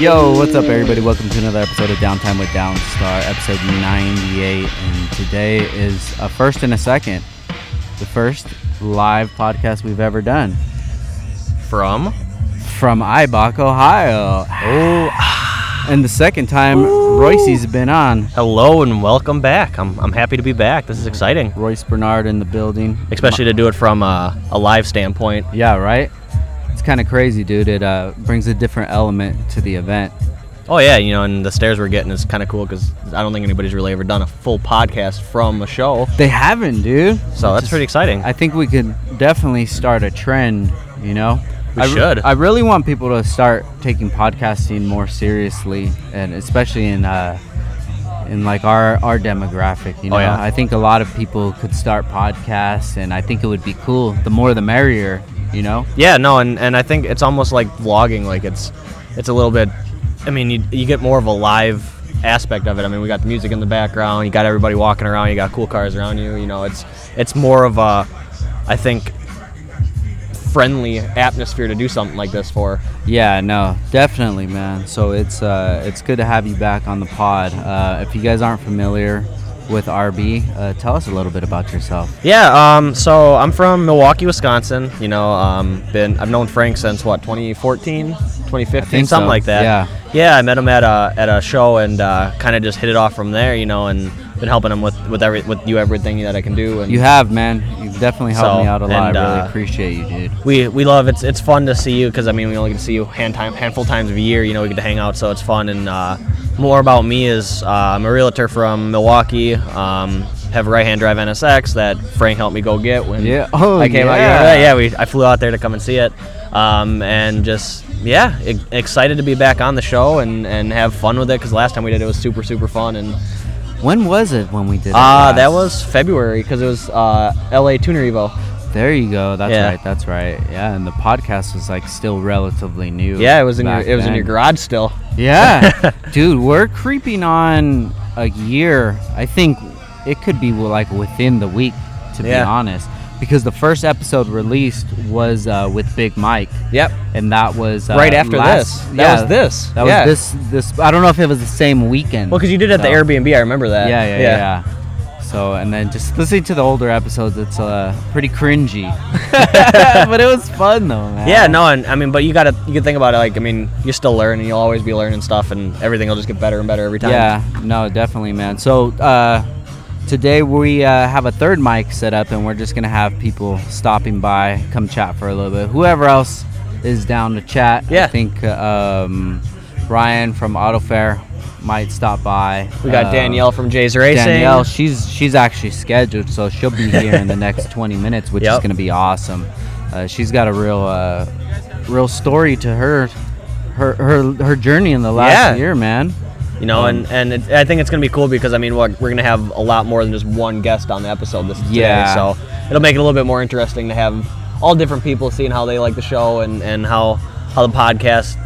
Yo, what's up, everybody? Welcome to another episode of Downtime with Downstar, episode 98. And today is a first and a second, the first live podcast we've ever done From? from Ibach, Ohio. Oh, And the second time Royce's been on. hello and welcome back. I'm, I'm happy to be back. This is exciting, Royce Bernard in the building. especially to do it from uh, a live standpoint. Yeah, right? It's kind of crazy, dude. It uh, brings a different element to the event. Oh yeah, you know, and the stares we're getting is kind of cool because I don't think anybody's really ever done a full podcast from a show, They haven't, dude. so that's Just- pretty exciting. I think we could definitely start a trend, you know? We I re- should. I really want people to start taking podcasting more seriously, and especially in uh, in like our our demographic. You know, Oh, yeah. I think a lot of people could start podcasts, and I think it would be cool. The more, the merrier. You know? yeah, no, and, and I think it's almost like vlogging. Like it's it's a little bit. I mean, you, you get more of a live aspect of it. I mean, we got the music in the background. You got everybody walking around. You got cool cars around you. You know, it's it's more of a, I think, friendly atmosphere to do something like this for. Yeah, no, definitely, man. So it's uh, it's good to have you back on the pod. Uh, if you guys aren't familiar with RB, uh, tell us a little bit about yourself. Yeah, um, so I'm from Milwaukee, Wisconsin. You know, um, been I've known Frank since what 2014, 2015, something so, like that. yeah. yeah. I met him at a at a show and uh, kind of just hit it off from there. You know, and been helping him with with every with you everything that I can do. And You have, man. You've definitely helped So, me out a lot. and, I really uh, appreciate you, dude. we we love it's it's fun to see you because I mean we only get to see you hand time handful times a year. You know, we get to hang out, so it's fun. And uh, more about me is uh, I'm a realtor from Milwaukee. Um, have a right-hand drive NSX that Frank helped me go get when Yeah. Oh, I came out. yeah. Yeah, yeah. We I flew out there to come and see it, um, and just yeah, excited to be back on the show and and have fun with it because last time we did it was super super fun and When was it when we did it? uh, that was February because it was uh, LA Tuner Evo. There you go. That's Yeah. right. That's right. Yeah, and the podcast was like still relatively new. Yeah, it was in your it was in your garage still. Yeah, dude, we're creeping on a year. I think it could be like within the week, to be honest, because the first episode released was uh, with Big Mike, Yep. and that was uh, right after last- this. That was this. That yeah. was this. This. I don't know if it was the same weekend. Well, because you did it at the Airbnb, I remember that. Yeah, yeah, yeah, yeah. So, and then just listening to the older episodes, it's uh, pretty cringy. but it was fun though, man. Yeah, no, and I mean, but you gotta you can think about it like I mean, you're still learning, you'll always be learning stuff, and everything will just get better and better every time. Yeah, no, definitely, man. So uh, today we uh, have a third mic set up, and we're just gonna have people stopping by, come chat for a little bit. Whoever else is down to chat. Yeah. I think um, Ryan from Auto Fair might stop by. We got Uh, Danielle from J's Racing. Danielle, she's she's actually scheduled, so she'll be here in the next 20 minutes, which is gonna be awesome. Uh, she's got a real uh, real story to her. Her, her, her journey in the last Yeah. year, man. You know, Um, and and it, I think it's gonna be cool because I mean, what we're gonna have a lot more than just one guest on the episode this today, Yeah. so it'll make it a little bit more interesting to have all different people seeing how they like the show and and how how the podcast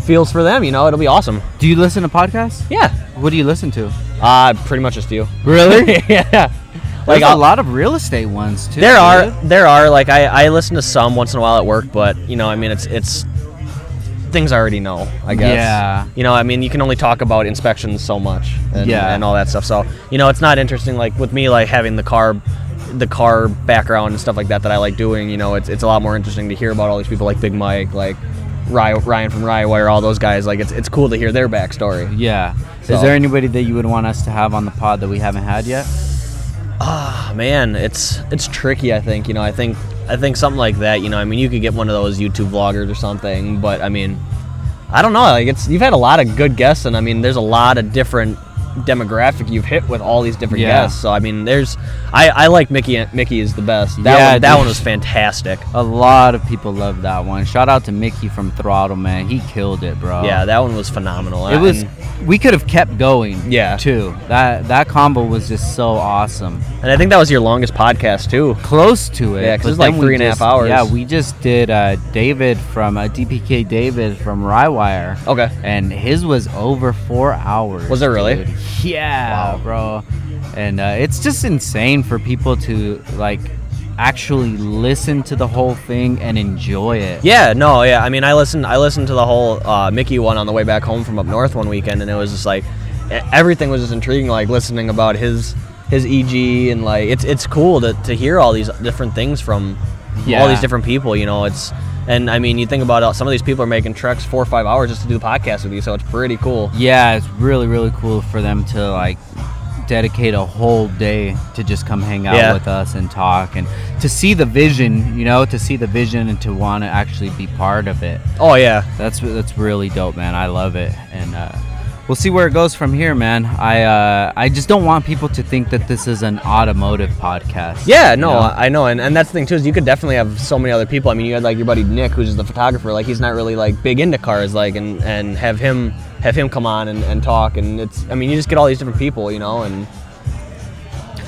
feels for them. You know, it'll be awesome. Do you listen to podcasts? Yeah. What do you listen to? Uh, pretty much just you. Really? yeah. Like Like a I'll- lot of real estate ones too. There are there are like I, I listen to some once in a while at work, but you know I mean it's it's things I already know. I guess. Yeah. You know I mean you can only talk about inspections so much and, Yeah. and all that stuff. So you know it's not interesting like with me like having the car the car background and stuff like that that I like doing. You know it's it's a lot more interesting to hear about all these people like Big Mike like. Ryan, Ryan from Rywire, all those guys. Like it's it's cool to hear their backstory. Yeah. So- Is there anybody that you would want us to have on the pod that we haven't had yet? Ah, man, it's it's tricky. I think you know. I think I think something like that. You know, I mean, you could get one of those YouTube vloggers or something, but I mean, I don't know. Like, it's you've had a lot of good guests, and I mean, there's a lot of different demographic you've hit with all these different Yeah. guests. So I mean, there's I I like Mickey. Mickey is the best. That Yeah, one, that dude. one was fantastic. A lot of people love that one. Shout out to Mickey from Throttle, man. He killed it, bro. Yeah, that one was phenomenal. It was. We could have kept going. Yeah. Too. That that combo was just so awesome. and I think that was your longest podcast too. Close to it. Yeah, 'cause but it's like three and a half hours. Yeah, we just did uh, David from uh, DPK David from Rywire. Okay. and his was over four hours. Was it really? dude. Yeah, Wow. bro. And uh, it's just insane for people to like actually listen to the whole thing and enjoy it. Yeah, no, yeah. I mean, I listened. I listened to the whole uh, Mickey one on the way back home from up north one weekend, and it was just like everything was just intriguing. Like listening about his his EG and like it's it's cool to, to hear all these different things from all these different people. You know, it's and I mean, you think about it, some of these people are making treks four or five hours just to do the podcast with you, so it's pretty cool. Yeah, it's really really cool for them to like dedicate a whole day to just come hang out Yeah. with us and talk and to see the vision, you know, to see the vision and to want to actually be part of it. Oh yeah, That's that's really dope, man. I love it, and uh, we'll see where it goes from here, man. I uh, I just don't want people to think that this is an automotive podcast. Yeah, you no, know? I know, and, and that's the thing too is you could definitely have so many other people. I mean, you had like your buddy Nick, who's just the photographer. Like he's not really like big into cars, like and and have him have him come on and, and talk, and it's I mean you just get all these different people, you know, and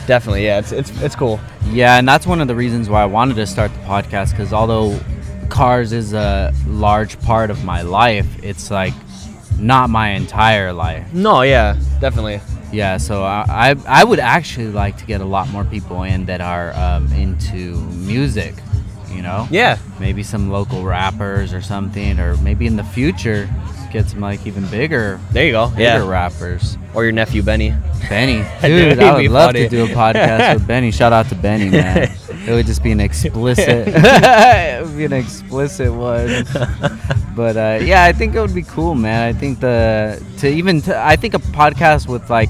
definitely yeah, it's it's it's cool. Yeah, and that's one of the reasons why I wanted to start the podcast because although cars is a large part of my life, it's like not my entire life. No, yeah, definitely. Yeah, so I, I, I would actually like to get a lot more people in that are um, into music, you know? Yeah, Maybe some local rappers or something, or maybe in the future get some like even bigger, there you go. bigger Yeah, rappers. or your nephew Benny. Benny, Dude, dude, I would love funny. to do a podcast with Benny. Shout out to Benny, man. It would just be an explicit, it would be an explicit one. But uh, yeah, I think it would be cool, man. I think the to even to, I think a podcast with like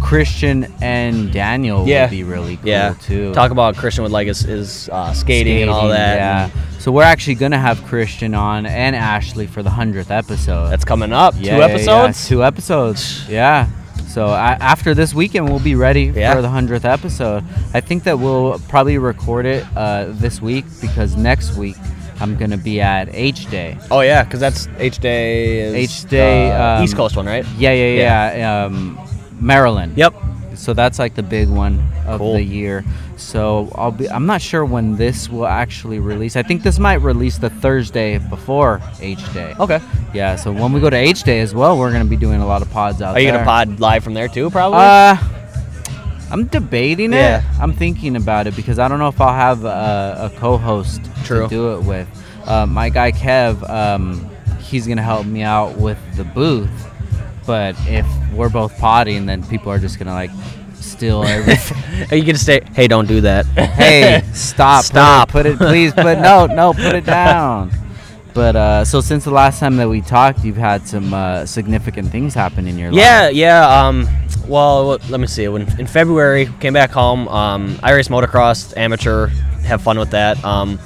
Christian and Daniel Yeah. would be really cool Yeah, too. talk about Christian with like his, his uh, skating, and all that. Yeah. So we're actually gonna have Christian on and Ashley for the hundredth episode. that's coming up. Yeah, Two episodes. two episodes. Yeah. So I, after this weekend, we'll be ready Yeah. for the hundredth episode. I think that we'll probably record it uh, this week because next week I'm gonna be at H Day. Oh yeah, because that's H Day. H Day, uh, um, East Coast one, right? Yeah, yeah, yeah. Um, Maryland. Yep. So that's like the big one of Cool. the year. So I'll be. I'm not sure when this will actually release. I think this might release the Thursday before H Day. Okay. Yeah. So when we go to H Day as well, we're gonna be doing a lot of pods out there. Are you there. gonna pod live from there too? Probably. Uh, I'm debating Yeah. it. I'm thinking about it because I don't know if I'll have a, a co-host True. to do it with. Uh, my guy Kev, um, he's gonna help me out with the booth. But if we're both potting, then people are just gonna like steal everything. You gonna say, "Hey, don't do that"? hey, stop! put it- Stop. Put it, please. Put no, no, put it down. But uh, so since the last time that we talked, you've had some uh, significant things happen in your Yeah, life. yeah. Yeah. Um, well, let me see. When in February, came back home. Um, I raced motocross, amateur. Have fun with that. Um,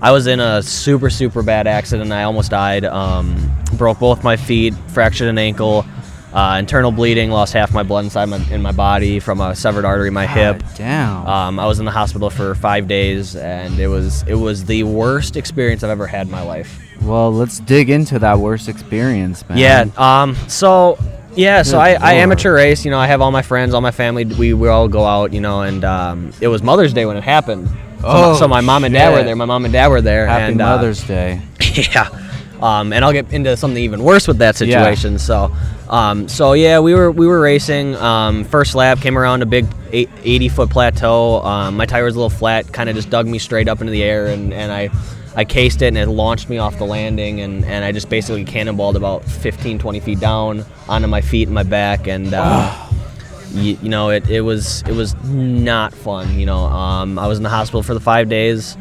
I was in a super super bad accident. I almost died. Um, broke both my feet, fractured an ankle, uh, internal bleeding, lost half my blood inside my in my body from a severed artery in my hip. Damn. Um, I was in the hospital for five days, and it was it was the worst experience I've ever had in my life. Well, let's dig into that worst experience, man. Yeah. Um. So. Yeah. So Good I, I lord. amateur race. You know, I have all my friends, all my family. We we all go out. You know, and um, it was Mother's Day when it happened. So, Oh, my, so my mom and dad were there. My mom and dad were there. Happy and, uh, Mother's Day. yeah. Um, and I'll get into something even worse with that Yeah. situation. So, um, so yeah, we were we were racing. Um, first lap came around a big eight- 80 foot plateau. Um, my tire was a little flat, kind of just dug me straight up into the air, and, and I I cased it and it launched me off the landing, and, and I just basically cannonballed about 15, 20 feet down onto my feet and my back, and. Uh, you, you know it, it was it was not fun you know um, i was in the hospital for the five days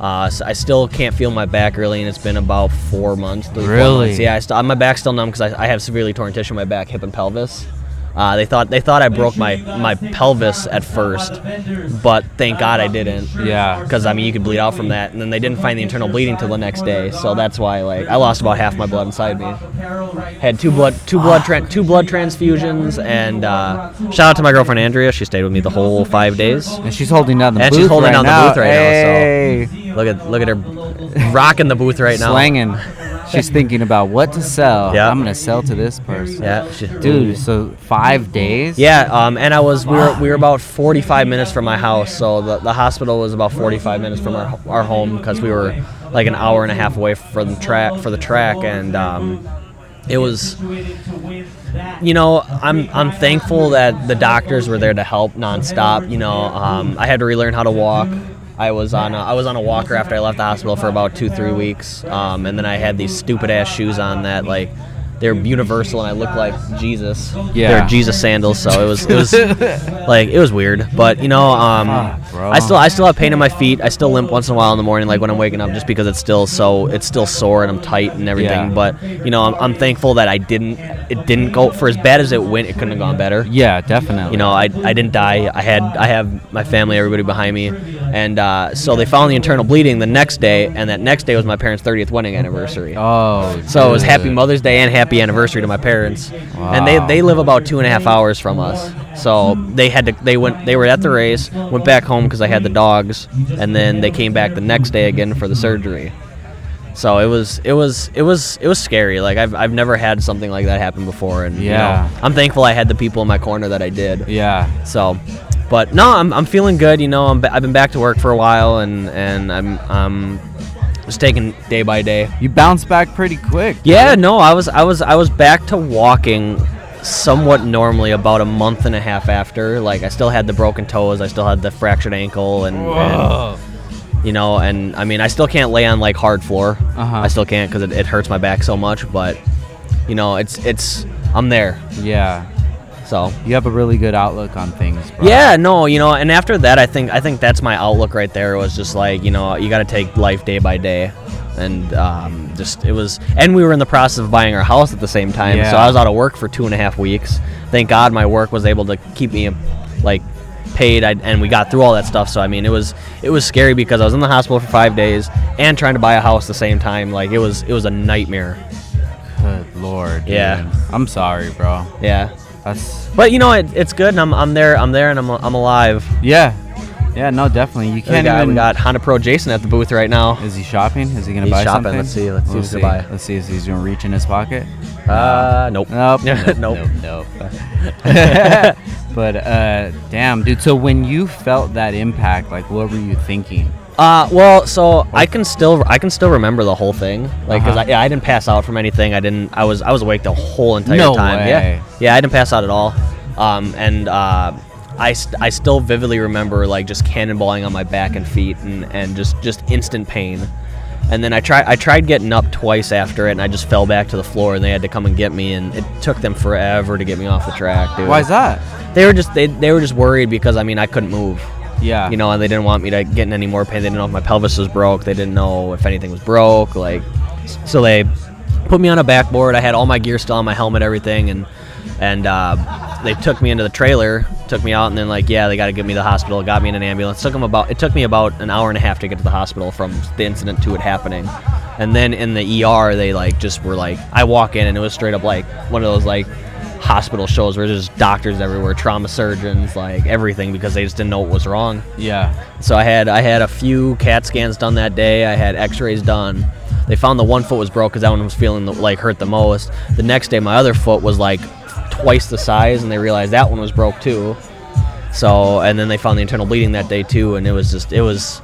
uh, so I still can't feel my back really, and it's been about four months. three, Really? months. Yeah, I st- my back's still numb because I, I have severely torn tissue in my back, hip, and pelvis. Uh, they thought they thought I broke my, my pelvis at first, but thank God I didn't. Yeah. Because I mean, you could bleed out from that, and then they didn't find the internal bleeding till the next day. So that's why like I lost about half my blood inside me. Had two blood two blood tran- two blood transfusions, and uh, shout out to my girlfriend Andrea. She stayed with me the whole five days. And she's holding down the And booth she's holding right down the now. booth right now, so- hey. Look at look at her rocking the booth right now. Slanging. She's thinking about what to sell. Yeah. I'm gonna sell to this person. Yeah, she, Dude, so five days? Yeah, um, and I was we were we were about 45 minutes from my house, so the, the hospital was about 45 minutes from our our home because we were like an hour and a half away from the track for the track, and um, it was you know I'm I'm thankful that the doctors were there to help nonstop. You know, um, I had to relearn how to walk. I was on a, I was on a walker after I left the hospital for about two three weeks, um, and then I had these stupid ass shoes on that like they're universal and I look like Jesus. Yeah. they're Jesus sandals. So it was it was like it was weird, but you know, um, bro. I still I still have pain in my feet. I still limp once in a while in the morning, like when I'm waking up, just because it's still so it's still sore and I'm tight and everything. Yeah. But you know, I'm, I'm thankful that I didn't it didn't go for as bad as it went. It couldn't have gone better. Yeah, definitely. You know, I, I didn't die. I had I have my family, everybody behind me, and uh, so they found the internal bleeding the next day, and that next day was my parents' 30th wedding anniversary. Oh. So it was Happy. Mother's Day and Happy Anniversary to my parents, Wow. and they, they live about two and a half hours from us. So they had to they went they were at the race, went back home because I had the dogs, and then they came back the next day again for the surgery. So it was it was it was it was scary. Like I've, I've never had something like that happen before, and you Yeah. know, I'm thankful I had the people in my corner that I did. Yeah. So, but no, I'm, I'm feeling good. You know, I'm, I've been back to work for a while, and and I'm um just taking day by day. You bounced back pretty quick. Yeah, no, I was I was I was back to walking somewhat normally about a month and a half after. Like I still had the broken toes, I still had the fractured ankle, and, and you know, and I mean, I still can't lay on like hard floor. Uh-huh. I still can't because it, it hurts my back so much. But you know, it's it's I'm there. Yeah. So You have a really good outlook on things, bro. Yeah, no, you know, and after that, I think I think that's my outlook right there. Was just like you know, you got to take life day by day, and um, just it was. And we were in the process of buying our house at the same time, so I was out of work for two and a half weeks. Thank God my work was able to keep me like paid, I, and we got through all that stuff. So I mean, it was it was scary because I was in the hospital for five days and trying to buy a house at the same time. Like it was it was a nightmare. Good lord. Yeah. dude. I'm sorry, bro. Yeah, That's. but you know, it, it's good, and I'm, I'm there. I'm there, and I'm I'm alive. Yeah. Yeah. No, definitely. You We can't got, even. we got Honda Pro Jason at the booth right now. Is he shopping? Is he gonna He's buy shopping. something? Let's see. Let's see he's gonna buy. Let's see if he's gonna reach in his pocket. Uh, nope. Nope. nope. nope. Nope. but uh, damn, dude. So when you felt that impact, like, what were you thinking? Uh, well, so I can still I can still remember the whole thing, like, cause Uh-huh. I, yeah, I didn't pass out from anything. I didn't. I was I was awake the whole entire No time. way. Yeah, yeah, I didn't pass out at all. Um, and uh, I st- I still vividly remember like just cannonballing on my back and feet and, and just just instant pain. And then I tried I tried getting up twice after it, and I just fell back to the floor, and they had to come and get me, and it took them forever to get me off the track, dude. Why is that? They were just they, they were just worried because I mean I couldn't move. Yeah. you know, and they didn't want me to get in any more pain. They didn't know if my pelvis was broke. They didn't know if anything was broke. Like, so they put me on a backboard. I had all my gear still on, my helmet, everything, and and uh, they took me into the trailer, took me out, and then like, yeah, they got to get me to the hospital. Got me in an ambulance. Took them about it took me about an hour and a half to get to the hospital from the incident to it happening. And then in the ER, they like just were like, I walk in and it was straight up like one of those like hospital shows where there's doctors everywhere, trauma surgeons, like everything because they just didn't know what was wrong. Yeah. So I had I had a few CAT scans done that day. I had X-rays done. They found the one foot was broke because that one was feeling the, like hurt the most. The next day, my other foot was like twice the size, and they realized that one was broke too. So and then they found the internal bleeding that day too, and it was just it was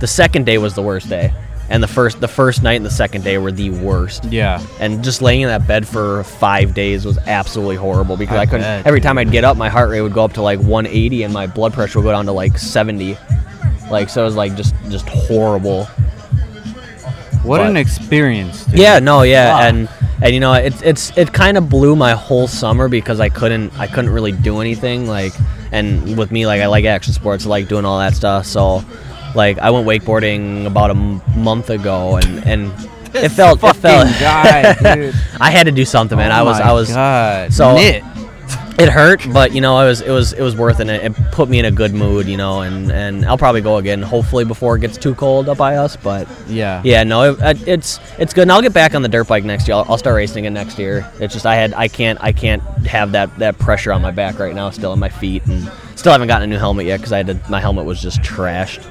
the second day was the worst day, and the first the first night and the second day were the worst. Yeah. And just laying in that bed for five days was absolutely horrible because I I, couldn't. bet, every time I'd get up, my heart rate would go up to like 180, and my blood pressure would go down to like 70. Like so, it was like just just horrible. What But- an experience. Dude. Yeah, no, yeah, Fuck. and and you know, it's it's it kind of blew my whole summer because I couldn't I couldn't really do anything like, and with me like I like action sports, I like doing all that stuff. So, like I went wakeboarding about a m- month ago, and and it felt it felt. guy, dude. I had to do something, man. Oh I was I was God. so- knit. it hurt, but you know, it was it was it was worth it. It put me in a good mood, you know, and and I'll probably go again, hopefully before it gets too cold up by us. But Yeah. yeah, no, it, it's it's good. And I'll get back on the dirt bike next year. I'll, I'll start racing again next year. It's just I had I can't I can't have that that pressure on my back right now, still on my feet, and still haven't gotten a new helmet yet because I had to, my helmet was just trashed.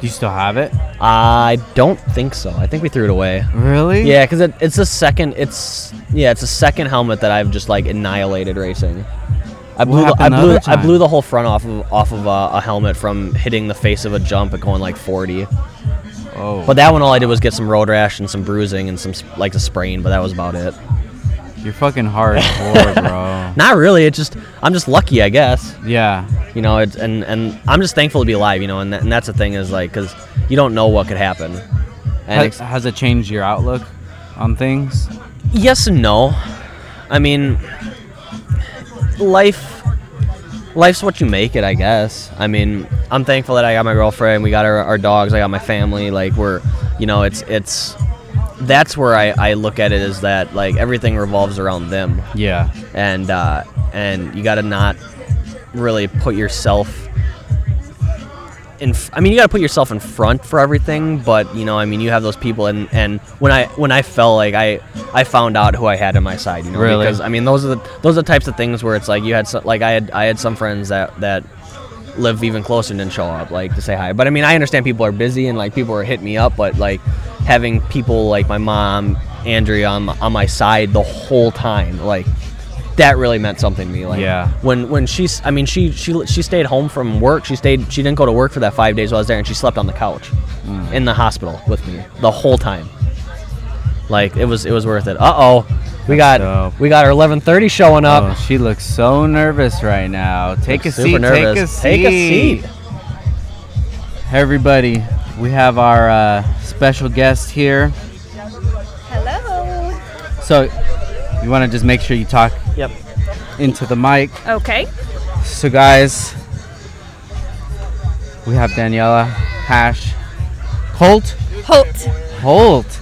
Do you still have it? I don't think so. I think we threw it away. Really? Yeah, because it, it's the second. It's yeah, it's the second helmet that I've just like annihilated racing. I blew the, I blew I blew the whole front off of off of a, a helmet from hitting the face of a jump at going like 40. Oh. But that one, all I did was get some road rash and some bruising and some like a sprain, but that was about it. You're fucking hardcore, bro. Not really. It's just I'm just lucky, I guess. Yeah. You know, it's and and I'm just thankful to be alive. You know, and, that, and that's the thing is like because you don't know what could happen. And Has, has it changed your outlook on things? yes and no. I mean, life. Life's what you make it, I guess. I mean, I'm thankful that I got my girlfriend, we got our, our dogs, I got my family. Like we're, you know, it's it's. That's where I, I look at it is that like everything revolves around them. Yeah. and uh, and you got to not really put yourself in. f- I mean, you got to put yourself in front for everything, but you know, I mean, you have those people, and and when I when I felt like I I found out who I had on my side, you know, Really? because I mean, those are the those are the types of things where it's like you had some, like I had I had some friends that that live even closer and didn't show up like to say hi but i mean i understand people are busy and like people are hitting me up but like having people like my mom andrea on, on my side the whole time like that really meant something to me like Yeah. when when she's i mean she she she stayed home from work she stayed she didn't go to work for that five days while i was there and she slept on the couch Mm. in the hospital with me the whole time like it was it was worth it uh-oh we got dope. we got our 11:30 showing up Oh, she looks so nervous right now. Take a Looks seat. super nervous. Take a seat. Take a seat. Hey, everybody, we have our uh, special guest here. Hello. So, you want to just make sure you talk yep into the mic. Okay. So, guys, we have Daniela, Hash, Colt, Holt. Holt.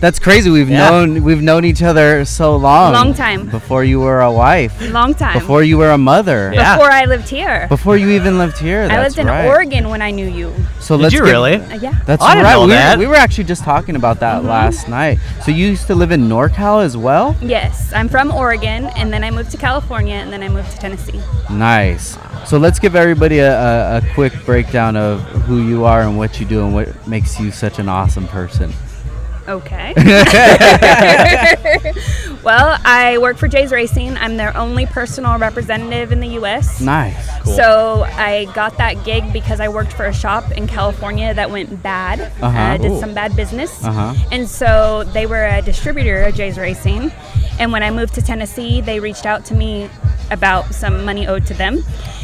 That's crazy. We've Yeah. known we've known each other so long. Long time. Before you were a wife. Long time. Before you were a mother. Yeah. Before I lived here. Before you even lived here. I lived in right. Oregon when I knew you. So did let's you get- really Uh, yeah. That's I didn't right. know we, that. Were, we were actually just talking about that last night. So you used to live in NorCal as well? Yes. I'm from Oregon, and then I moved to California, and then I moved to Tennessee. Nice. So let's give everybody a, a, a quick breakdown of who you are and what you do and what makes you such an awesome person. Okay. well, I work for J's Racing. I'm their only personal representative in the U.S. Nice. Cool. So I got that gig because I worked for a shop in California that went bad. Uh-huh. Uh, did Ooh. some bad business. Uh-huh. And so they were a distributor of J's Racing. And when I moved to Tennessee, they reached out to me about some money owed to them.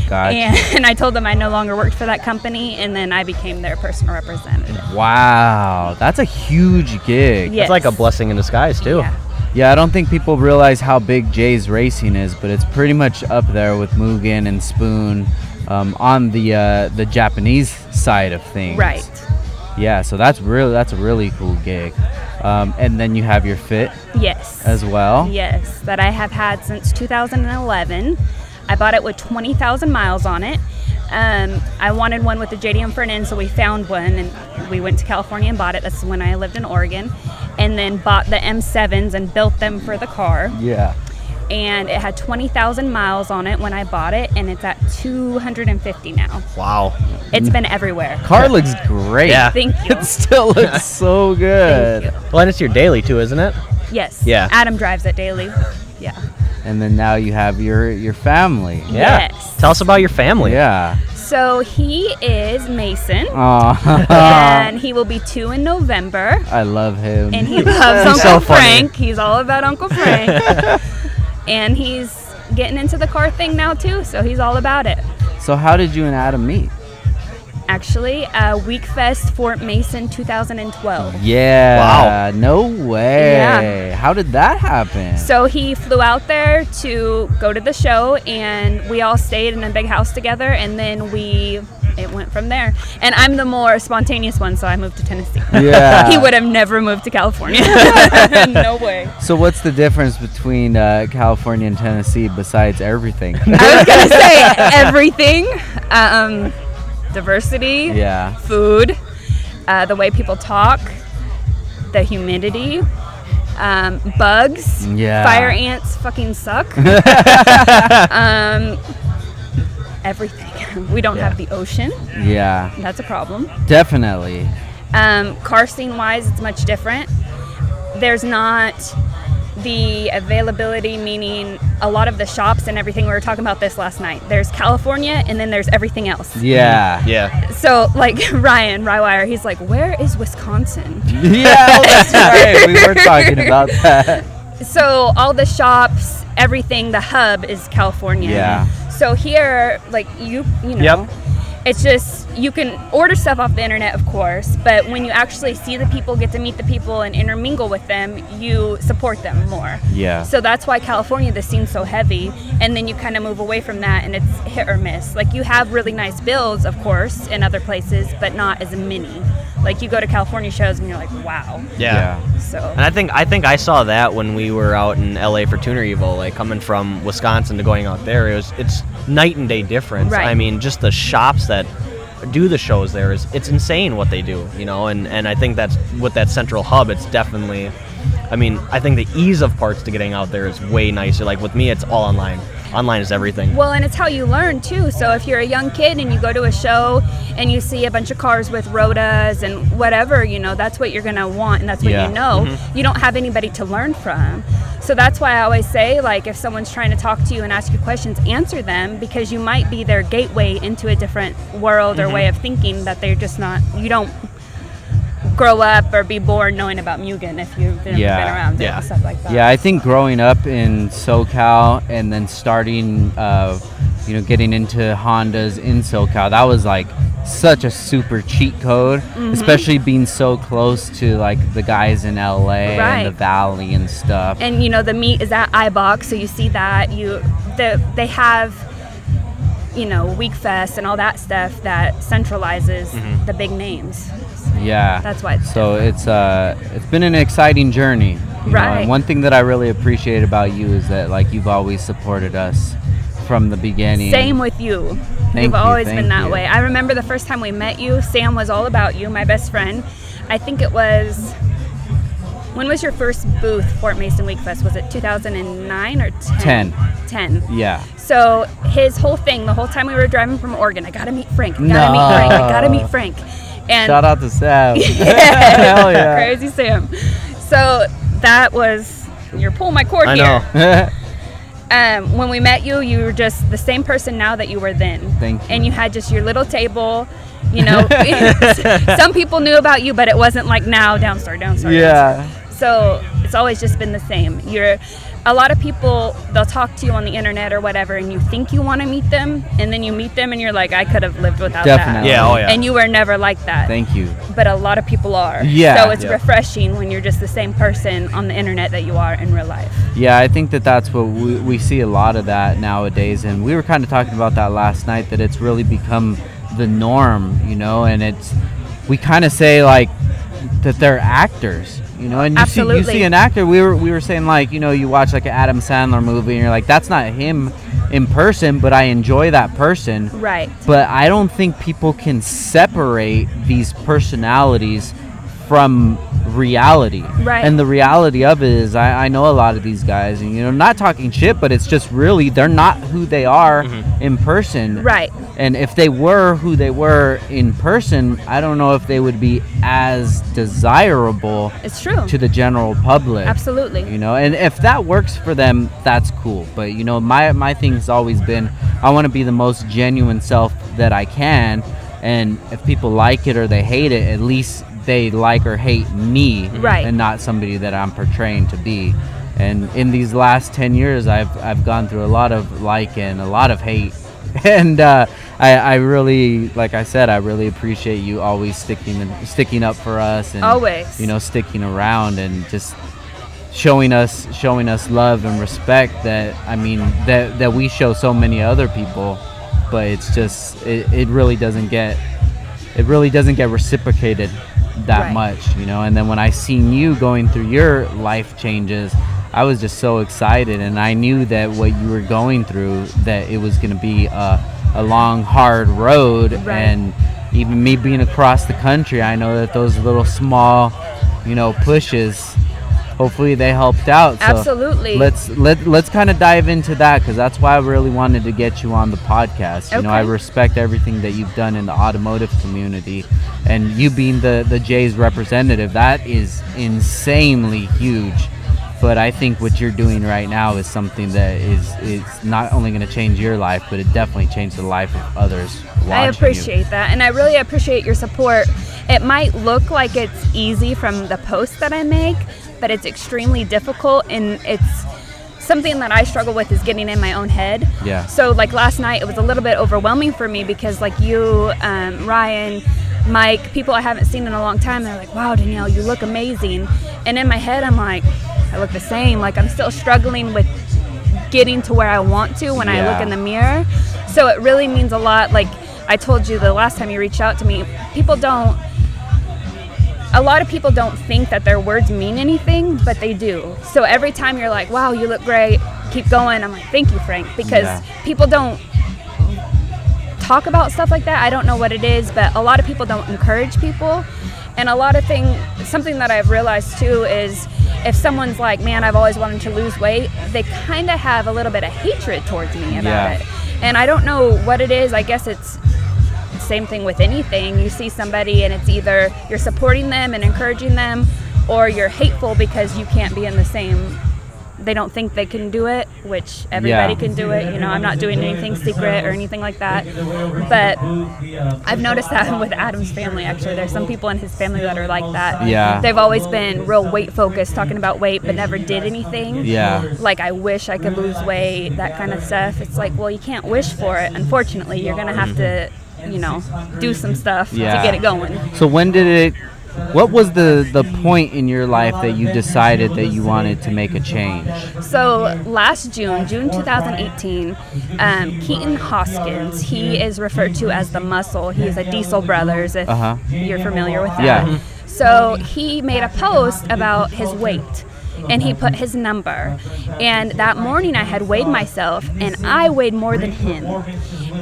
Gotcha. And, I told them I no longer worked for that company, and then I became their personal representative. Wow. That's a huge gig. Yes. It's like a blessing in disguise too. Yeah. Yeah, I don't think people realize how big J's Racing is, but it's pretty much up there with Mugen and Spoon um, on the uh, the Japanese side of things. Right. Yeah, so that's really that's a really cool gig. Um, and then you have your fit Yes. as well. Yes, that I have had since 2011. I bought it with 20,000 miles on it. Um, I wanted one with the JDM front end, so we found one and we went to California and bought it. That's when I lived in Oregon. And then bought the M7s and built them for the car. Yeah. And it had 20,000 miles on it when I bought it, and it's at 250 now. Wow. It's been everywhere. Car looks great. Yeah. Thank you. It still looks so good. Thank you. Well, and it's your daily too, isn't it? Yes. Yeah. Adam drives it daily. Yeah. And then now you have your your family. Yeah. Yes. Tell us about your family. Yeah. So he is Mason. Aw. and he will be two in November. I love him. And he loves He's so Uncle funny. Frank. He's all about Uncle Frank. and he's getting into the car thing now too, so he's all about it. so how did you and Adam meet? Actually, uh, Wekfest Fort Mason 2012. Yeah. Wow. No way. Yeah. How did that happen? So he flew out there to go to the show, and we all stayed in a big house together, and then we. It went from there. And I'm the more spontaneous one, so I moved to Tennessee. Yeah. he would have never moved to California. no way. So what's the difference between uh, California and Tennessee besides everything? I was gonna say everything. Um, diversity, yeah. food, uh, the way people talk, the humidity, um, bugs. Yeah. Fire ants fucking suck. um, everything. We don't have the ocean. Yeah. That's a problem. Definitely. Um, car scene wise, it's much different. There's not the availability, meaning a lot of the shops and everything. We were talking about this last night. There's California, and then there's everything else. Yeah. Yeah. So, like Ryan Rywire, he's like, "Where is Wisconsin?" Yeah, that's right. We were talking about that. so all the shops, everything, the hub is California. Yeah. So here, like you, you know, Yep. it's just you can order stuff off the internet, of course, but when you actually see the people, get to meet the people, and intermingle with them, you support them more. Yeah. So that's why California, the scene's so heavy, and then you kind of move away from that, and it's hit or miss. Like you have really nice bills, of course, in other places, but not as many. Like you go to California shows, and you're like, wow. Yeah. So And I think I think I saw that when we were out in LA for Tuner Evo, like coming from Wisconsin to going out there. It was it's night and day difference. Right. I mean, just the shops that do the shows there is it's insane what they do, you know. And and I think that's with that central hub, it's definitely. I mean, I think the ease of parts to getting out there is way nicer. Like with me, it's all online. Online is everything. Well, and it's how you learn too. So if you're a young kid and you go to a show and you see a bunch of cars with rotas and whatever, you know, that's what you're gonna want and that's what Yeah. you know. Mm-hmm. You don't have anybody to learn from. So that's why I always say, like, if someone's trying to talk to you and ask you questions, answer them because you might be their gateway into a different world or mm-hmm. way of thinking that they're just not. You don't grow up or be born knowing about Mugen if you've been, Yeah. been around it Yeah. and stuff like that. Yeah, I think growing up in SoCal and then starting, uh, you know, getting into Hondas in SoCal, that was like such a super cheat code, Mm-hmm. especially being so close to like the guys in LA Right. and the Valley and stuff. and you know the meat is at Eibach, so you see that you the they have you know Wekfest and all that stuff that centralizes the big names. yeah, That's why it's so it's uh, it's been an exciting journey. You know, Right. and one thing that I really appreciate about you is that like you've always supported us from the beginning. Same with you. Thank You've you, always thank been that you. way. I remember the first time we met you, Sam was all about you, my best friend. I think it was when was your first booth Fort Mason Wekfest? Was it 2009 or 10? 10. 10. Yeah. So his whole thing, the whole time we were driving from Oregon, I gotta meet Frank. I gotta meet Frank. I gotta meet Frank. And Shout out to Sam. yeah, Hell yeah. crazy Sam. So that was you're pulling my cord I here. know. Um, when we met you, you were just the same person now that you were then. Thank you. And you had just your little table. You know, some people knew about you, but it wasn't like now downstar, downstar. yeah. downstar. So it's always just been the same. You're a lot of people they'll talk to you on the internet or whatever and you think you want to meet them and then you meet them and you're like I could have lived without Definitely. that. Yeah, oh yeah. And you were never like that Thank you. but a lot of people are. Yeah. So it's Yeah. refreshing when you're just the same person on the internet that you are in real life. Yeah, I think that that's what we, we see a lot of that nowadays, and we were kind of talking about that last night. That it's really become the norm, you know, and it's we kind of say like that they're actors, you know, and you see you see an actor. We were we were saying like you know you watch like an Adam Sandler movie, and you're like that's not him in person, but I enjoy that person. Right. But I don't think people can separate these personalities from reality. Right. And the reality of it is, I, I know a lot of these guys, and you know, not talking shit, but it's just really they're not who they are mm-hmm. in person. Right. And if they were who they were in person, I don't know if they would be as desirable It's true. to the general public. Absolutely. You know, and if that works for them, that's cool. But you know, my my thing's always been I want to be the most genuine self that I can, and if people like it or they hate it, at least they like or hate me, Right. and not somebody that I'm portraying to be. And in these last ten years, I've I've gone through a lot of like and a lot of hate, and uh, I I really, like I said, I really appreciate you always sticking sticking up for us and Always. you know sticking around and just showing us showing us love and respect that I mean that that we show so many other people but it's just it, it really doesn't get it really doesn't get reciprocated that Right. much you know and then when I seen you going through your life changes I was just so excited and I knew that what you were going through that it was going to be a, a long hard road Right. and even me being across the country I know that those little small you know pushes hopefully they helped out so Absolutely. let's let, let's kind of dive into that because that's why i really wanted to get you on the podcast you know i respect everything that you've done in the automotive community and you being the the J's representative that is insanely huge but i think what you're doing right now is something that is is not only going to change your life but it definitely changed the life of others I you. appreciate that. And I really appreciate your support. It might look like it's easy from the posts that I make, but it's extremely difficult and it's something that I struggle with is getting in my own head. Yeah. So like last night, it was a little bit overwhelming for me because like you, um, Ryan, Mike, people I haven't seen in a long time, they're like, "Wow, Danielle, you look amazing," and in my head, I'm like, I look the same. Like I'm still struggling with getting to where I want to when I look in the mirror. So it really means a lot. Like I told you the last time you reached out to me, people don't. A lot of people don't think that their words mean anything, but they do. So every time you're like, "Wow, you look great," keep going. I'm like, "Thank you, Frank," because Yeah. people don't talk about stuff like that. I don't know what it is, but a lot of people don't encourage people. And a lot of thing, something that I've realized too is if someone's like, "Man, I've always wanted to lose weight," they kind of have a little bit of hatred towards me about Yeah. it. And I don't know what it is. I guess it's same thing with anything. You see somebody and it's either you're supporting them and encouraging them or you're hateful because you can't be in the same they don't think they can do it, which everybody Yeah. can do it. You know, I'm not doing anything secret or anything like that. But I've noticed that with Adam's family actually. There's some people in his family that are like that. Yeah. They've always been real weight focused, talking about weight, but never did anything Yeah. like I wish I could lose weight, that kind of stuff. It's like, well, you can't wish for it. Unfortunately, you're gonna have to, mm-hmm. You know, do some stuff Yeah. to get it going. So when did it? What was the the point in your life that you decided that you wanted to make a change? So last June, June 2018, um, Keaton Hoskins, he is referred to as the Muscle. He's a Diesel Brothers, if Uh-huh. you're familiar with that. Yeah. So he made a post about his weight. And he put his number. And that morning I had weighed myself and I weighed more than him.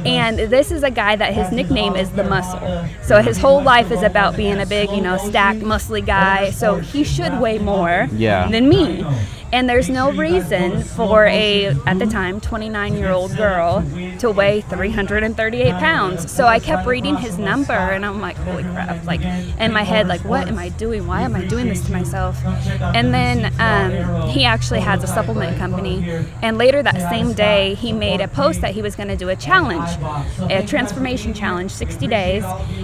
And this is a guy that his nickname is the muscle. So his whole life is about being a big, you know, stacked, muscly guy. So he should weigh more Yeah. than me. And there's no reason for a, at the time, 29 year old girl to weigh 338 pounds. So I kept reading his number and I'm like, holy crap. Like, in my head, like, what am I doing? Why am I doing this to myself? And then um, he actually has a supplement company. And later that same day, he made a post that he was going to do a challenge, a transformation challenge, 60 days.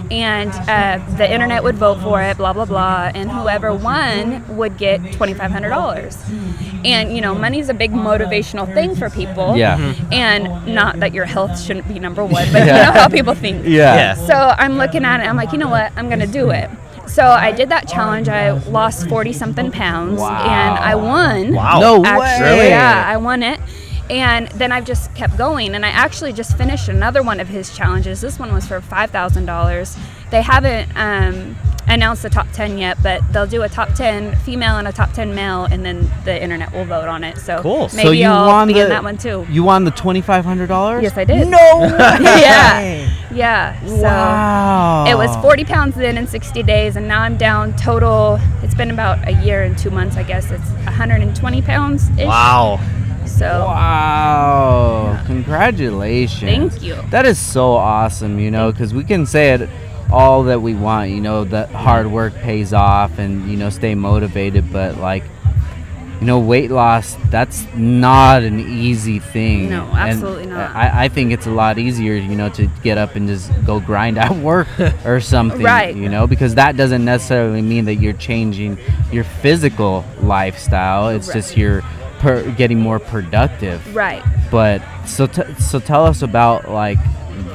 And uh, the internet would vote for it, blah, blah, blah. And whoever won would get $2,500. And, you know, money's a big motivational thing for people. Yeah. Mhm. And not that your health shouldn't be number one, but you know how people think. Yeah. So I'm looking at it. I'm like, you know what? I'm gonna do it. So I did that challenge. I lost 40 something pounds, Wow. and I won. Wow. No Actually, way. yeah, I won it. And then I've just kept going, and I actually just finished another one of his challenges. This one was for five thousand dollars. They haven't um, announced the top ten yet, but they'll do a top ten female and a top ten male, and then the internet will vote on it. So Cool. maybe so you I'll won be the in that one too. You won the twenty five hundred dollars. Yes, I did. No. yeah, yeah. So Wow. it was 40 pounds then in 60 days, and now I'm down total. It's been about a year and two months, I guess. It's 120 pounds. Wow. So Wow! Congratulations. Thank you. That is so awesome, you know, because we can say it all that we want, you know, that hard work pays off and, you know, stay motivated, but like, you know, weight loss, that's not an easy thing. No, And absolutely not. I, I think it's a lot easier, you know, to get up and just go grind at work or something, Right. you know, because that doesn't necessarily mean that you're changing your physical lifestyle. It's Right. just you're per- getting more productive right. but so t- so tell us about like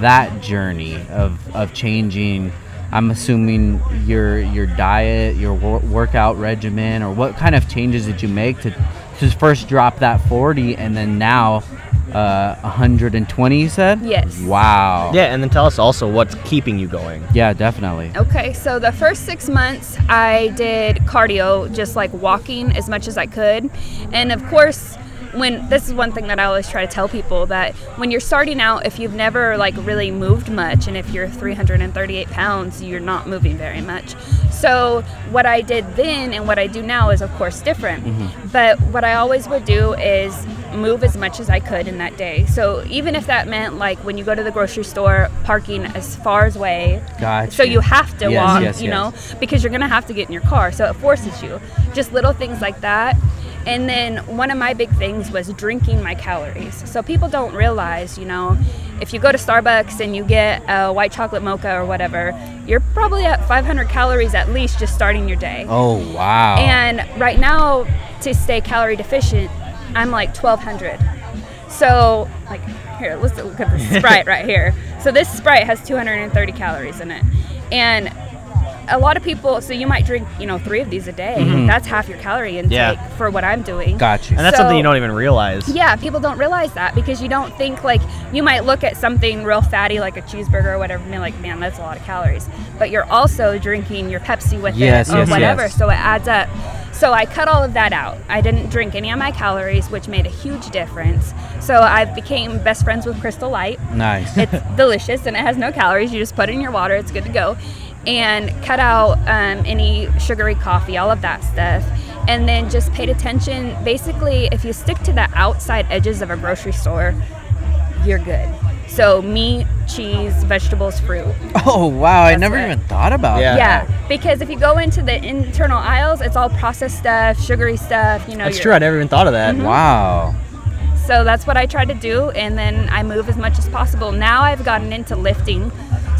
that journey of of changing i'm assuming your your diet your wor- workout regimen or what kind of changes did you make to to first drop that 40 and then now uh 120 you said Yes. wow Yeah, and then tell us also what's keeping you going. yeah definitely Okay, so the first six months I did cardio, just like walking as much as I could. And of course, when this is one thing that I always try to tell people that when you're starting out, if you've never like really moved much, and if you're 338 pounds, you're not moving very much. So what I did then and what I do now is of course different. Mm-hmm. But what I always would do is move as much as I could in that day. So even if that meant like when you go to the grocery store, parking as far as away gotcha so you have to Yes, walk, yes, you yes. know, because you're gonna have to get in your car. So it forces you. Just little things like that. And then one of my big things was drinking my calories. So people don't realize, you know, if you go to Starbucks and you get a white chocolate mocha or whatever, you're probably at 500 calories at least just starting your day. Oh wow. And right now, to stay calorie deficient, I'm like 1200. So, like, here, let's look at the Sprite right here. So, this Sprite has 230 calories in it. And a lot of people, so you might drink, you know, three of these a day. Mm-hmm. That's half your calorie intake Yeah. for what I'm doing. gotcha. And that's So- something you don't even realize. Yeah, people don't realize that because you don't think like you might look at something real fatty like a cheeseburger or whatever and be like, man, that's a lot of calories. But you're also drinking your Pepsi with Yes, it or yes, whatever, yes. so it adds up. So I cut all of that out. I didn't drink any of my calories, which made a huge difference. So I became best friends with Crystal Light. Nice. It's delicious and it has no calories. You just put it in your water, it's good to go. And cut out um, any sugary coffee, all of that stuff. And then just paid attention. Basically, if you stick to the outside edges of a grocery store, you're good. So, meat, cheese, vegetables, fruit. oh wow. I never it. even thought about Yeah. that. Yeah, because if you go into the internal aisles, it's all processed stuff, sugary stuff, you know. That's true. I never even thought of that. Wow. So that's what I try to do, and then I move as much as possible. Now I've gotten into lifting.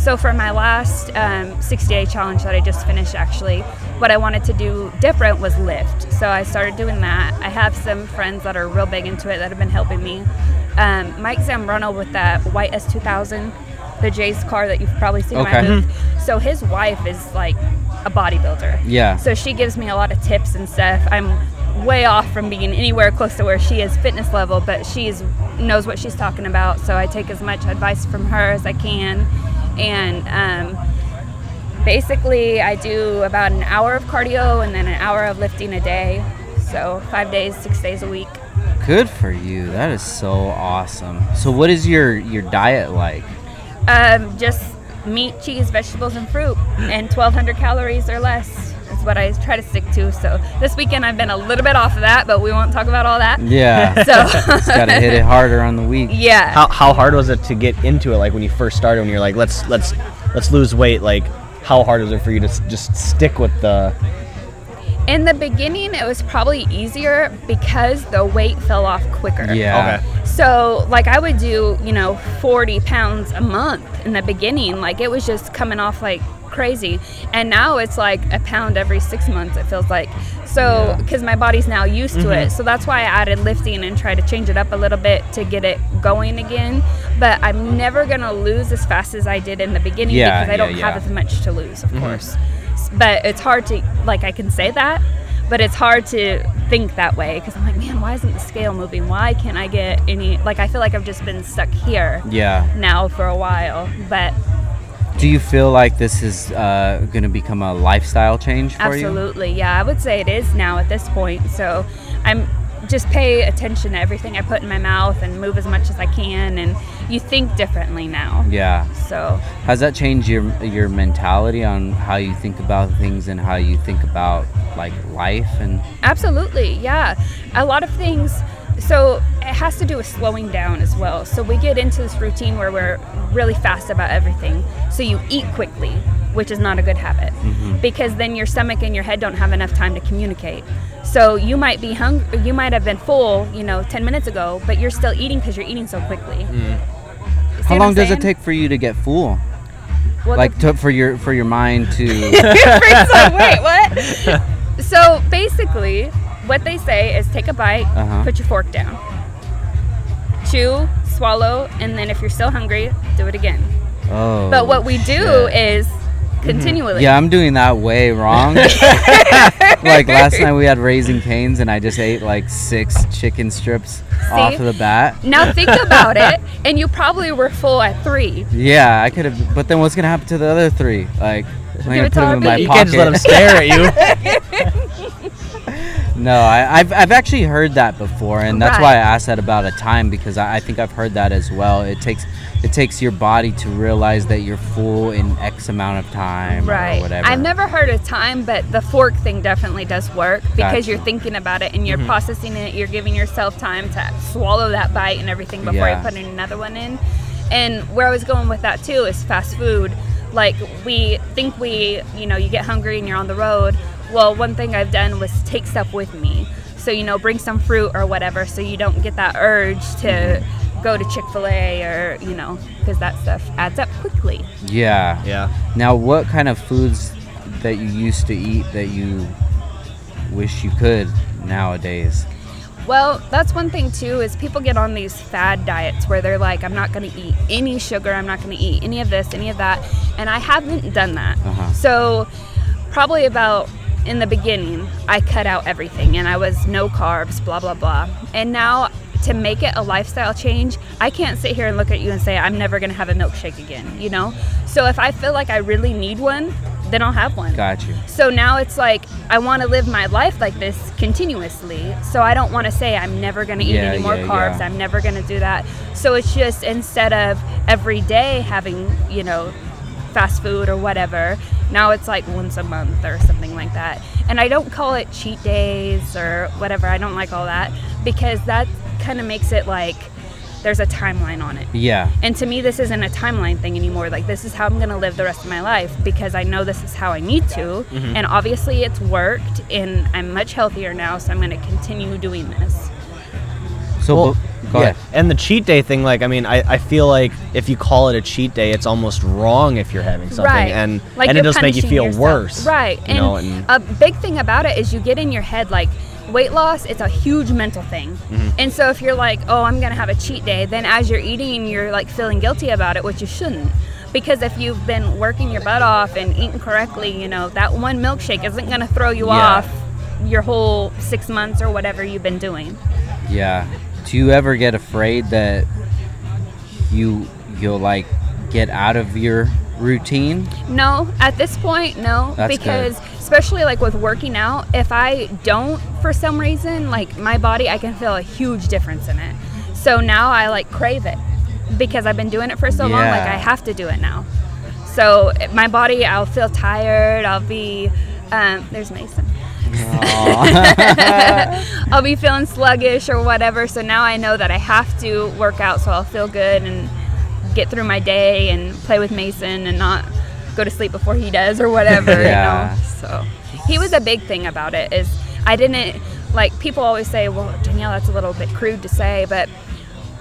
So for my last um, 60 day challenge that I just finished, actually, what I wanted to do different was lift. So I started doing that. I have some friends that are real big into it that have been helping me. Um, Mike Zambrano with that white S2000, the J's car that you've probably seen Okay. my booth. So his wife is like a bodybuilder. Yeah. So she gives me a lot of tips and stuff. I'm way off from being anywhere close to where she is fitness level, but she's knows what she's talking about. So I take as much advice from her as I can, and um, basically I do about an hour of cardio and then an hour of lifting a day. So five days, six days a week. Good for you. That is so awesome. So what is your your diet like? Um, just meat, cheese, vegetables, and fruit, and 1,200 calories or less. Is what I try to stick to. So this weekend I've been a little bit off of that, but we won't talk about all that. Yeah. So Just gotta hit it harder on the week. yeah. How, how hard was it to get into it? Like when you first started, when you're like, let's let's let's lose weight. Like, how hard was it for you to just stick with the? In the beginning, it was probably easier because the weight fell off quicker. Yeah. Okay. So, like, I would do, you know, 40 pounds a month in the beginning. Like, it was just coming off like crazy. And now it's like a pound every six months, it feels like. So, Yeah. because my body's now used to it. Mm-hmm. So, that's why I added lifting and tried to change it up a little bit to get it going again. But I'm never going to lose as fast as I did in the beginning Yeah, because I don't yeah, have as much to lose, of mm-hmm. course. But it's hard to, like, I can say that. But it's hard to think that way because I'm like, man, why isn't the scale moving? Why can't I get any? Like, I feel like I've just been stuck here Yeah. now for a while. But Do you feel like this is uh, gonna become a lifestyle change for you? absolutely, yeah, I would say it is now at this point. So I'm just pay attention to everything I put in my mouth and move as much as I can. And you think differently now. Yeah. So Has that changed your your mentality on how you think about things and how you think about like life and Absolutely, yeah. A lot of things. So it has to do with slowing down as well. So we get into this routine where we're really fast about everything. So you eat quickly, which is not a good habit because then your stomach and your head don't have enough time to communicate. So you might be hungry, you might have been full, you know, 10 minutes ago, but you're still eating because you're eating so quickly. See how long does it take for you to get full? Well, like to, for your for your mind to like, wait, what? so basically, what they say is take a bite, Uh-huh. put your fork down, chew, swallow, and then if you're still hungry, do it again. Oh. But what we do shit. is continually. Yeah, I'm doing that way wrong. like last night we had Raising Cane's and I just ate like six chicken strips off of the bat. Now think about it, and you probably were full at three. Yeah, I could have. But then what's gonna happen to the other three? Like, I'm gonna put them in my baby. You pocket. can't just let them stare at you. No, I, I've I've actually heard that before, and that's why I asked that about a time because I, I think I've heard that as well. It takes it takes your body to realize that you're full in X amount of time or Right. whatever. I've never heard of time, but the fork thing definitely does work because Gotcha. Mm-hmm. you're thinking about it and you're processing it. You're giving yourself time to swallow that bite and everything before Yeah. you put another one in. And where I was going with that too is fast food. Like we think we, you know, you get hungry and you're on the road. Well, one thing I've done was take stuff with me. So you know, bring some fruit or whatever, so you don't get that urge to go to Chick Fil A or you know, because that stuff adds up quickly. Yeah. Yeah. Now, what kind of foods that you used to eat that you wish you could nowadays? Well, that's one thing too is people get on these fad diets where they're like, I'm not going to eat any sugar, I'm not going to eat any of this, any of that, and I haven't done that. Uh-huh. So, probably about in the beginning, I cut out everything and I was no carbs, blah blah blah. And now to make it a lifestyle change, I can't sit here and look at you and say I'm never going to have a milkshake again, you know? So if I feel like I really need one, then I'll have one. Got you. So now it's like I want to live my life like this continuously. So I don't want to say I'm never going to eat Yeah, any more yeah, carbs. yeah. I'm never going to do that. So it's just instead of every day having, you know, fast food or whatever, now it's like once a month or something like that. And I don't call it cheat days or whatever. I don't like all that because that kind of makes it like there's a timeline on it. Yeah. And to me, this isn't a timeline thing anymore. Like, this is how I'm going to live the rest of my life because I know this is how I need to. Mm-hmm. And obviously, it's worked, and I'm much healthier now, so I'm going to continue doing this. So, Well, go yeah. ahead. And the cheat day thing, like, I mean, I, I feel like if you call it a cheat day, it's almost wrong if you're having something, right. and like and it you're make you feel yourself. worse, Right. You and, know, and a big thing about it is you get in your head like weight loss it's a huge mental thing Mm-hmm. and so if you're like oh i'm gonna have a cheat day then as you're eating you're like feeling guilty about it which you shouldn't because if you've been working your butt off and eating correctly you know that one milkshake isn't gonna throw you Yeah. off your whole six months or whatever you've been doing Yeah. Do you ever get afraid that you you'll like get out of your routine? No, at this point, no, That's because especially like with working out, if I don't for some reason, like my body, I can feel a huge difference in it. So now I like crave it because I've been doing it for so long. Like I have to do it now. So my body, I'll feel tired. I'll be um, there's Mason. I'll be feeling sluggish or whatever. So now I know that I have to work out so I'll feel good and get through my day and play with Mason and not go to sleep before he does or whatever, Yeah. you know. So he was a big thing about it is I didn't like people always say, well, Danielle, that's a little bit crude to say, but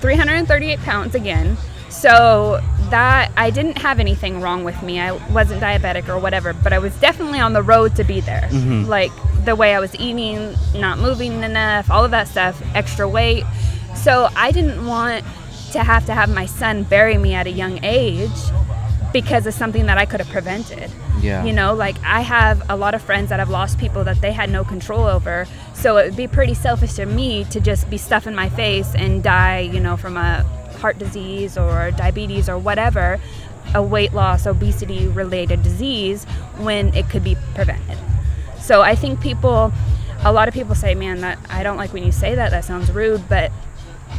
338 pounds again. So that I didn't have anything wrong with me. I wasn't diabetic or whatever, but I was definitely on the road to be there. Mm-hmm. Like the way I was eating, not moving enough, all of that stuff, extra weight. So I didn't want to have to have my son bury me at a young age because of something that I could have prevented. Yeah. You know, like I have a lot of friends that have lost people that they had no control over. So it would be pretty selfish of me to just be stuffing my face and die, you know, from a heart disease or diabetes or whatever, a weight loss, obesity related disease when it could be prevented. So I think people, a lot of people say, man, that I don't like when you say that, that sounds rude, but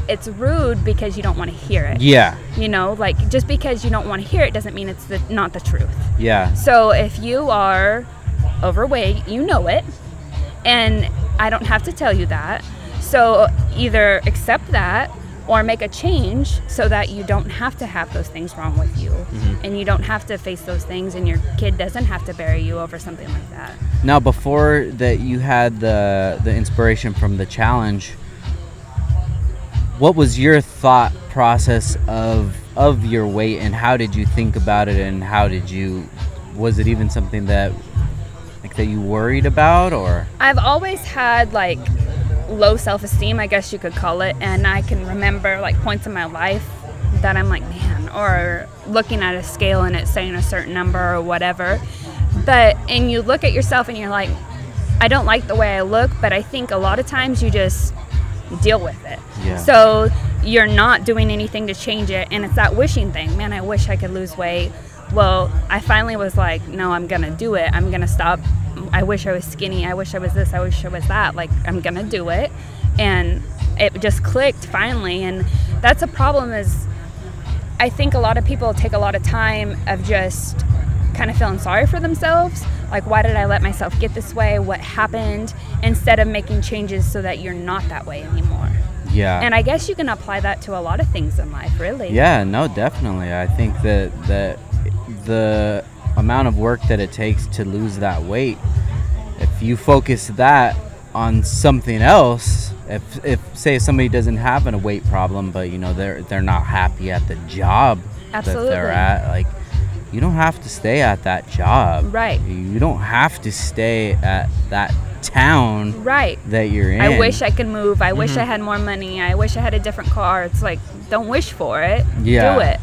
it's rude because you don't want to hear it. Yeah. You know, like just because you don't want to hear it doesn't mean it's the, not the truth. Yeah. So if you are overweight, you know it, and I don't have to tell you that. So either accept that or make a change so that you don't have to have those things wrong with you mm-hmm. and you don't have to face those things and your kid doesn't have to bury you over something like that. Now, before that, you had the the inspiration from the challenge. What was your thought process of of your weight, and how did you think about it, and how did you? Was it even something that like that you worried about, or? I've always had like low self esteem, I guess you could call it. And I can remember like points in my life that I'm like, man, or looking at a scale and it's saying a certain number or whatever. But, and you look at yourself and you're like, I don't like the way I look, but I think a lot of times you just deal with it. Yeah. So you're not doing anything to change it. And it's that wishing thing. Man, I wish I could lose weight. Well, I finally was like, no, I'm going to do it. I'm going to stop. I wish I was skinny. I wish I was this. I wish I was that. Like, I'm going to do it. And it just clicked finally. And that's a problem is I think a lot of people take a lot of time of just kind of feeling sorry for themselves. Like, why did I let myself get this way? What happened? Instead of making changes so that you're not that way anymore. Yeah. And I guess you can apply that to a lot of things in life, really. Yeah, no, definitely. I think that that the amount of work that it takes to lose that weight, if you focus that on something else, if if say somebody doesn't have a weight problem, but you know they're they're not happy at the job that they're at, like you don't have to stay at that job. Right. You don't have to stay at that town Right. that you're in. I wish I could move. I Mm-hmm. wish I had more money. I wish I had a different car. It's like, don't wish for it. Yeah. Do it.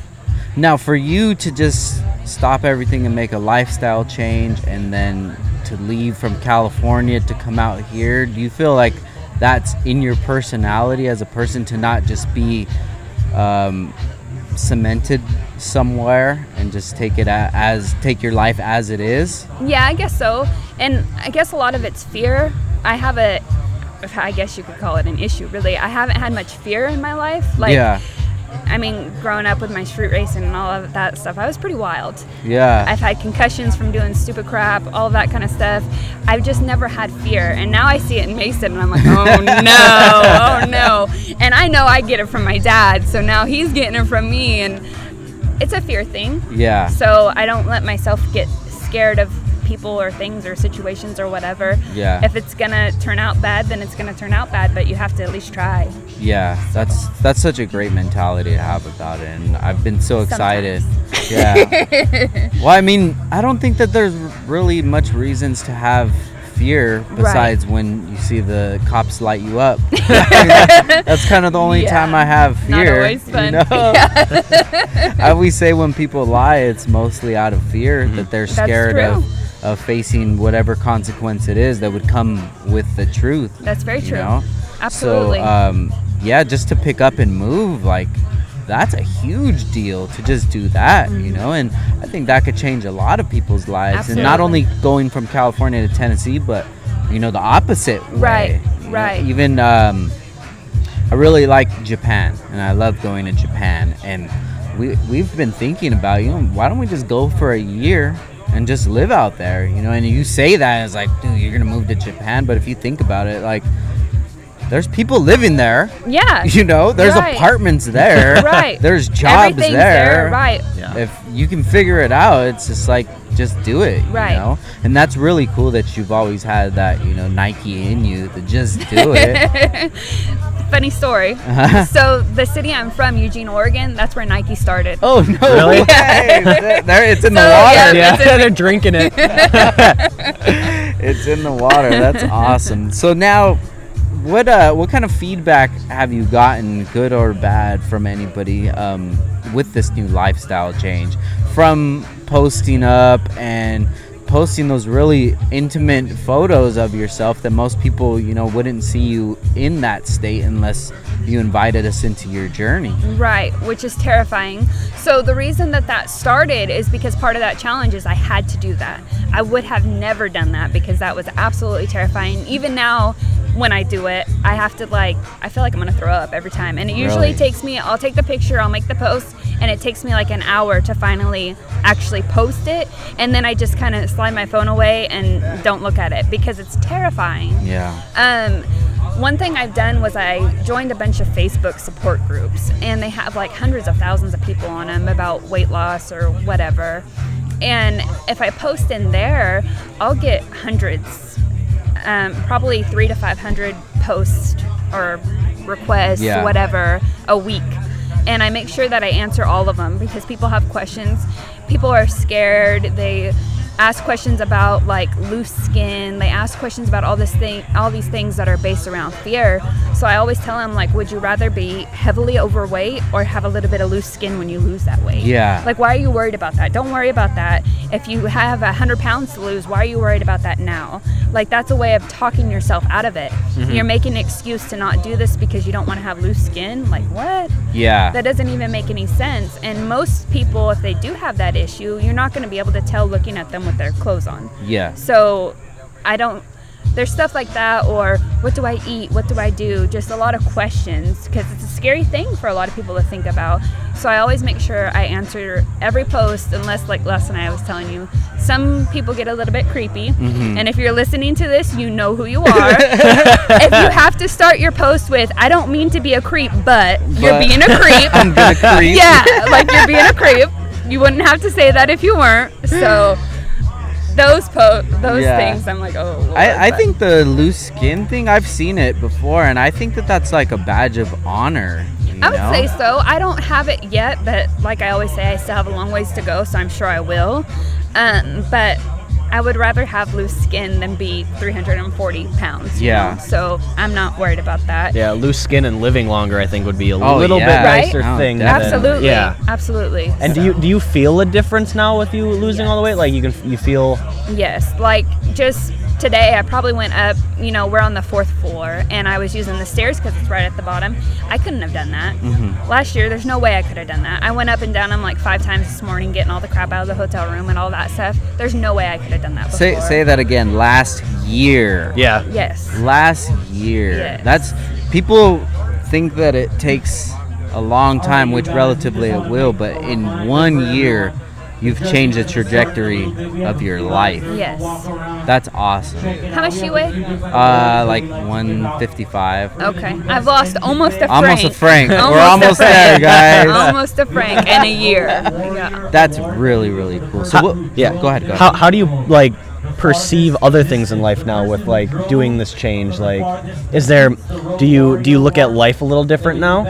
Now, for you to just stop everything and make a lifestyle change and then to leave from California to come out here, do you feel like that's in your personality as a person to not just be um, cemented somewhere and just take it as take your life as it is? Yeah, I guess so. And I guess a lot of it's fear. I have a, I guess you could call it an issue, really. I haven't had much fear in my life. Like, yeah, I mean, growing up with my street racing and all of that stuff, I was pretty wild. yeah, I've had concussions from doing stupid crap, all of that kind of stuff. I've just never had fear. And now I see it in Mason and I'm like, oh no, oh no. And I know I get it from my dad, so now he's getting it from me. And it's a fear thing. yeah, So I don't let myself get scared of people or things or situations or whatever. Yeah. If it's gonna turn out bad, then it's gonna turn out bad, but you have to at least try. yeah. That's that's such a great mentality to have about it, and I've been so excited. Yeah. well, I mean, I don't think that there's really much reasons to have fear besides when you see the cops light you up. That's kind of the only Yeah. time I have fear. You know? I always say when people lie, it's mostly out of fear that they're scared of, of facing whatever consequence it is that would come with the truth. That's very you true. know? Absolutely. So, um, yeah, just to pick up and move, like, that's a huge deal to just do that, you Mm-hmm. know? And I think that could change a lot of people's lives. And not only going from California to Tennessee, but, you know, the opposite way. Right, you know? right. Even, um, I really like Japan, and I love going to Japan. And we, we've been thinking about, you know, why don't we just go for a year and just live out there, you know? And you say that as like, dude, you're going to move to Japan. But if you think about it, like, there's people living there. yeah. You know, there's Right. apartments there. Right. There's jobs Everything's there. Right. Yeah. If you can figure it out, it's just like just do it. You Right. know? And that's really cool that you've always had that, you know, Nike in you to just do it. Funny story. Uh-huh. So the city I'm from, Eugene, Oregon, that's where Nike started. oh no Really? way. there, there- it's in the water. yeah, Yeah, That's they're drinking it. it's in the water. That's awesome. So now what uh what kind of feedback have you gotten, good or bad, from anybody um, with this new lifestyle change? From posting up and posting those really intimate photos of yourself that most people, you know, wouldn't see you in that state unless you invited us into your journey. Right, which is terrifying. So the reason that that started is because part of that challenge is I had to do that. I would have never done that because that was absolutely terrifying. Even now when I do it, I have to like I feel like I'm going to throw up every time. And it usually Really? takes me I'll take the picture, I'll make the post, and it takes me like an hour to finally actually post it, and then I just kind my phone away and don't look at it because it's terrifying. Yeah. Um, one thing I've done was I joined a bunch of Facebook support groups, and they have like hundreds of thousands of people on them about weight loss or whatever. And if I post in there, I'll get hundreds, um, probably three to five hundred posts or requests, Yeah. whatever, a week. And I make sure that I answer all of them because people have questions. People are scared. They ask questions about like loose skin. They ask questions about all this thing, all these things that are based around fear. So I always tell them like, would you rather be heavily overweight or have a little bit of loose skin when you lose that weight? Yeah. Like, why are you worried about that? Don't worry about that. If you have a hundred pounds to lose, why are you worried about that now? Like, that's a way of talking yourself out of it. Mm-hmm. You're making an excuse to not do this because you don't want to have loose skin. Like, what? Yeah. That doesn't even make any sense. And most people, if they do have that issue, you're not going to be able to tell looking at them with their clothes on. yeah. So I don't. There's stuff like that, or what do I eat? What do I do? Just a lot of questions because it's a scary thing for a lot of people to think about. So I always make sure I answer every post, unless, like Les and I was telling you, some people get a little bit creepy. Mm-hmm. And if you're listening to this, you know who you are. if you have to start your post with, I don't mean to be a creep, but, you're being a creep. I'm gonna creep. yeah, like you're being a creep. You wouldn't have to say that if you weren't. So those po- those Yeah. things, I'm like, oh. Lord, I, I but- think the loose skin thing, I've seen it before, and I think that that's like a badge of honor. I would know? say so. I don't have it yet, but like I always say, I still have a long ways to go, so I'm sure I will. Um, but I would rather have loose skin than be 340 pounds. Yeah. know? So I'm not worried about that. Yeah, loose skin and living longer, I think, would be a Oh, little yeah. bit Right? nicer Oh, thing. than- Absolutely. yeah. Absolutely. And do you do you feel a difference now with you losing all the weight? Like you can you feel Yes, like just today, I probably went up. You know, we're on the fourth floor, and I was using the stairs because it's right at the bottom. I couldn't have done that Mm-hmm. last year. There's no way I could have done that. I went up and down them like five times this morning, getting all the crap out of the hotel room and all that stuff. There's no way I could have done that before. Say say that again. Last year. yeah. Yes. Last year. Yes. That's people think that it takes a long time, oh, which relatively it will, but in one year, you've changed the trajectory of your life. Yes. That's awesome. How much do you weigh? Uh, like 155. Okay, I've lost almost a Almost Frank. a Frank. We're Almost a there, guys. almost a Frank in a year. Yeah. That's really really cool. So what? Yeah. Go ahead. Go ahead. How how do you like perceive other things in life now with like doing this change? Like is there do you do you look at life a little different now?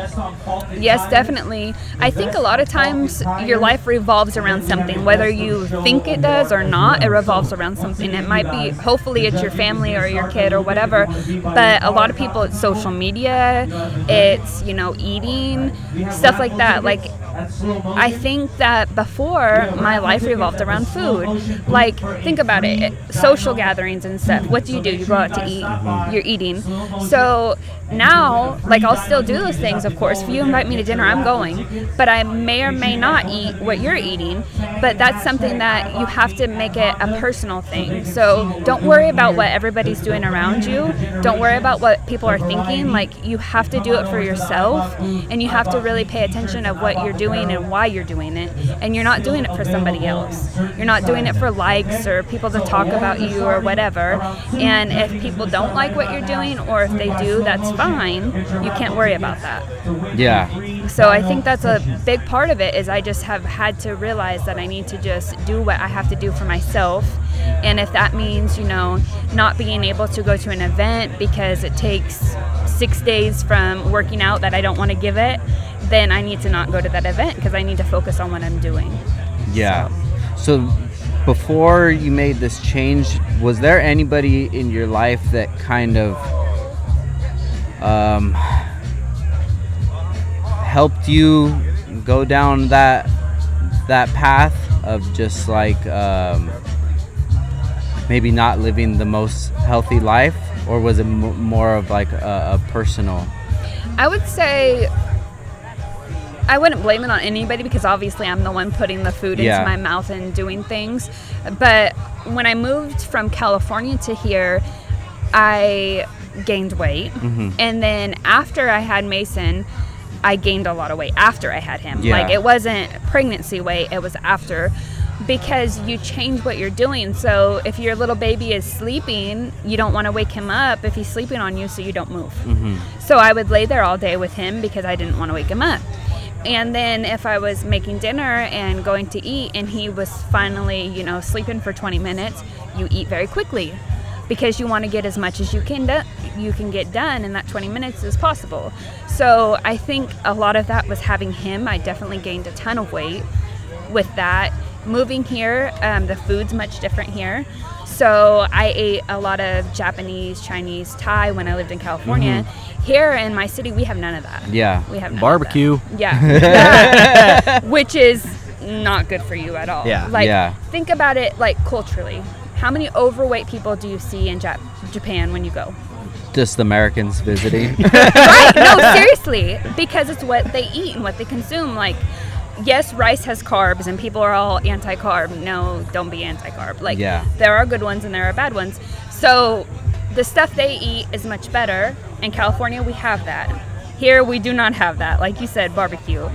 Yes, definitely. I think a lot of times your life revolves around something, whether you think it does or not. It revolves around something. It might be, hopefully, it's your family or your kid or whatever. But a lot of people, it's social media, it's you know eating, stuff like that. Like I think that before my life revolved around food. Like, think about it social gatherings and stuff. What do you do? You go out to eat, you're eating. So now, like, I'll still do those things, of course. If you invite me to dinner, I'm going. But I may or may not eat what you're eating. But that's something that you have to make it a personal thing. So don't worry about what everybody's doing around you. Don't worry about what people are thinking. Like, you have to do it for yourself. And you have to really pay attention of what you're doing and why you're doing it. And you're not doing it for somebody else. You're not doing it for likes or people to talk about you or whatever. And if people don't like what you're doing, or if they do, that's fine. You can't worry about that. Yeah. So I think that's a big part of it is I just have had to realize that I need to just do what I have to do for myself. And if that means, you know, not being able to go to an event because it takes six days from working out that I don't want to give it, then I need to not go to that event because I need to focus on what I'm doing. Yeah. So before you made this change, was there anybody in your life that kind of um, helped you go down that that path of just like um, maybe not living the most healthy life, or was it m- more of like a, a personal? I would say I wouldn't blame it on anybody because obviously I'm the one putting the food Yeah. into my mouth and doing things. But when I moved from California to here, I gained weight. Mm-hmm. And then after I had Mason, I gained a lot of weight after I had him. Yeah. Like it wasn't pregnancy weight, it was after because you change what you're doing. So if your little baby is sleeping, you don't want to wake him up if he's sleeping on you so you don't move. Mm-hmm. So I would lay there all day with him because I didn't want to wake him up. And then if I was making dinner and going to eat and he was finally, you know, sleeping for 20 minutes, you eat very quickly because you want to get as much as you can do- you can get done in that 20 minutes as possible. So I think a lot of that was having him. I definitely gained a ton of weight with that. Moving here, um, the food's much different here. So I ate a lot of Japanese, Chinese, Thai when I lived in California. Here in my city, we have none of that. Yeah. We have Barbecue. Yeah. Which is not good for you at all. Yeah. Like Yeah. think about it like culturally. How many overweight people do you see in Jap- Japan when you go? Just Americans visiting. right. No, seriously, because it's what they eat and what they consume. Like, yes, rice has carbs, and people are all anti-carb. No, don't be anti-carb. Like, Yeah. there are good ones and there are bad ones. So, the stuff they eat is much better. In California, we have that. Here, we do not have that. Like you said, barbecue.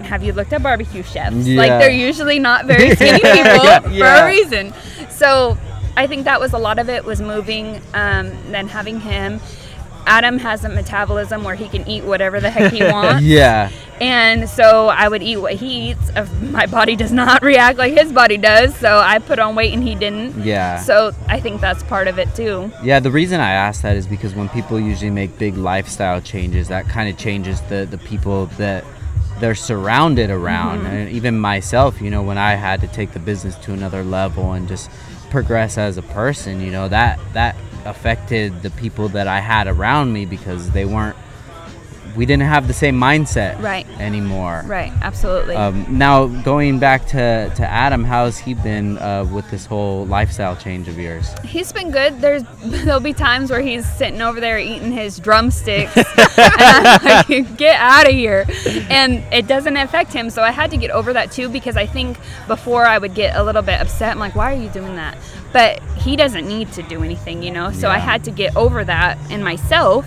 Have you looked at barbecue chefs? Like, they're usually not very skinny people Yeah. for Yeah. a reason. So, I think that was a lot of it was moving, um, then having him. Adam has a metabolism where he can eat whatever the heck he wants. yeah. And so I would eat what he eats. My body does not react like his body does, so I put on weight and he didn't. Yeah. So I think that's part of it too. Yeah, the reason I ask that is because when people usually make big lifestyle changes, that kind of changes the the people that they're surrounded around. Mm-hmm. And even myself, you know, when I had to take the business to another level and just progress as a person, you know, that that affected the people that I had around me because they weren't we didn't have the same mindset Right. anymore. Right. Absolutely. Um, now going back to, to Adam, how's he been uh, with this whole lifestyle change of yours? He's been good. There's there'll be times where he's sitting over there eating his drumsticks, and I'm like, "Get out of here!" And it doesn't affect him. So I had to get over that too because I think before I would get a little bit upset. I'm like, "Why are you doing that?" But he doesn't need to do anything, you know. So I had to get over that in myself.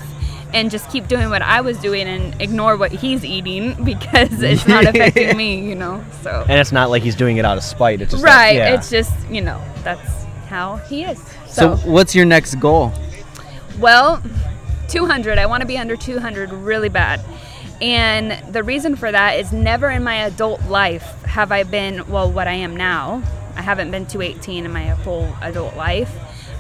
And just keep doing what I was doing and ignore what he's eating because it's not affecting me, you know. So And it's not like he's doing it out of spite. It's just right, Like, yeah. it's just you know that's how he is. So, what's your next goal? Well, 200. I want to be under 200 really bad. And the reason for that is never in my adult life have I been, well, what I am now. I haven't been 218 in my whole adult life.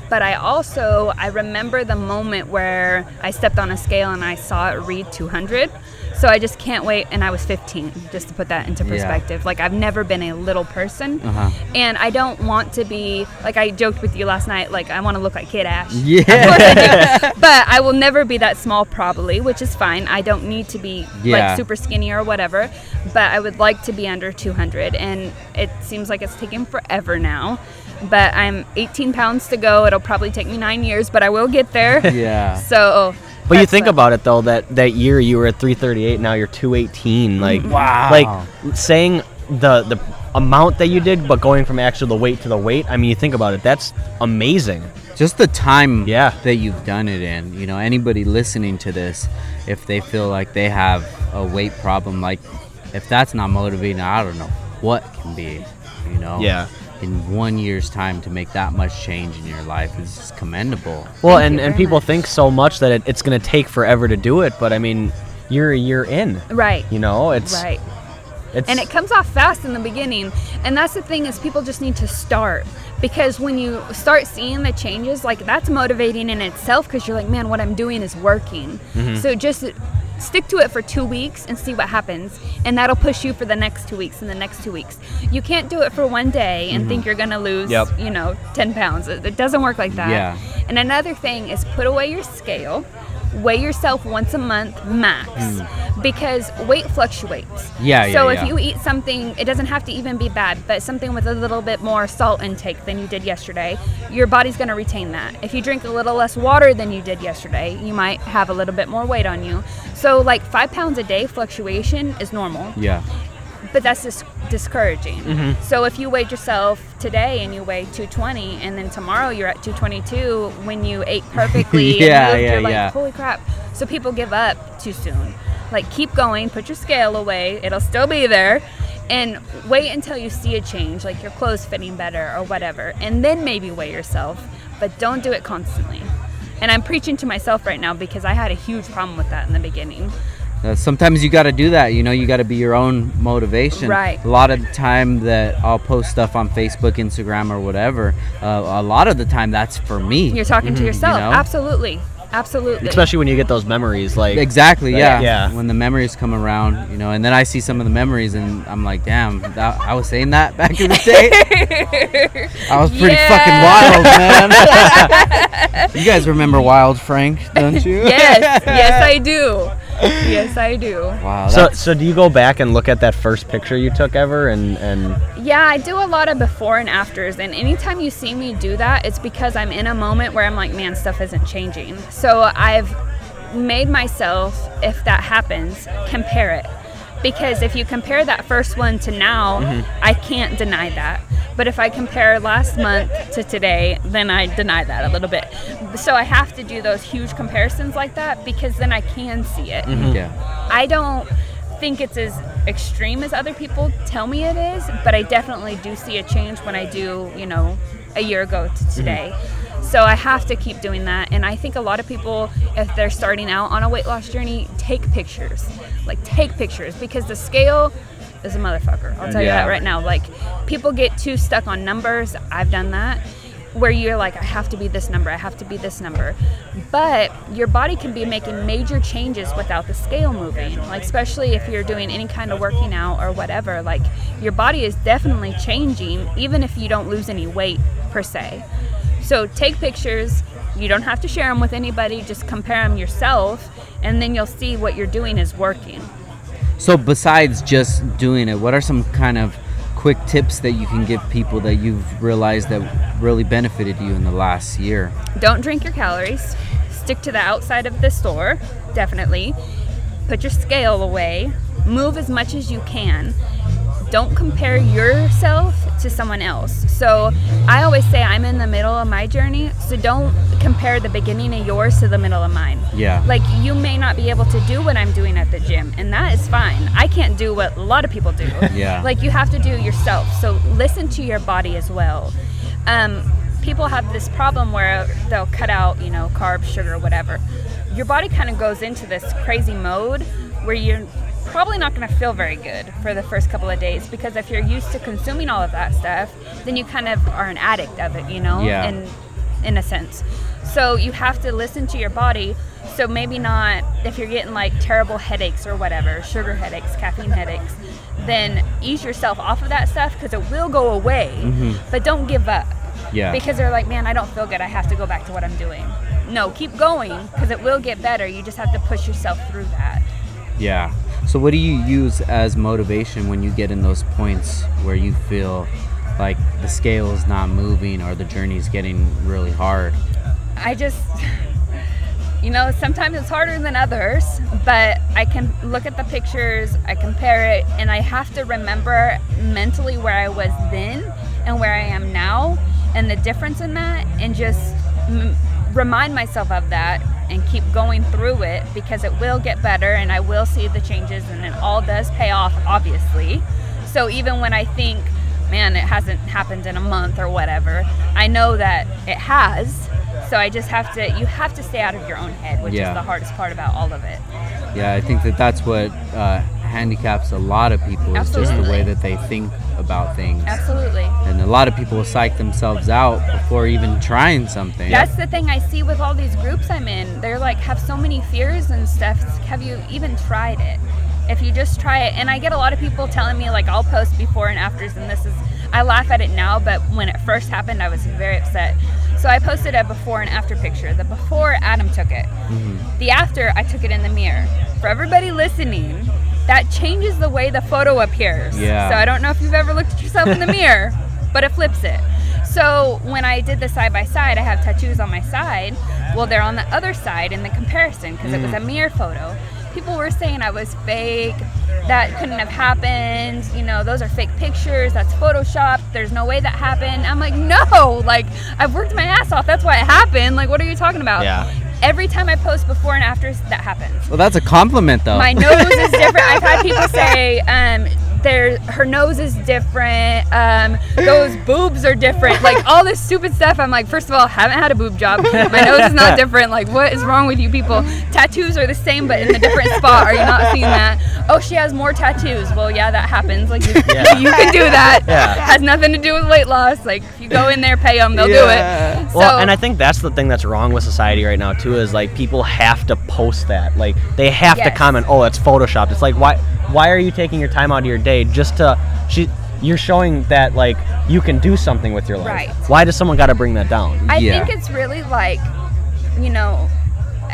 But I also, I remember the moment where I stepped on a scale and I saw it read 200. So I just can't wait. And I was 15, just to put that into Yeah. perspective. Like, I've never been a little person. Uh-huh. And I don't want to be, like, I joked with you last night, like, I want to look like Kid Ash. Yeah. I but I will never be that small, probably, which is fine. I don't need to be Yeah. like super skinny or whatever. But I would like to be under 200, and it seems like it's taking forever now. But I'm 18 pounds to go. It'll probably take me nine years, but I will get there. Yeah. So. But you think what- about it though that that year you were at 338, now you're 218. Like mm-hmm. Wow. like saying the the amount that you did, but going from actual the weight to the weight. I mean, you think about it. That's amazing. just the time Yeah. that you've done it in you know anybody listening to this if they feel like they have a weight problem like if that's not motivating i don't know what can be you know Yeah. In one year's time to make that much change in your life is commendable Well, Thank and and people much. think so much that it, it's going to take forever to do it, but I mean, you're a year in. Right. You know, it's Right. It's and it comes off fast in the beginning and that's the thing is people just need to start because when you start seeing the changes like that's motivating in itself because you're like man what i'm doing is working mm-hmm. so just stick to it for two weeks and see what happens and that'll push you for the next two weeks and the next two weeks. You can't do it for one day and think mm-hmm. you're gonna lose Yep. you know 10 pounds. It, it doesn't work like that. Yeah. and another thing is put away your scale weigh yourself once a month max hmm. because weight fluctuates Yeah, yeah, so yeah. if you eat something, it doesn't have to even be bad, but something with a little bit more salt intake than you did yesterday, your body's going to retain that. If you drink a little less water than you did yesterday, you might have a little bit more weight on you. So, like five pounds a day fluctuation is normal, yeah but that's dis- discouraging. Mm-hmm. So, if you weighed yourself today and you weigh 220, and then tomorrow you're at 222 when you ate perfectly, Yeah, and moved, yeah, you're like, yeah. holy crap. So, people give up too soon. Like, keep going, put your scale away, it'll still be there. And wait until you see a change, like your clothes fitting better or whatever, and then maybe weigh yourself, but don't do it constantly. And I'm preaching to myself right now because I had a huge problem with that in the beginning. Uh, sometimes you got to do that you know you got to be your own motivation Right. a lot of the time that i'll post stuff on facebook instagram or whatever uh, a lot of the time that's for me You're talking to yourself. know? Absolutely. Absolutely. especially when you get those memories like Exactly. Right, Yeah. yeah. When the memories come around, you know, and then I see some of the memories, and I'm like, damn, that, I was saying that back in the day. I was pretty fucking wild, man. you guys remember Wild Frank, don't you? yes, yes, I do. Yes, I do. Wow. So, so do you go back and look at that first picture you took ever and and Yeah, I do a lot of before and afters, and anytime you see me do that, it's because I'm in a moment where I'm like, man, stuff isn't changing. So I've made myself, if that happens, compare it. Because if you compare that first one to now, mm-hmm. I can't deny that. But if I compare last month to today, then I deny that a little bit. So I have to do those huge comparisons like that because then I can see it. Mm-hmm. yeah. I don't think it's as extreme as other people tell me it is, but I definitely do see a change when I do, you know, a year ago to mm-hmm. today. So I have to keep doing that. And I think a lot of people, if they're starting out on a weight loss journey, take pictures. Like, take pictures because the scale is a motherfucker. I'll tell you that right now. Like, people get too stuck on numbers. I've done that. Where you're like, I have to be this number, I have to be this number. But your body can be making major changes without the scale moving. Like, especially if you're doing any kind of working out or whatever, like, your body is definitely changing, even if you don't lose any weight per se. So, take pictures. You don't have to share them with anybody, just compare them yourself, and then you'll see what you're doing is working. So besides just doing it, what are some kind of quick tips that you can give people that you've realized that really benefited you in the last year? Don't drink your calories. Stick to the outside of the store, definitely. Put your scale away. Move as much as you can. Don't compare yourself to someone else. So I always say I'm in the middle of my journey, so don't compare the beginning of yours to the middle of mine. Yeah. Like you may not be able to do what I'm doing at the gym, and that is fine. I can't do what a lot of people do. Yeah. Like you have to do yourself. So listen to your body as well. Um, people have this problem where they'll cut out, you know, carbs, sugar, whatever. Your body kind of goes into this crazy mode where you're probably not going to feel very good for the first couple of days because if you're used to consuming all of that stuff, then you kind of are an addict of it, you know, Yeah. in in a sense. So you have to listen to your body. So maybe not if you're getting like terrible headaches or whatever, sugar headaches, caffeine headaches, then ease yourself off of that stuff because it will go away. Mm-hmm. But don't give up Yeah. because they're like, man, I don't feel good. I have to go back to what I'm doing. No, keep going because it will get better. You just have to push yourself through that. Yeah. So what do you use as motivation when you get in those points where you feel like the scale is not moving or the journey is getting really hard? I just, you know, sometimes it's harder than others, but I can look at the pictures, I compare it, and I have to remember mentally where I was then and where I am now and the difference in that, and just remind myself of that and keep going through it because it will get better and I will see the changes and it all does pay off, obviously. So even when I think, man, it hasn't happened in a month or whatever, I know that it has. So I just have to, you have to stay out of your own head, which Yeah. is the hardest part about all of it. Yeah, I think that that's what uh, handicaps a lot of people is just the way that they think about things. Absolutely. And a lot of people will psych themselves out before even trying something. That's the thing I see with all these groups I'm in. They're like, have so many fears and stuff. Have you even tried it? If you just try it, and I get a lot of people telling me, like, I'll post before and afters, and this is, I laugh at it now, but when it first happened, I was very upset. So I posted a before and after picture. The before, Adam took it. Mm-hmm. The after, I took it in the mirror. For everybody listening, that changes the way the photo appears. Yeah. So I don't know if you've ever looked at yourself in the mirror, but it flips it. So when I did the side by side, I have tattoos on my side. Well, they're on the other side in the comparison because it was a mm. mirror photo. People were saying I was fake. That couldn't have happened. You know, those are fake pictures. That's Photoshop. There's no way that happened. I'm like, no. Like, I've worked my ass off. That's why it happened. Like, what are you talking about? Yeah. Every time I post before and after, that happens. Well, that's a compliment, though. My nose is different. I've had people say, um, there, her nose is different. Um, those boobs are different. Like all this stupid stuff. I'm like, first of all, haven't had a boob job. My nose is not different. Like, what is wrong with you people? Tattoos are the same, but in a different spot. Are you not seeing that? Oh, she has more tattoos. Well, yeah, that happens. Like, you, Yeah. you can do that. Yeah. Has nothing to do with weight loss. Like, if you go in there, pay them, they'll Yeah. do it. Well, and I think that's the thing that's wrong with society right now too is like people have to post that. Like they have to comment, "Oh, it's photoshopped." It's like why why are you taking your time out of your day just to she you're showing that like you can do something with your life. Right. Why does someone got to bring that down? I Yeah. think it's really like, you know,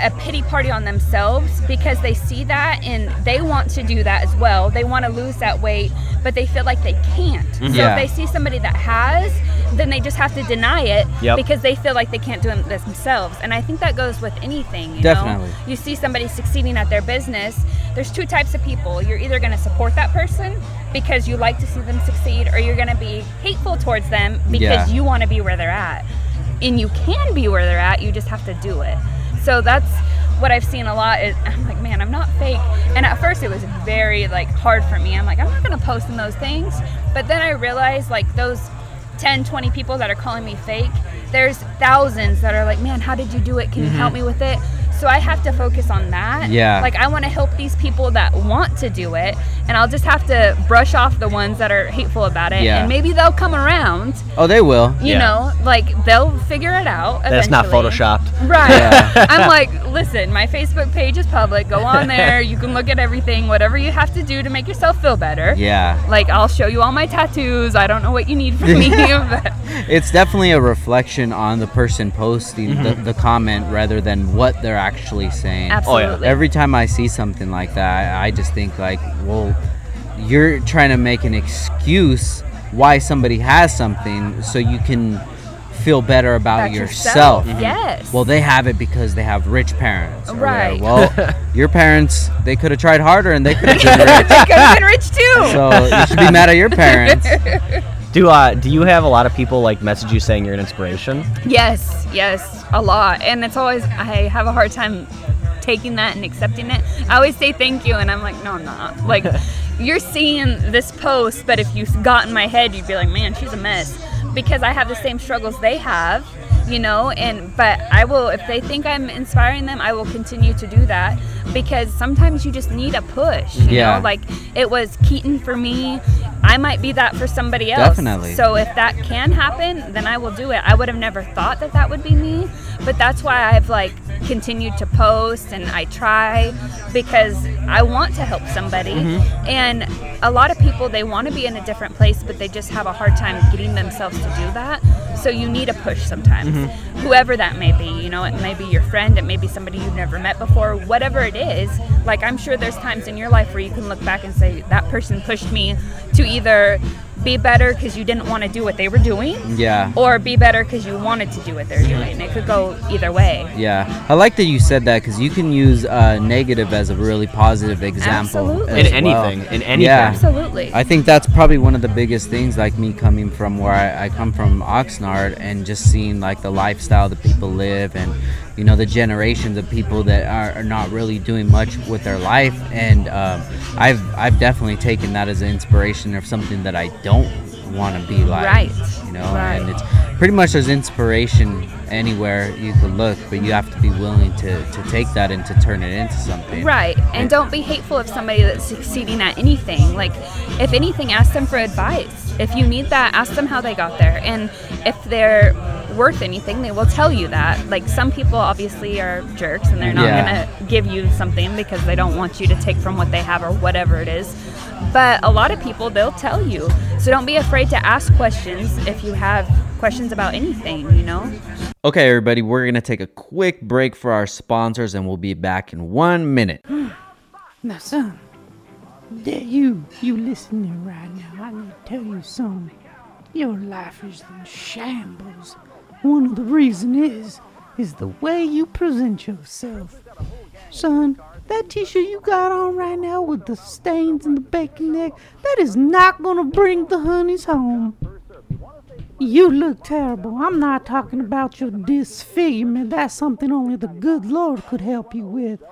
a pity party on themselves because they see that and they want to do that as well. They want to lose that weight, but they feel like they can't. Mhm. So Yeah. if they see somebody that has, then they just have to deny it Yep. because they feel like they can't do it themselves. And I think that goes with anything. You Definitely. Know? You see somebody succeeding at their business. There's two types of people. You're either going to support that person because you like to see them succeed, or you're going to be hateful towards them because Yeah. you want to be where they're at. And you can be where they're at. You just have to do it. So that's what I've seen a lot. Is I'm like, man, I'm not fake. And at first, it was very like hard for me. I'm like, I'm not going to post in those things. But then I realized like those 10, 20 people that are calling me fake. There's thousands that are like, man, how did you do it? Can you help mm-hmm. me with it? So I have to focus on that. Yeah. Like I want to help these people that want to do it, and I'll just have to brush off the ones that are hateful about it, Yeah. and maybe they'll come around. Oh, they will. You Yeah. know, like they'll figure it out. That's not photoshopped. Right. Yeah. I'm like, listen, my Facebook page is public. Go on there. You can look at everything, whatever you have to do to make yourself feel better. Yeah. Like, I'll show you all my tattoos. I don't know what you need from me. but It's definitely a reflection on the person posting Mm-hmm. the, the comment rather than what they're actually saying. Oh, absolutely. Every time I see something like that, I, just think like, well, you're trying to make an excuse why somebody has something so you can feel better about About yourself. yourself. Mm-hmm. Yes. Well, they have it because they have rich parents. whatever. Right. Well, your parents, they could have tried harder and they could have been rich. I could have been rich too. So you should be mad at your parents. Do uh do you have a lot of people like message you saying you're an inspiration? Yes, yes, a lot. And it's always, I have a hard time taking that and accepting it. I always say thank you, and I'm like, no, I'm not. Like, you're seeing this post, but if you got in my head, you'd be like, man, she's a mess. Because I have the same struggles they have, you know, and but I will, if they think I'm inspiring them, I will continue to do that because sometimes you just need a push, you Yeah. know, like it was Keaton for me. I might be that for somebody else. Definitely. So if that can happen, then I will do it. I would have never thought that that would be me, but that's why I've like continued to post and I try because I want to help somebody. Mm-hmm. And a lot of people they want to be in a different place, but they just have a hard time getting themselves to do that. So you need a push sometimes. Mm-hmm. Whoever that may be, you know, it may be your friend, it may be somebody you've never met before, whatever it is. Like I'm sure there's times in your life where you can look back and say that person pushed me to either be better because you didn't want to do what they were doing Yeah. or be better because you wanted to do what they're doing. It could go either way. Yeah, I like that you said that because you can use uh, negative as a really positive example. Absolutely. as In well. anything, in anything. Yeah. Absolutely. I think that's probably one of the biggest things, like me coming from where I, I come from, Oxnard, and just seeing like the lifestyle that people live, and you know the generations of people that are, are not really doing much with their life, and um, I've I've definitely taken that as an inspiration of something that I don't want to be like, Right. You know, Right. and it's pretty much there's inspiration anywhere you could look, but you have to be willing to to take that and to turn it into something. Right. And don't be hateful of somebody that's succeeding at anything. Like, if anything, ask them for advice. If you need that, ask them how they got there. And if they're worth anything, they will tell you that. Like, some people obviously are jerks and they're not Yeah. going to give you something because they don't want you to take from what they have or whatever it is. But a lot of people, they'll tell you. So don't be afraid to ask questions if you have questions about anything, you know? Okay, everybody, we're gonna take a quick break for our sponsors, and we'll be back in one minute. Now, son, there you, you listening right now. I need to tell you something. Your life is in shambles. One of the reason is, is the way you present yourself. Son, that t-shirt you got on right now with the stains and the bacon neck, that is not gonna bring the honeys home. You look terrible. I'm not talking about your disfigurement. That's something only the good Lord could help you with.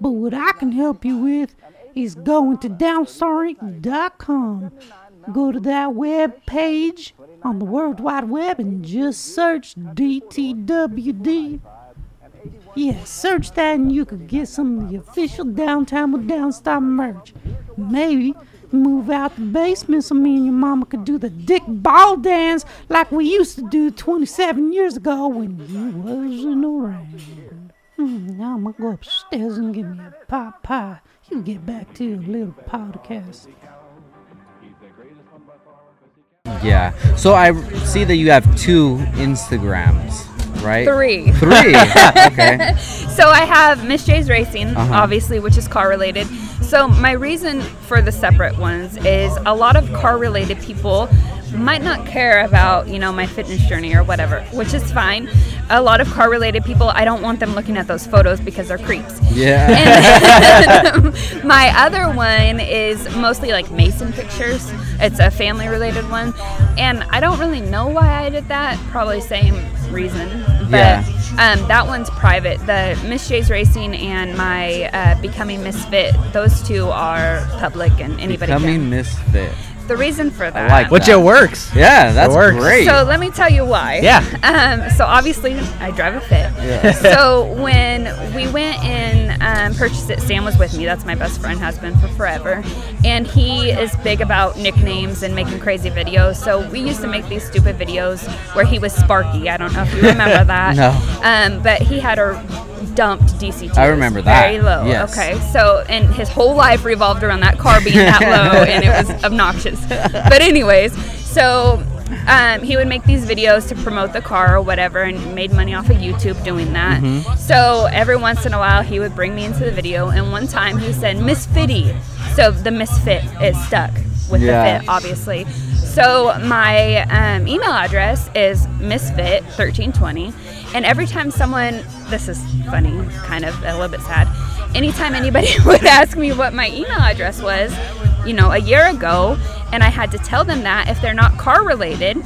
But what I can help you with is going to downstarink.com. Go to that web page on the World Wide Web and just search DTWD. Yeah, search that and you could get some of the official Downtown with Downstar merch. Maybe move out the basement so me and your mama could do the dick ball dance like we used to do 27 years ago when you wasn't around. Hmm, now I'm gonna go upstairs and get me a pot pie. You get back to your little podcast. Yeah. So I see that you have two Instagrams, right? Three. Three. okay. So I have Miss J's Racing, Uh-huh. obviously, which is car related. So my reason for the separate ones is a lot of car related people might not care about, you know, my fitness journey or whatever, which is fine. A lot of car related people, I don't want them looking at those photos because they're creeps. Yeah. My other one is mostly like Mason pictures. It's a family related one. And I don't really know why I did that. Probably same reason. But Yeah. um, that one's private. The Miss J's Racing and my uh, Becoming Misfit, those two are public and anybody Becoming can. misfit. The reason for that. like Which that. it works. Yeah, that's works. great. So let me tell you why. Yeah. Um, so obviously, I drive a Fit. Yeah. so when we went and um, purchased it, Sam was with me. That's my best friend, has been for forever, and he is big about nicknames and making crazy videos. So we used to make these stupid videos where he was Sparky. I don't know if you remember that. No. Um, but he had a dumped DC2. I remember that. Very low. Yes. Okay. So and his whole life revolved around that car being that low, and it was obnoxious. But anyways, so um, he would make these videos to promote the car or whatever and made money off of YouTube doing that. Mm-hmm. So every once in a while he would bring me into the video and one time he said Misfitty. So the misfit is stuck with Yeah. the fit, obviously. So my um, email address is misfit1320 and every time someone this is funny, kind of a little bit sad. Anytime anybody would ask me what my email address was, you know, a year ago, and I had to tell them that if they're not car related,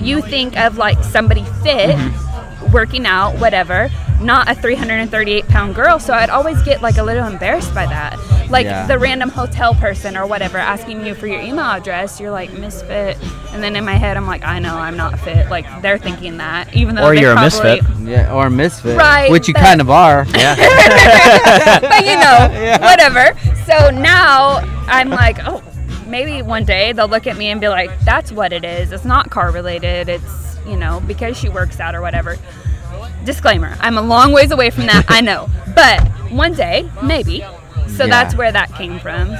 you think of like somebody fit, mm-hmm. working out, whatever, not a 338 pound girl. So I'd always get like a little embarrassed by that. Like Yeah. the random hotel person or whatever asking you for your email address, you're like misfit, and then in my head I'm like, I know I'm not fit. Like they're thinking that, even though Or you're a misfit. yeah, or a misfit, Right, which you but- kind of are. but you know, whatever. So now I'm like, oh, maybe one day they'll look at me and be like, that's what it is. It's not car related. It's, you know, because she works out or whatever. Disclaimer I'm a long ways away from that, I know. But one day, maybe. So Yeah. that's where that came from.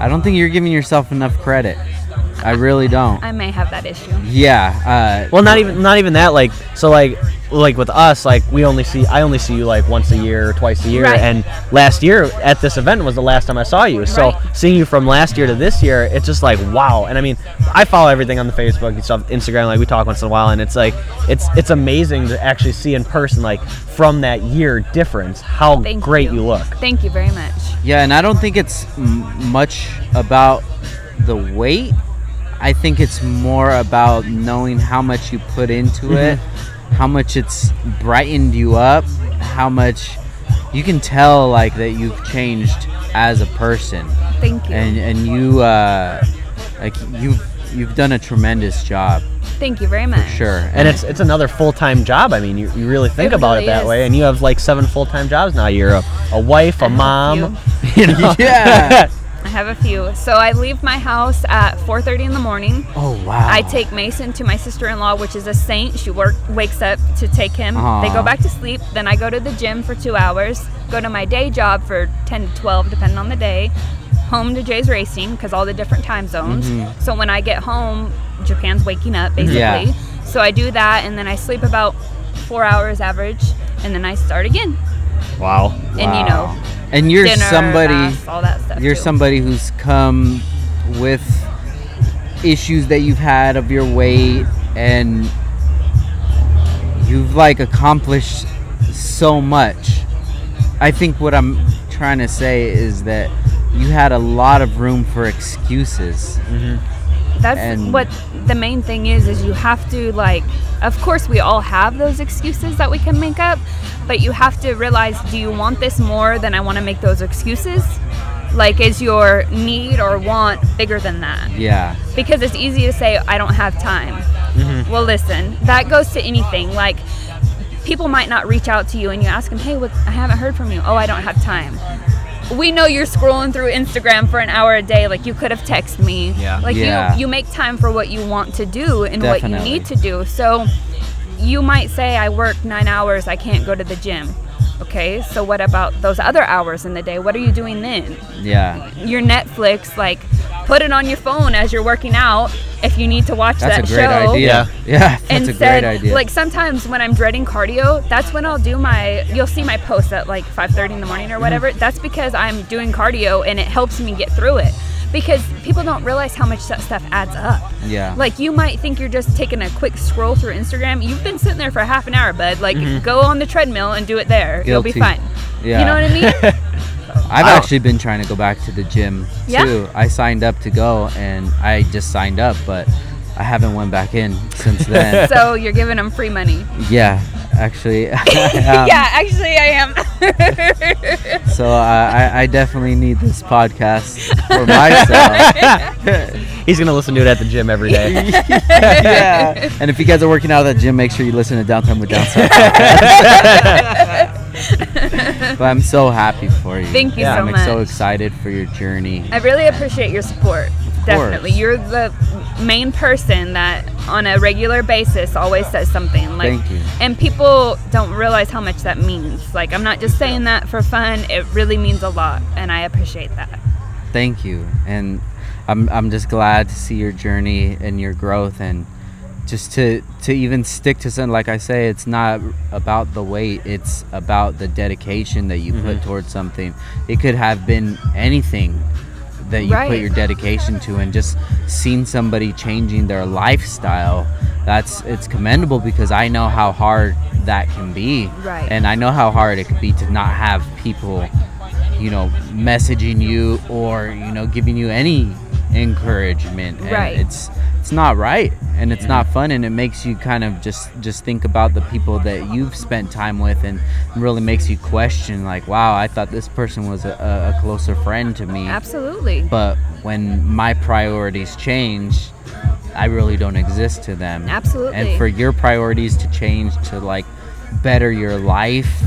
I don't think you're giving yourself enough credit. I really don't. I may have that issue. Yeah. Uh, Well, not even not even that. Like so, like like with us, like we only see I only see you like once a year or twice a year. Right. And last year at this event was the last time I saw you. So Right. seeing you from last year to this year, it's just like wow. And I mean, I follow everything on the Facebook and stuff, Instagram. Like we talk once in a while, and it's like it's it's amazing to actually see in person, like from that year difference, how Thank great you. you look. Thank you very much. Yeah, and I don't think it's m- much about the weight. I think it's more about knowing how much you put into it, how much it's brightened you up, how much you can tell like that you've changed as a person, Thank you. and and you uh, like you've you've done a tremendous job Thank you very much. for sure. And it's it's another full time job. I mean, you, you really think It about really it that is. way, and you have like seven full time jobs now. You're a, a wife, a I have a mom. You know? yeah. Have a few. So I leave my house at 4:30 in the morning. Oh wow. I take Mason to my sister-in-law, which is a saint. She work wakes up to take him. They go uh-huh. back to sleep. Then I go to the gym for two hours. Go to my day job for 10 to 12, depending on the day. Home to J's Racing because all the different time zones. Mm-hmm. So when I get home, Japan's waking up basically. Yeah. So I do that, and then I sleep about four hours average, and then I start again. Wow. And you know, Wow. And you're dinner, somebody. baths, all that stuff. you're too. somebody who's come with issues that you've had of your weight and you've like accomplished so much i think what i'm trying to say is that you had a lot of room for excuses mm-hmm. That's and- what the main thing is is you have to like of course we all have those excuses that we can make up but you have to realize do you want this more than i want to make those excuses? Like is your need or want bigger than that? Yeah. Because it's easy to say i don't have time. Mm-hmm. well listen that goes to anything like people might not reach out to you and you ask them hey what i haven't heard from you. Oh i don't have time we know you're scrolling through instagram for an hour a day like you could have texted me Yeah. like Yeah. you you make time for what you want to do and what you need to do so you might say i work nine hours i can't go to the gym okay so what about those other hours in the day what are you doing then yeah your Netflix, like put it on your phone as you're working out if you need to watch that's that a great show. idea yeah that's a Instead, great idea like sometimes when I'm dreading cardio, that's when I'll do my. You'll see my post at like 5:30 in the morning Mm-hmm. or whatever. That's because I'm doing cardio and it helps me get through it. Because people don't realize how much that stuff adds up. yeah Like you might think you're just taking a quick scroll through Instagram. You've been sitting there for half an hour, bud. Like go on the treadmill and do it there. You'll be Mm-hmm. Fine. yeah You know what I mean? I've Wow. actually been trying to go back to the gym too. Yeah? too. I signed up to go and I just signed up, but I haven't went back in since then. So you're giving them free money. yeah, actually. um, yeah, actually, I am. So uh, I, I definitely need this podcast for myself. He's gonna listen to it at the gym every day. yeah. And if you guys are working out at the gym, make sure you listen to Downtown with Downstar. but I'm so happy for you. Thank you Yeah. so I'm much. so excited for your journey. I really appreciate your support. Definitely. You're the main person that on a regular basis always says something. Like Thank you. and people don't realize how much that means. Like I'm not just saying that for fun. It really means a lot and I appreciate that. Thank you. And I'm, I'm just glad to see your journey and your growth and just to to even stick to something like I say it's not about the weight it's about the dedication that you put mm-hmm. towards something it could have been anything that you put your dedication to and just seeing somebody changing their lifestyle that's it's commendable because I know how hard that can be Right. and I know how hard it could be to not have people you know messaging you or you know giving you any encouragement and Right. it's it's not right and it's not fun and it makes you kind of just just think about the people that you've spent time with and really makes you question like wow i thought this person was a, a closer friend to me Absolutely. but when my priorities change i really don't exist to them Absolutely. and for your priorities to change to like better your life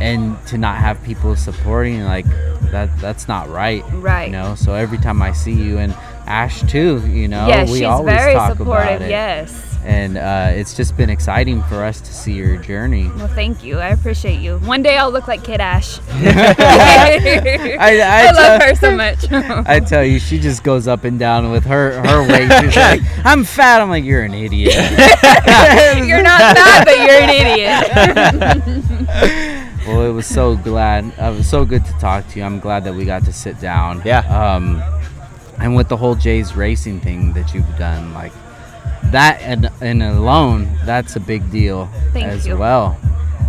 and to not have people supporting like that that's not right Right. you know so every time i see you and ash too you know yes, we she's always very talk supportive. about it Yes. and uh, it's just been exciting for us to see your journey Well, thank you. I appreciate you. One day I'll look like Kid Ash. I, I, love tell- her so much. I tell you, she just goes up and down with her her weight. She's like, "I'm fat." I'm like, "You're an idiot." you're not fat, but you're an idiot. Well, it was so glad. Uh, it was so good to talk to you. I'm glad that we got to sit down. Yeah. Um, and with the whole J's Racing thing that you've done, like that and, and alone, that's a big deal Thank as you. well.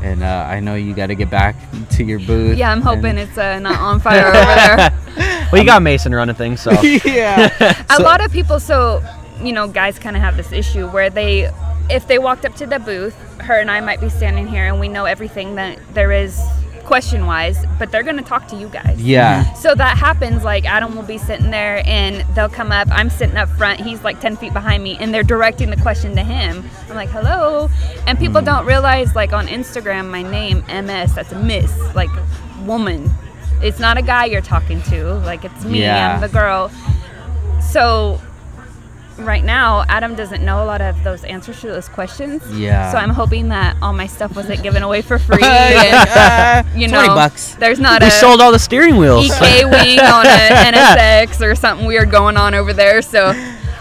And uh, I know you got to get back to your booth. yeah, I'm hoping it's uh, not on fire over there. Well, you got Mason running things, so yeah. a So- lot of people so you know guys kind of have this issue where they if they walked up to the booth her and i might be standing here and we know everything that there is question wise but they're going to talk to you guys. Yeah. so that happens like adam will be sitting there and they'll come up. I'm sitting up front. He's like 10 feet behind me and they're directing the question to him. I'm like hello? And people mm-hmm. don't realize like on instagram my name ms that's a miss like woman. It's not a guy you're talking to like it's me Yeah. i'm the girl. So right now adam doesn't know a lot of those answers to those questions Yeah. so i'm hoping that all my stuff wasn't given away for free and Uh, you know bucks. there's not we a sold all the steering wheels. EK wing on a NSX or something weird going on over there. So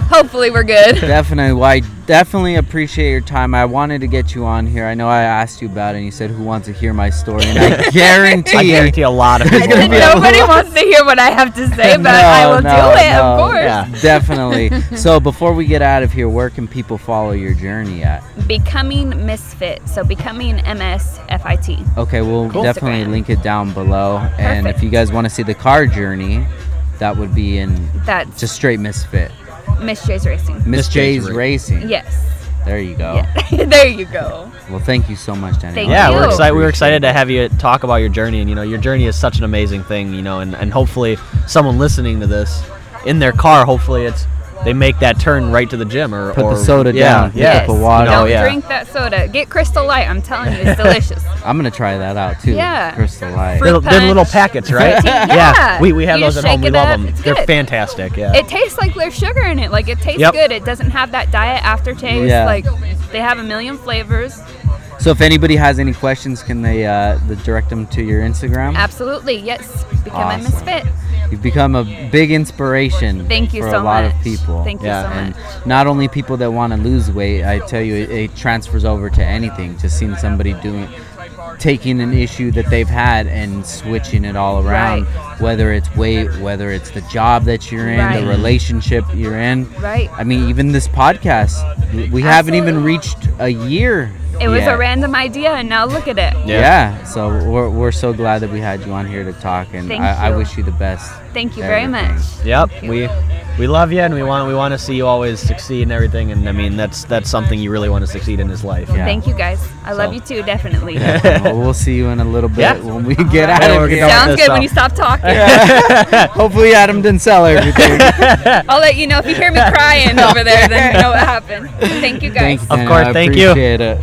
hopefully we're good. Definitely. Well, I definitely appreciate your time. I wanted to get you on here. I know I asked you about it, and you said, "Who wants to hear my story?" And I guarantee, I guarantee a lot of people. be Nobody wants to hear what I have to say, but I will No, do no, it, no. of course. Yeah. definitely. so before we get out of here, where can people follow your journey at? Becoming Misfit. So becoming MSFIT. Okay, we'll Cool. definitely Instagram. link it down below. And if you guys want to see the car journey, that would be in That's just straight Misfit. Miss J's Racing. Miss Miss J's J's Racing. Yes. There you go. Yeah. there you go. Well, thank you so much, Danny. Thank yeah, you. we're excited. We were excited to have you talk about your journey, and you know, your journey is such an amazing thing. You know, and, and hopefully, someone listening to this in their car, hopefully, it's they make that turn right to the gym or Put the soda yeah, down, Yeah, Yes. cup water. Don't yeah. drink that soda. Get Crystal Light. I'm telling you, it's delicious. I'm gonna try that out too. Yeah. Crystal Light. Fruit They're, they're little packets, right? Yeah. we, we have You those at home. We love up. them. It's They're good. fantastic. Yeah. It tastes like there's sugar in it. Like it tastes Yep. good. It doesn't have that diet aftertaste. Yeah. Like they have a million flavors. So if anybody has any questions, can they uh, the- direct them to your Instagram? Absolutely, yes. Become Awesome. a misfit. You've become a big inspiration. Thank you for so a lot much. of people. Thank you Yeah, so and much. not only people that want to lose weight, I tell you, it, it transfers over to anything. Just seeing somebody doing, taking an issue that they've had and switching it all around. Whether it's weight, whether it's the job that you're in, Right. the relationship you're in. Right. I mean, even this podcast, we haven't even reached a year. It was yet. a random idea, and now look at it. Yeah. Yeah. So we're, we're so glad that we had you on here to talk, and Thank I, I wish you the best. Thank you very much. Yep. We we love you and we want we want to see you always succeed and everything. And I mean, that's that's something you really want to succeed in his life. Yeah. Thank you guys. I love you too, definitely. well, we'll see you in a little bit Yeah. when we get out of here. Sounds good when you stop talking. Hopefully Adam didn't sell everything. I'll let you know if you hear me crying over there. Then you know what happened. Thank you guys. Thanks, Of course, I thank you. appreciate it.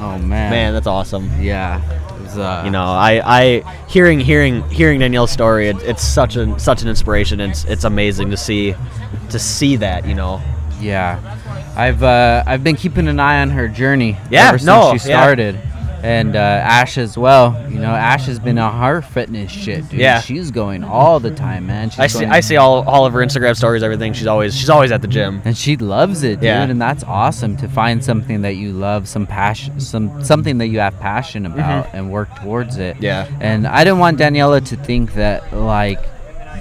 Oh man. Man, that's awesome. Yeah. It uh, You know, I, I hearing hearing hearing Danielle's story, it, it's such an such an inspiration. It's it's amazing to see to see that. You know, Yeah, I've uh, I've been keeping an eye on her journey Yeah, ever since no, she started. yeah. And uh, Ash as well. You know, Ash has been on her fitness shit, dude. Yeah. she's going all the time, man. She's I see I see all, all of her Instagram stories, everything. She's always she's always at the gym. and she loves it, dude. Yeah. And that's awesome to find something that you love, some passion, some something that you have passion about, and work towards it. Mm-hmm. Yeah. And I didn't want Daniela to think that like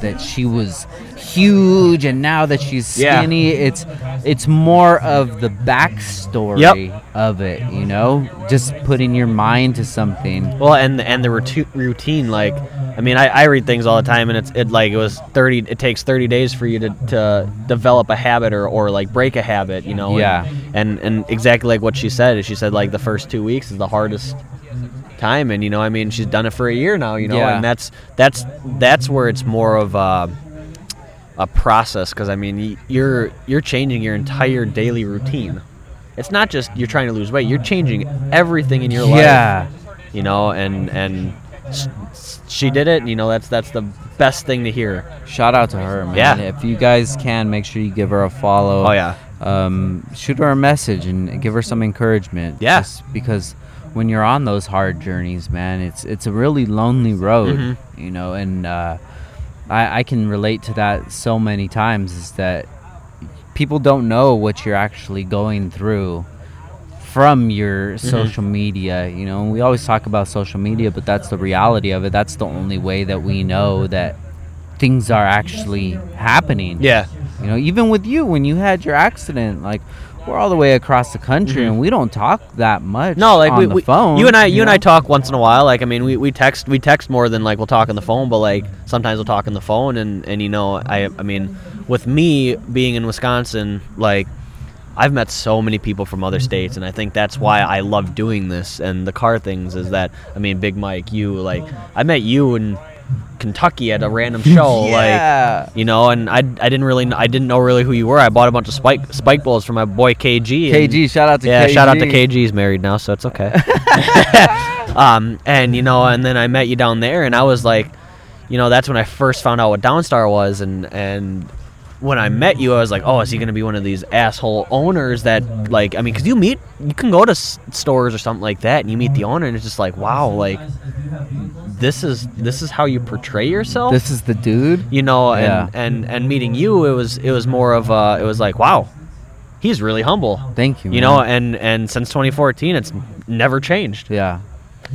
that she was huge and now that she's Yeah. skinny it's it's more of the backstory Yep. of it you know just putting your mind to something Well, and and the routine routine like. I mean, I, I read things all the time, and it's it like it was thirty. It takes thirty days for you to, to develop a habit or, or like break a habit, you know. and- Yeah. And, and exactly like what she said. is She said like the first two weeks is the hardest time, and you know, I mean, she's done it for a year now, you know, Yeah. and that's that's that's where it's more of a a process because I mean, you're you're changing your entire daily routine. It's not just you're trying to lose weight; you're changing everything in your life yeah you know and and she did it you know that's that's the best thing to hear shout out to her man Yeah. if you guys can make sure you give her a follow oh yeah um, shoot her a message and give her some encouragement. Yeah. Because when you're on those hard journeys, man, it's it's a really lonely road, Mhm. you know. And uh, I, I can relate to that so many times. Is that people don't know what you're actually going through from your Mm-hmm. social media, you know. And we always talk about social media, but that's the reality of it. That's the only way that we know that things are actually happening. yeah You know, even with you when you had your accident, like we're all the way across the country and we don't talk that much. Mm-hmm. no like on we, the we phone. you and i you, and i talk once in a while like i mean we, we text we text more than like we'll talk on the phone but like sometimes we'll talk on the phone and and you know i i mean with me being in wisconsin like I've met so many people from other states, and I think that's why I love doing this and the car things. Is that I mean, Big Mike, you like I met you in Kentucky at a random show, like you know, and I, I didn't really I didn't know really who you were. I bought a bunch of spike spike balls for my boy KG. and- KG, shout out to yeah, KG. shout out to KG. He's married now, so it's okay. um, and you know, and then I met you down there, and I was like, you know, that's when I first found out what Downstar was, and and when I met you, I was like, oh, is he gonna be one of these asshole owners that like, I mean, because you meet, you can go to s- stores or something like that, and you meet the owner, and it's just like, wow, like this is this is how you portray yourself This is the dude. you know and, Yeah. and and meeting you it was it was more of uh it was like wow he's really humble Thank you. you man. know and and since 2014 it's never changed Yeah.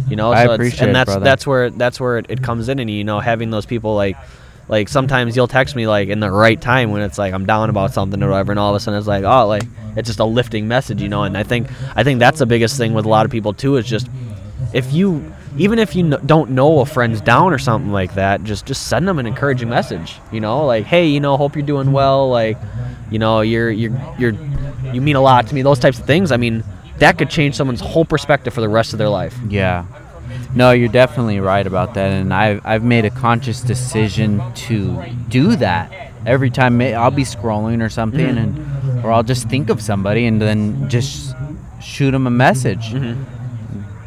you know I so it's, appreciate it, and that's brother. that's where that's where it, it comes in and you know having those people like like sometimes you'll text me like in the right time when it's like I'm down about something or whatever and all of a sudden it's like oh like it's just a lifting message you know? And I think I think that's the biggest thing with a lot of people too is just if you even if you don't know a friend's down or something like that just just send them an encouraging message you know? Like hey you know hope you're doing well like you know you're you're you're you mean a lot to me those types of things. I mean that could change someone's whole perspective for the rest of their life. Yeah. No, you're definitely right about that, and I've I've made a conscious decision to do that every time. I'll be scrolling or something, Mm-hmm. and or I'll just think of somebody and then just shoot them a message.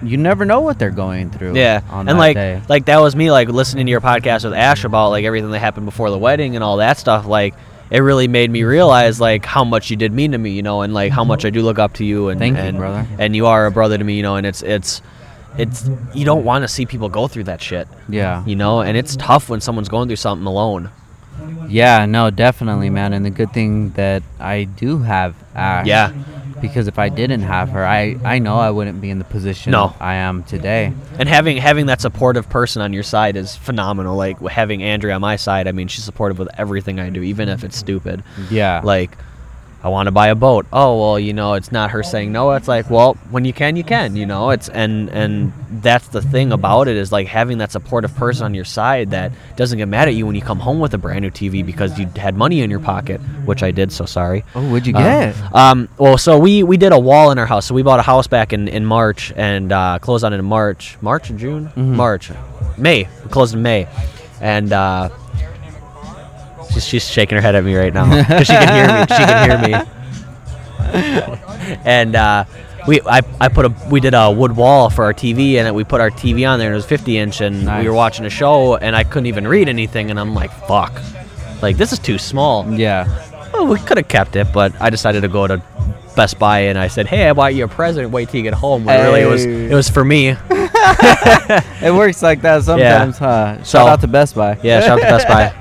You never know what they're going through. Mm-hmm. Yeah, and like day. like that was me like listening to your podcast with Ash about like everything that happened before the wedding and all that stuff. Like it really made me realize like how much you did mean to me, you know, and like how much I do look up to you. And Thank you, brother. And you are a brother to me, you know, and it's it's it's you don't want to see people go through that shit, yeah, you know, and it's tough when someone's going through something alone. yeah, no, definitely, man. And the good thing that I do have Ash. Yeah. Because if I didn't have her, I I know I wouldn't be in the position No. I am today. And having having that supportive person on your side is phenomenal. Like having Andrea on my side, I mean, she's supportive with everything I do, even if it's stupid. Yeah. Like, I want to buy a boat. Oh well, you know, it's not her saying no. It's like, well, when you can, you can. You know, it's and and that's the thing about it is like having that supportive person on your side that doesn't get mad at you when you come home with a brand new TV because you had money in your pocket, which I did. So sorry. Oh, what'd you Um, get? Um, well, so we we did a wall in our house. So we bought a house back in in March and uh, closed on it in March, March and June, Mm-hmm. March, May. We closed in May, and uh, she's, she's shaking her head at me right now because she can hear me. She can hear me. and uh, we I, I put a we did a wood wall for our TV and we put our TV on there and it was 50 inch and Nice. we were watching a show and I couldn't even read anything and I'm like fuck like this is too small yeah. well, we could have kept it, but I decided to go to Best Buy and I said, "Hey, I bought you a present. Wait till you get home." When really, it was it was for me. It works like that sometimes, huh? Shout So- out to Best Buy. Yeah, shout out to Best Buy.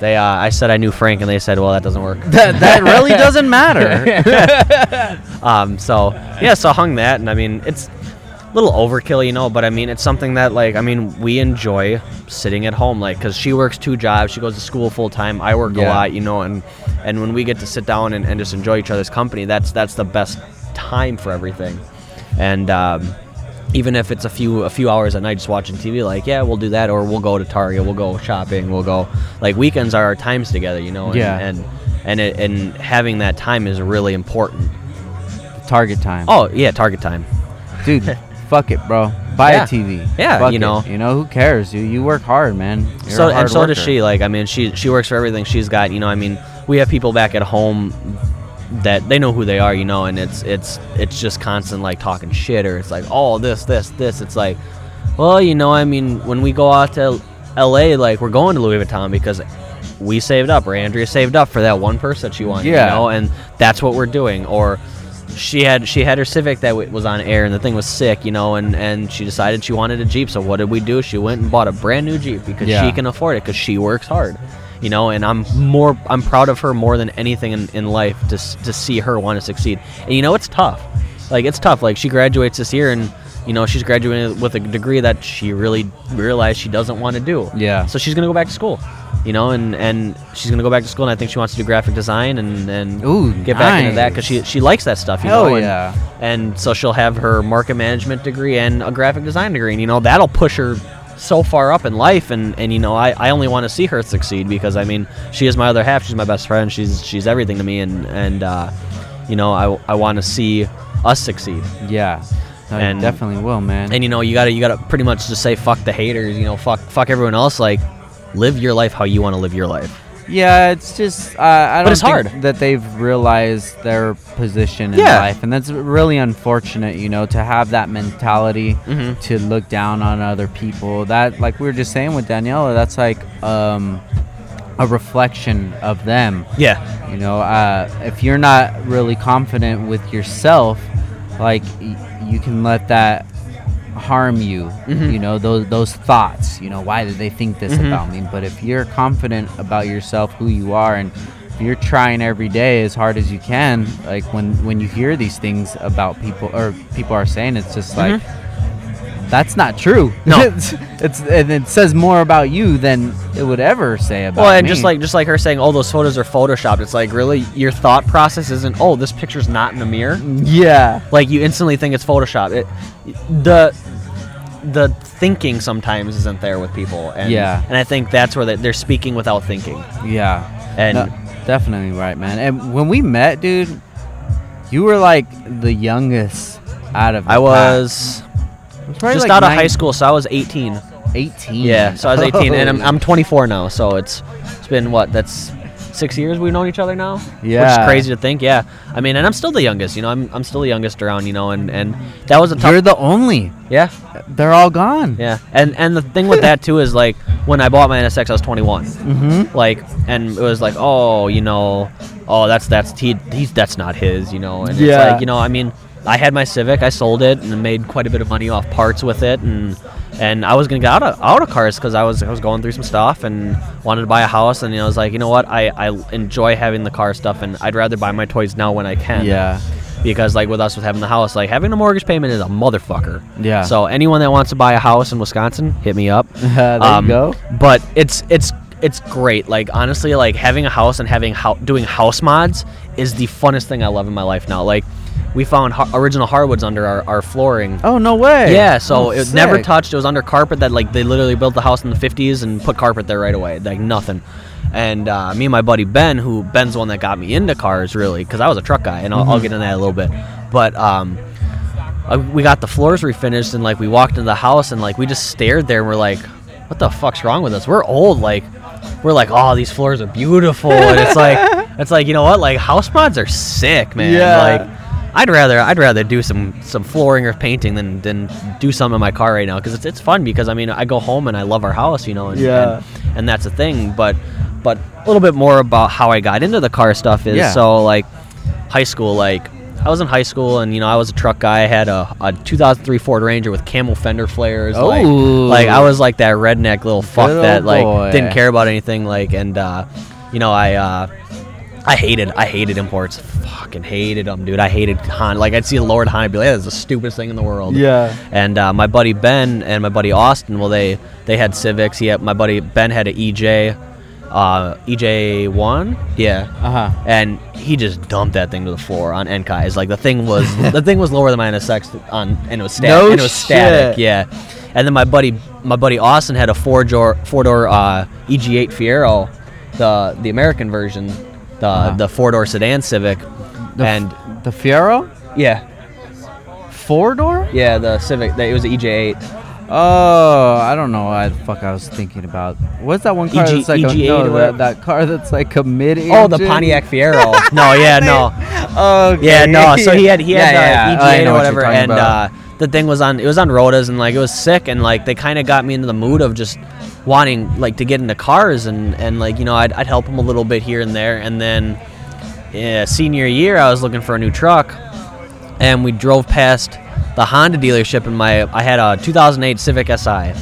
They, uh, I said I knew Frank, and they said, "Well, that doesn't work." that, that really doesn't matter. Um, so yeah, so I hung that, and I mean, it's a little overkill, you know, but I mean, it's something that like, I mean, we enjoy sitting at home, like, cause she works two jobs, she goes to school full time, I work a lot, you know, and and when we get to sit down and, and just enjoy each other's company, that's that's the best time for everything, and. Um, even if it's a few a few hours at night just watching TV, like yeah, we'll do that, or we'll go to Target, we'll go shopping, we'll go like weekends are our times together, you know. And, Yeah. And and it, and having that time is really important. Target time. Oh yeah, Target time. dude, fuck it, bro. Buy Yeah. a TV. Yeah, Fuck you it. know. You know who cares? You you work hard, man. You're so a and hard so does she. Like I mean, she she works for everything she's got. You know, I mean, we have people back at home that they know who they are. You know, and it's it's it's just constant like talking shit or it's like oh this this this. It's like, well, you know, I mean, when we go out to L.A., like we're going to Louis Vuitton because we saved up or Andrea saved up for that one purse that she wanted. Yeah. You know, and that's what we're doing. Or she had she had her Civic that w- was on air and the thing was sick, you know, and and she decided she wanted a Jeep. So what did we do? She went and bought a brand new Jeep because Yeah. she can afford it because she works hard, you know. And I'm more I'm proud of her more than anything in, in life to to see her want to succeed. And you know it's tough, like it's tough. Like she graduates this year and. You know, she's graduating with a degree that she really realized she doesn't want to do. Yeah. So she's gonna go back to school, you know, and, and she's gonna go back to school, and I think she wants to do graphic design and and Ooh, get back into that because she she likes that stuff. You Hell know, and, yeah. and so she'll have her market management degree and a graphic design degree, and you know that'll push her so far up in life. And and you know I, I only want to see her succeed because I mean she is my other half. She's my best friend. She's she's everything to me, and and uh, you know I I want to see us succeed. Yeah. No, And- definitely will, man. And you know you gotta you gotta pretty much just say fuck the haters. You know fuck fuck everyone else. Like live your life how you want to live your life. Yeah, it's just uh, I don't it's think hard. that they've realized their position in Yeah. life, and that's really unfortunate. You know, to have that mentality Mhm. to look down on other people. That, like we were just saying with Daniela, that's like um, a reflection of them. Yeah. You know, uh, if you're not really confident with yourself, like y- you can let that harm you. Mhm. You know, those those thoughts. You know, why did they think this Mhm. about me? But if you're confident about yourself, who you are, and if you're trying every day as hard as you can, like when when you hear these things about people or people are saying, it's just like. That's not true. No. it's, it's and it says more about you than it would ever say about me. Well, and me. just like just like her saying, "Oh, those photos are photoshopped." It's like really your thought process isn't, "Oh, this picture's not in a mirror." yeah, Like you instantly think it's photoshopped. It, the the thinking sometimes isn't there with people, and Yeah. and I think that's where they, they're speaking without thinking. Yeah. And No, definitely right, man. And when we met, dude, you were like the youngest out of. the I pack. was It was probably just like out of nine- high school, so I was 18. 18. Yeah, so I was 18, and I'm, I'm 24 now. So it's it's been what? That's six years we've known each other now. which Yeah. is crazy to think. Yeah, I mean, and I'm still the youngest. You know, I'm I'm still the youngest around. You know, and and that was a tough. You're the only. yeah, They're all gone. yeah, and and the thing with that too is like when I bought my NSX, I was 21. Mm-hmm. Like, and it was like, oh, you know, oh, that's that's he, he's that's not his, you know, and it's Yeah. like, you know, I mean, I had my Civic, I sold it and made quite a bit of money off parts with it, and and I was gonna get out of out of cars because I was I was going through some stuff and wanted to buy a house, and you know, I was like, you know what, I I enjoy having the car stuff, and I'd rather buy my toys now when I can. Yeah. Because like with us with having the house, like having a mortgage payment is a motherfucker. Yeah. So anyone that wants to buy a house in Wisconsin, hit me up. there Um, you go. But it's it's it's great. Like honestly, like having a house and having hou- doing house mods is the funnest thing I love in my life now. Like we found original hardwoods under our, our flooring. Oh no way. Yeah, so Oh, it was never touched. It was under carpet that like they literally built the house in the 50s and put carpet there right away, like nothing. And uh, me and my buddy Ben, who Ben's the one that got me into cars really, because I was a truck guy, and I'll, I'll get into that a little bit. But um, uh, we got the floors refinished, and like we walked into the house, and like we just stared there, and we're like, "What the fuck's wrong with us? We're old, like." We're like, oh, these floors are beautiful, and it's like, it's like, you know what? Like, house mods are sick, man. Yeah. Like, I'd rather I'd rather do some some flooring or painting than than do something in my car right now because it's it's fun because I mean I go home and I love our house you know and Yeah. and, and that's the thing but but a little bit more about how I got into the car stuff is Yeah. so like high school like I was in high school and you know I was a truck guy I had a, a 2003 Ford Ranger with camel fender flares like, like I was like that redneck little fuck Good that like boy. didn't care about anything like and uh, you know I uh, I hated I hated imports. Fucking hated them, dude. I hated Honda. Like I'd see a lowered Honda, I'd be like, "That's the stupidest thing in the world." Yeah. And uh, my buddy Ben and my buddy Austin, well, they they had Civics. He had my buddy Ben had an EJ, uh, EJ one, yeah. Uh huh. And he just dumped that thing to the floor on Enkei's. Like the thing was the thing was lower than my NSX on, and it was static. No and it was static, shit. yeah. And then my buddy my buddy Austin had a four door four door uh, EG8 Fiero, the the American version, the Uh-huh. the four door sedan Civic, The, and the Fiero yeah, four door. yeah, the Civic. It was the EJ8. Oh, I don't know what the fuck I was thinking about. What's that one car EG that's like a, EG8 no, that, that car that's like a mid Oh, the Pontiac Fiero. no, yeah, no. Oh, Yeah, no. So he had he had yeah, yeah. uh, I EG8 or whatever, and uh, the thing was on it was on Rotas, and like it was sick, and like they kind of got me into the mood of just wanting like to get into cars, and and like you know I'd I'd help him a little bit here and there, and then yeah, senior year I was looking for a new truck, and we drove past the Honda dealership, and my I had a 2008 Civic Si.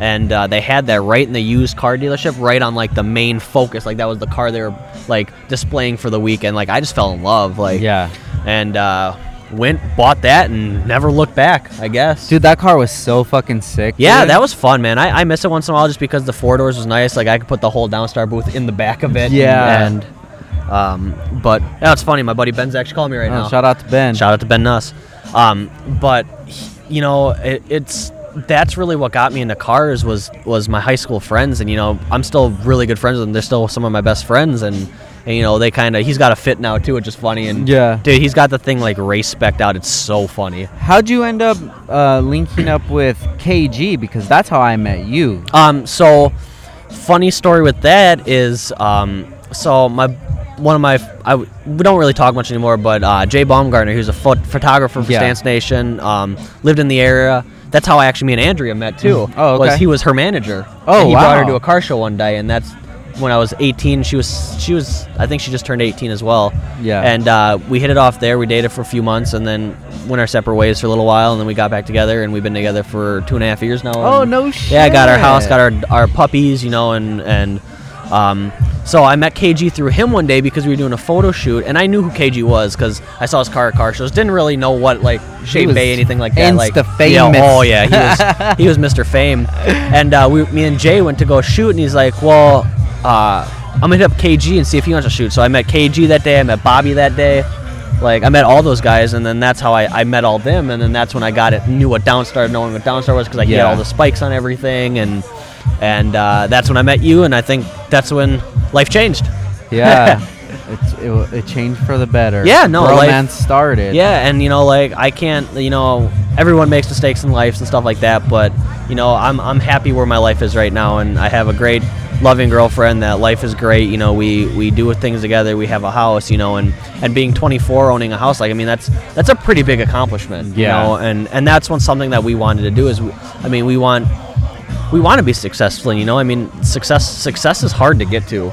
And uh, they had that right in the used car dealership, right on like the main focus. Like that was the car they were like displaying for the weekend. Like I just fell in love. Like yeah, and uh, went bought that and never looked back. I guess. dude, that car was so fucking sick. yeah, dude. that was fun, man. I, I miss it once in a while just because the four doors was nice. Like I could put the whole Downstar booth in the back of it. Yeah. And um, but yeah, it's funny. My buddy Ben's actually calling me right Oh, now. shout out to Ben. Shout out to Ben Nuss. Um, but you know, it, it's that's really what got me into cars was was my high school friends, and you know, I'm still really good friends with them. They're still some of my best friends, and, and you know, they kind of he's got a fit now too, which is funny. And Yeah. dude, he's got the thing like race spec'd out. It's so funny. How'd you end up uh, linking up with KG? Because that's how I met you. Um, so funny story with that is, um, so my one of my I we don't really talk much anymore, but uh, Jay Baumgartner, who's a phot- photographer for Yeah. Stance Nation, um, lived in the area. That's how I actually me and Andrea met too. Oh, Was he was her manager? Oh, and he brought her to a car show one day, and that's when I was 18. She was she was I think she just turned 18 as well. Yeah. And uh, we hit it off there. We dated for a few months, and then went our separate ways for a little while, and then we got back together, and we've been together for two and a half years now. Oh, no shit. yeah, got our house, got our our puppies, you know, and and um, so I met KG through him one day because we were doing a photo shoot, and I knew who KG was because I saw his car at car shows. Didn't really know what like Shape Bay, anything like that. Like insta-famous. Yeah, oh yeah, he was he was Mr. Fame, and uh, we, me and Jay went to go shoot, and he's like, well. Uh, I'm gonna hit up KG and see if he wants to shoot. So I met KG that day. I met Bobby that day. Like I met all those guys, and then that's how I, I met all them, and then that's when I got it, knew what Downstar, knowing what Downstar was, because I Yeah. had all the spikes on everything, and and uh, that's when I met you, and I think that's when life changed. Yeah. it, it changed for the better. Yeah, no, life- romance started. Yeah, and you know, like I can't, you know, everyone makes mistakes in life and stuff like that, but you know, I'm I'm happy where my life is right now, and I have a great, loving girlfriend. That life is great. You know, we we do things together. We have a house, you know, and and being 24, owning a house, like I mean, that's that's a pretty big accomplishment. You Yeah. know, and and that's one something that we wanted to do is, we, I mean, we want we want to be successful. You know, I mean, success success is hard to get to.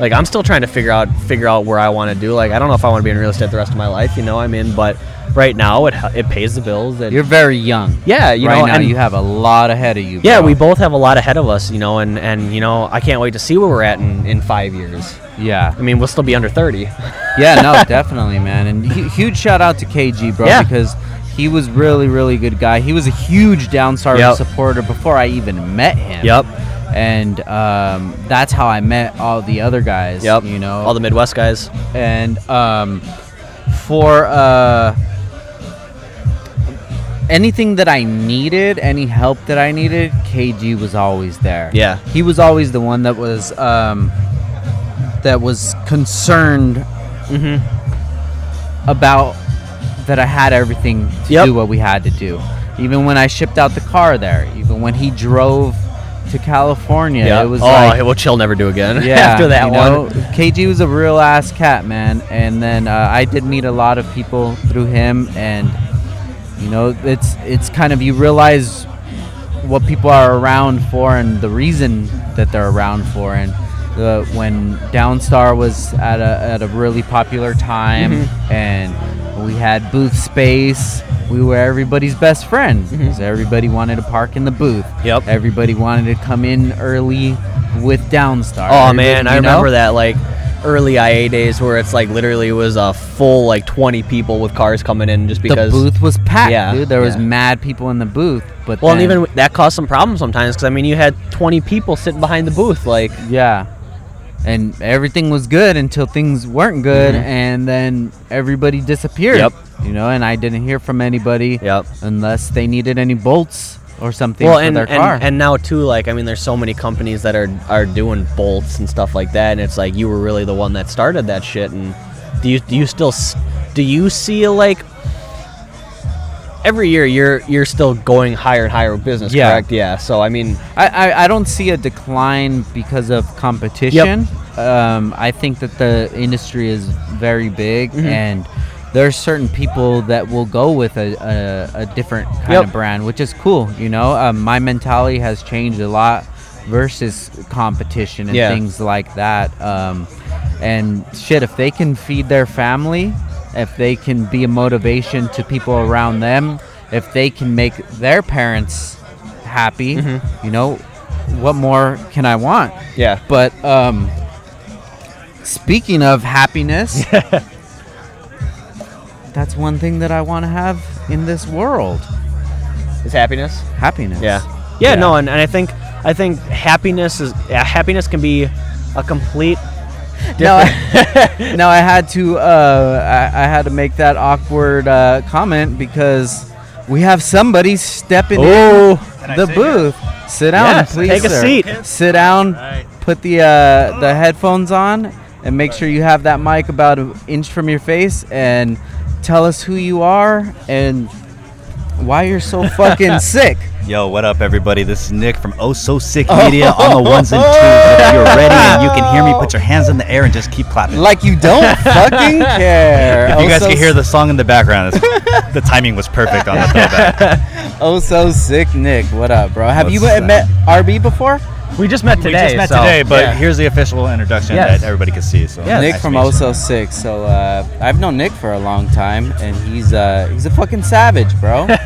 Like I'm still trying to figure out figure out where I want to do. Like I don't know if I want to be in real estate the rest of my life. You know, I'm in, but right now it it pays the bills. And You're very young. yeah, you right know, now and you have a lot ahead of you. yeah, bro. we both have a lot ahead of us. You know, and and you know, I can't wait to see where we're at in in five years. Yeah. I mean, we'll still be under 30. Yeah, no, definitely, man. And hu- huge shout out to KG, bro, Yeah. because he was really, really good guy. He was a huge Downstar Yep. supporter before I even met him. Yep. And um, that's how I met all the other guys. Yep. You know, all the Midwest guys. and um, for uh, anything that I needed, any help that I needed, KG was always there. Yeah. he was always the one that was um, that was concerned about that I had everything to Yep. do what we had to do. Even when I shipped out the car there, even when he drove to California, Yeah. it was oh, like which he'll never do again. yeah, After that you one. KG was a real ass cat, man. And then uh, I did meet a lot of people through him, and you know, it's it's kind of you realize what people are around for and the reason that they're around for. And the when Downstar was at a at a really popular time, Mm-hmm. and we had booth space. We were everybody's best friend because everybody wanted to park in the booth. Mm-hmm. Yep. Everybody wanted to come in early with Downstar. Oh Everybody- man, I you know? remember that like early IA days where it's like literally was a full like 20 people with cars coming in just because The booth was packed, Yeah, dude. There was yeah. mad people in the booth, but Well, and even that caused some problems sometimes because I mean you had 20 people sitting behind the booth like. yeah, and everything was good until things weren't good, and then everybody disappeared. Mm-hmm. Yep. You know, and I didn't hear from anybody. Yep. Unless they needed any bolts or something Well, for and, their car. and and now too, like I mean, there's so many companies that are are doing bolts and stuff like that, and it's like you were really the one that started that shit. And do you do you still do you see like every year you're you're still going higher and higher with business, Yeah. correct? Yeah. So I mean, I, I, I don't see a decline because of competition. Um, I think that the industry is very big, Mm-hmm. and there's certain people that will go with a, a, a different kind Yep. of brand, which is cool. You know, um, my mentality has changed a lot versus competition and Yeah. things like that. Um, and shit, if they can feed their family, if they can be a motivation to people around them, if they can make their parents happy, Mm-hmm. you know, what more can I want? yeah. But um, speaking of happiness, that's one thing that I want to have in this world. Is happiness? Happiness. Yeah. Yeah. No, and, and I think I think happiness is yeah, happiness can be a complete. No, I, no, I had to. Uh, I, I had to make that awkward uh, comment because we have somebody stepping Oh. in the booth. Sit down, Yes, please. take a seat. Sit down. Put the uh, the headphones on, and make sure you have that mic about an inch from your face, and tell us who you are and why you're so fucking sick. Yo, what up, everybody? This is Nick from Oh So Sick Media on the ones and twos. If you're ready and you can hear me, put your hands in the air and just keep clapping. Like you don't fucking care. if you Oh, guys so can hear the song in the background, it's, the timing was perfect on the throwback. Oh, so sick, Nick. What up, bro? Have you What's up? met RB before? We just met today. we just met so, today, but yeah. here's the official introduction Yes. that everybody can see. So Yes. Nick nice from to meet Oh you. So Sick. So uh, I've known Nick for a long time, and he's uh, he's a fucking savage, bro.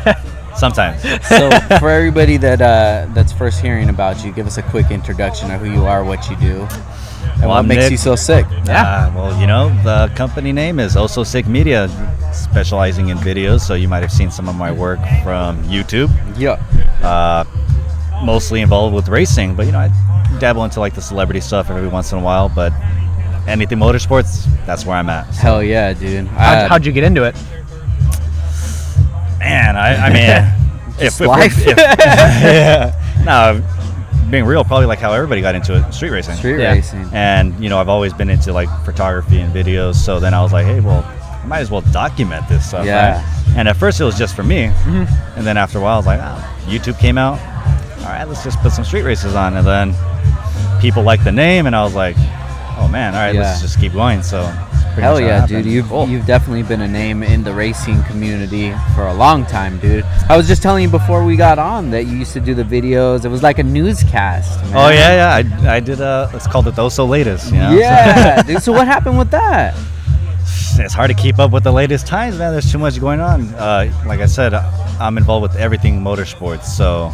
Sometimes. so for everybody that uh, that's first hearing about you, give us a quick introduction of who you are, what you do, and Well, what I'm makes Nick. you so sick. Uh, well, you know, the company name is Oso Sick Media, specializing in videos. So you might have seen some of my work from YouTube. Yeah. uh, mostly involved with racing, but you know, I dabble into like the celebrity stuff every once in a while. But anything motorsports, that's where I'm at. Hell yeah, dude. How'd, Uh, how'd you get into it? Man, I, I mean, if, if life. if- yeah, no, being real, probably like how everybody got into it, street racing. street Yeah. racing. And you know, I've always been into like photography and videos. So then I was like, hey, well, I might as well document this stuff. Yeah. right? And at first it was just for me, Hmm. and then after a while, I was like, oh, YouTube came out. All right, let's just put some street races on, and then people liked the name, and I was like, oh man, all right, Yeah. let's just keep going. So it's pretty Hell much yeah, happened. dude. You've Cool. you've definitely been a name in the racing community for a long time, dude. I was just telling you before we got on that you used to do the videos. It was like a newscast. Man. Oh yeah, yeah. I, I did. a. it's called the Oso latest. You know? So- Yeah, dude. So what happened with that? it's hard to keep up with the latest times, man. There's too much going on. Uh, like I said, I'm involved with everything motorsports, so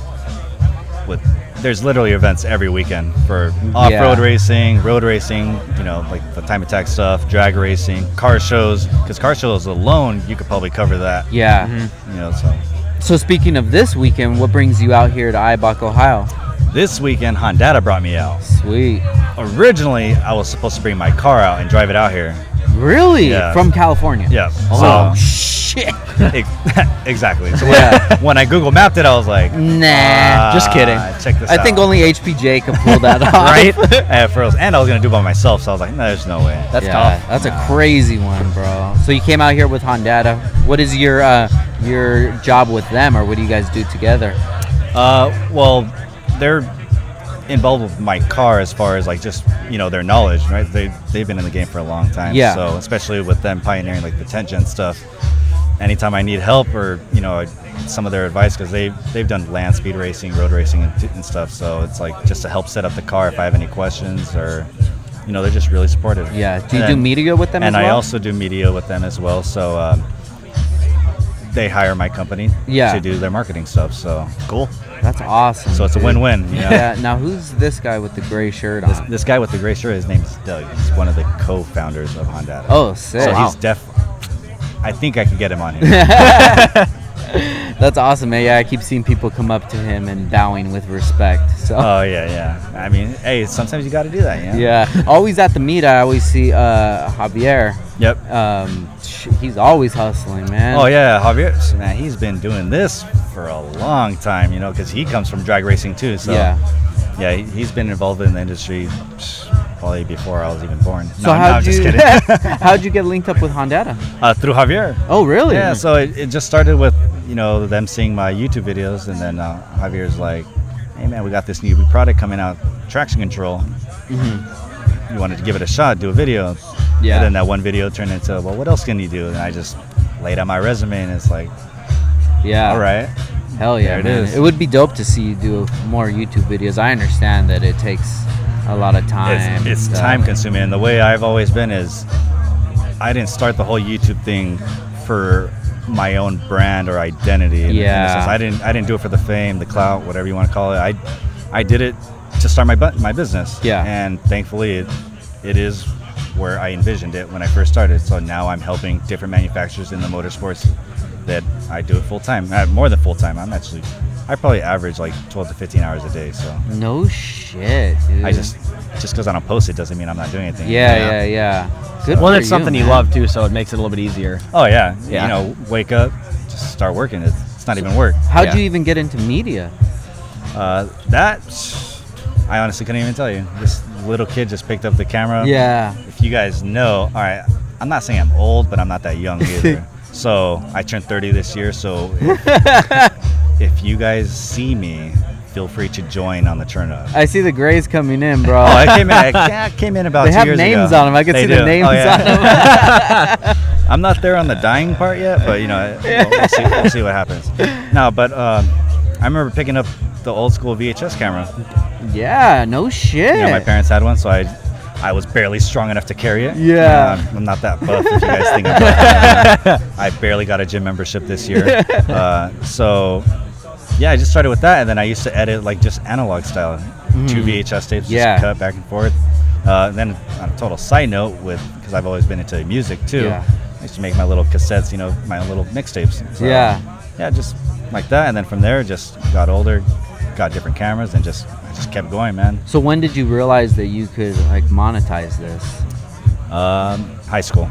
with there's literally events every weekend for mm-hmm. off-road Yeah. racing, road racing. You know, like the time attack stuff, drag racing, car shows. Because car shows alone, you could probably cover that. Yeah. Mm-hmm. You know, so So speaking of this weekend, what brings you out here to Eibach, Ohio? This weekend, Hondata brought me out. Sweet. Originally, I was supposed to bring my car out and drive it out here. Really? Yeah. From California? Yeah. Oh, So- shit. Exactly. So when, Yeah. when I Google mapped it, I was like, Nah. Just kidding. "Ah, Check this I out. think only HPJ can pull that off. Right? At first, and I was gonna do it by myself, so I was like, no, there's no way. That's yeah, tough. That's a crazy one, bro. So you came out here with Hondata. What is your uh, your job with them, or what do you guys do together? Uh, well, they're involved with my car as far as like just you know their knowledge, right? They they've been in the game for a long time. Yeah. So especially with them pioneering like the tenth gen stuff, anytime I need help or you know some of their advice because they they've done land speed racing, road racing, and, and stuff. So it's like just to help set up the car if I have any questions or. You know, they're just really supportive. Yeah. Do you And do then- media with them and as well? I also do media with them as well. So um, they hire my company Yeah. to do their marketing stuff. So Cool. That's awesome. so it's a win-win. You know? Yeah. Now who's this guy with the gray shirt on? This, this guy with the gray shirt, his name is Doug. He's one of the co-founders of Hondata. oh, sick. so he's def. I think I could get him on here. That's awesome, man. Yeah, I keep seeing people come up to him and bowing with respect. So. oh yeah, yeah. I mean, hey, sometimes you got to do that, yeah. Yeah, always at the meet. I always see uh, Javier. Yep. Um, he's always hustling, man. Oh yeah, Javier. Man, he's been doing this for a long time, you know, because he comes from drag racing too. So Yeah. yeah, he, he's been involved in the industry probably before I was even born. So no, no, how'd I'm just you kidding. how'd you get linked up with Hondata? uh, through Javier. Oh, really? Yeah, so it, it just started with you know them seeing my YouTube videos, and then uh, Javier's like, "Hey man, we got this new product coming out, traction control. You wanted to give it a shot, do a video. Yeah. And then that one video turned into, well, what else can you do? And I just laid out my resume, and it's like, yeah. all right, Hell yeah, it man. is. It would be dope to see you do more YouTube videos. I understand that it takes a lot of time. it's, it's time consuming. And the way I've always been is, I didn't start the whole YouTube thing for my own brand or identity. Yeah. I didn't. I didn't do it for the fame, the clout, whatever you want to call it. I, I did it to start my my business. Yeah. And thankfully, it, it is where I envisioned it when I first started. So now I'm helping different manufacturers in the motorsports that I do it full time. More than full time. I'm actually, I probably average like 12 to 15 hours a day. So No shit, dude. I just, just because I don't post it doesn't mean I'm not doing anything. Yeah, you know? yeah, yeah. Good. Well, it's something you, man. love too, so it makes it a little bit easier. Oh yeah. Yeah. You know, wake up, just start working. It's, it's not even work. How'd Yeah. you even get into media? Uh, that I honestly couldn't even tell you. This little kid just picked up the camera. Yeah. If you guys know, all right, I'm not saying I'm old, but I'm not that young either. so I turned 30 this year. So if, if you guys see me, feel free to join on the turn up. I see the grays coming in, bro. Oh, I came in. I ca- came in about they have names ago. on them. I can They see the do. names Oh, yeah. on them. I'm not there on the dying part yet, but you know, we'll, we'll see, we'll see what happens. No, but um, I remember picking up the old school VHS camera. yeah. No shit. You know, my parents had one, so I, I was barely strong enough to carry it. Yeah. I'm not that buff. If you guys think I'm buff, I barely got a gym membership this year. Uh, so, yeah, I just started with that, and then I used to edit like just analog style, two VHS tapes, Yeah. just cut back and forth. Uh, and then on a total side note, with because I've always been into music too, Yeah. I used to make my little cassettes, you know, my little mixtapes. So, Yeah. yeah, just like that, and then from there, just got older, got different cameras, and just I just kept going, man. So when did you realize that you could like monetize this? Um, high school.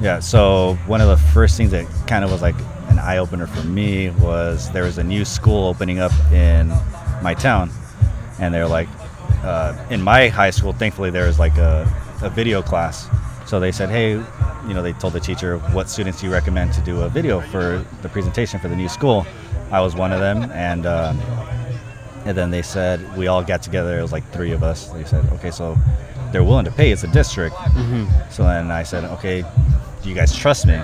Yeah. So one of the first things that kind of was like an eye opener for me was there was a new school opening up in my town, and they're like, uh, in my high school, thankfully there was like a, a video class. So they said, hey, you know, they told the teacher what students do you recommend to do a video for the presentation for the new school. I was one of them, and um, and then they said we all got together. It was like three of us. They said, okay, so they're willing to pay. It's a district. So then I said, okay, do you guys trust me?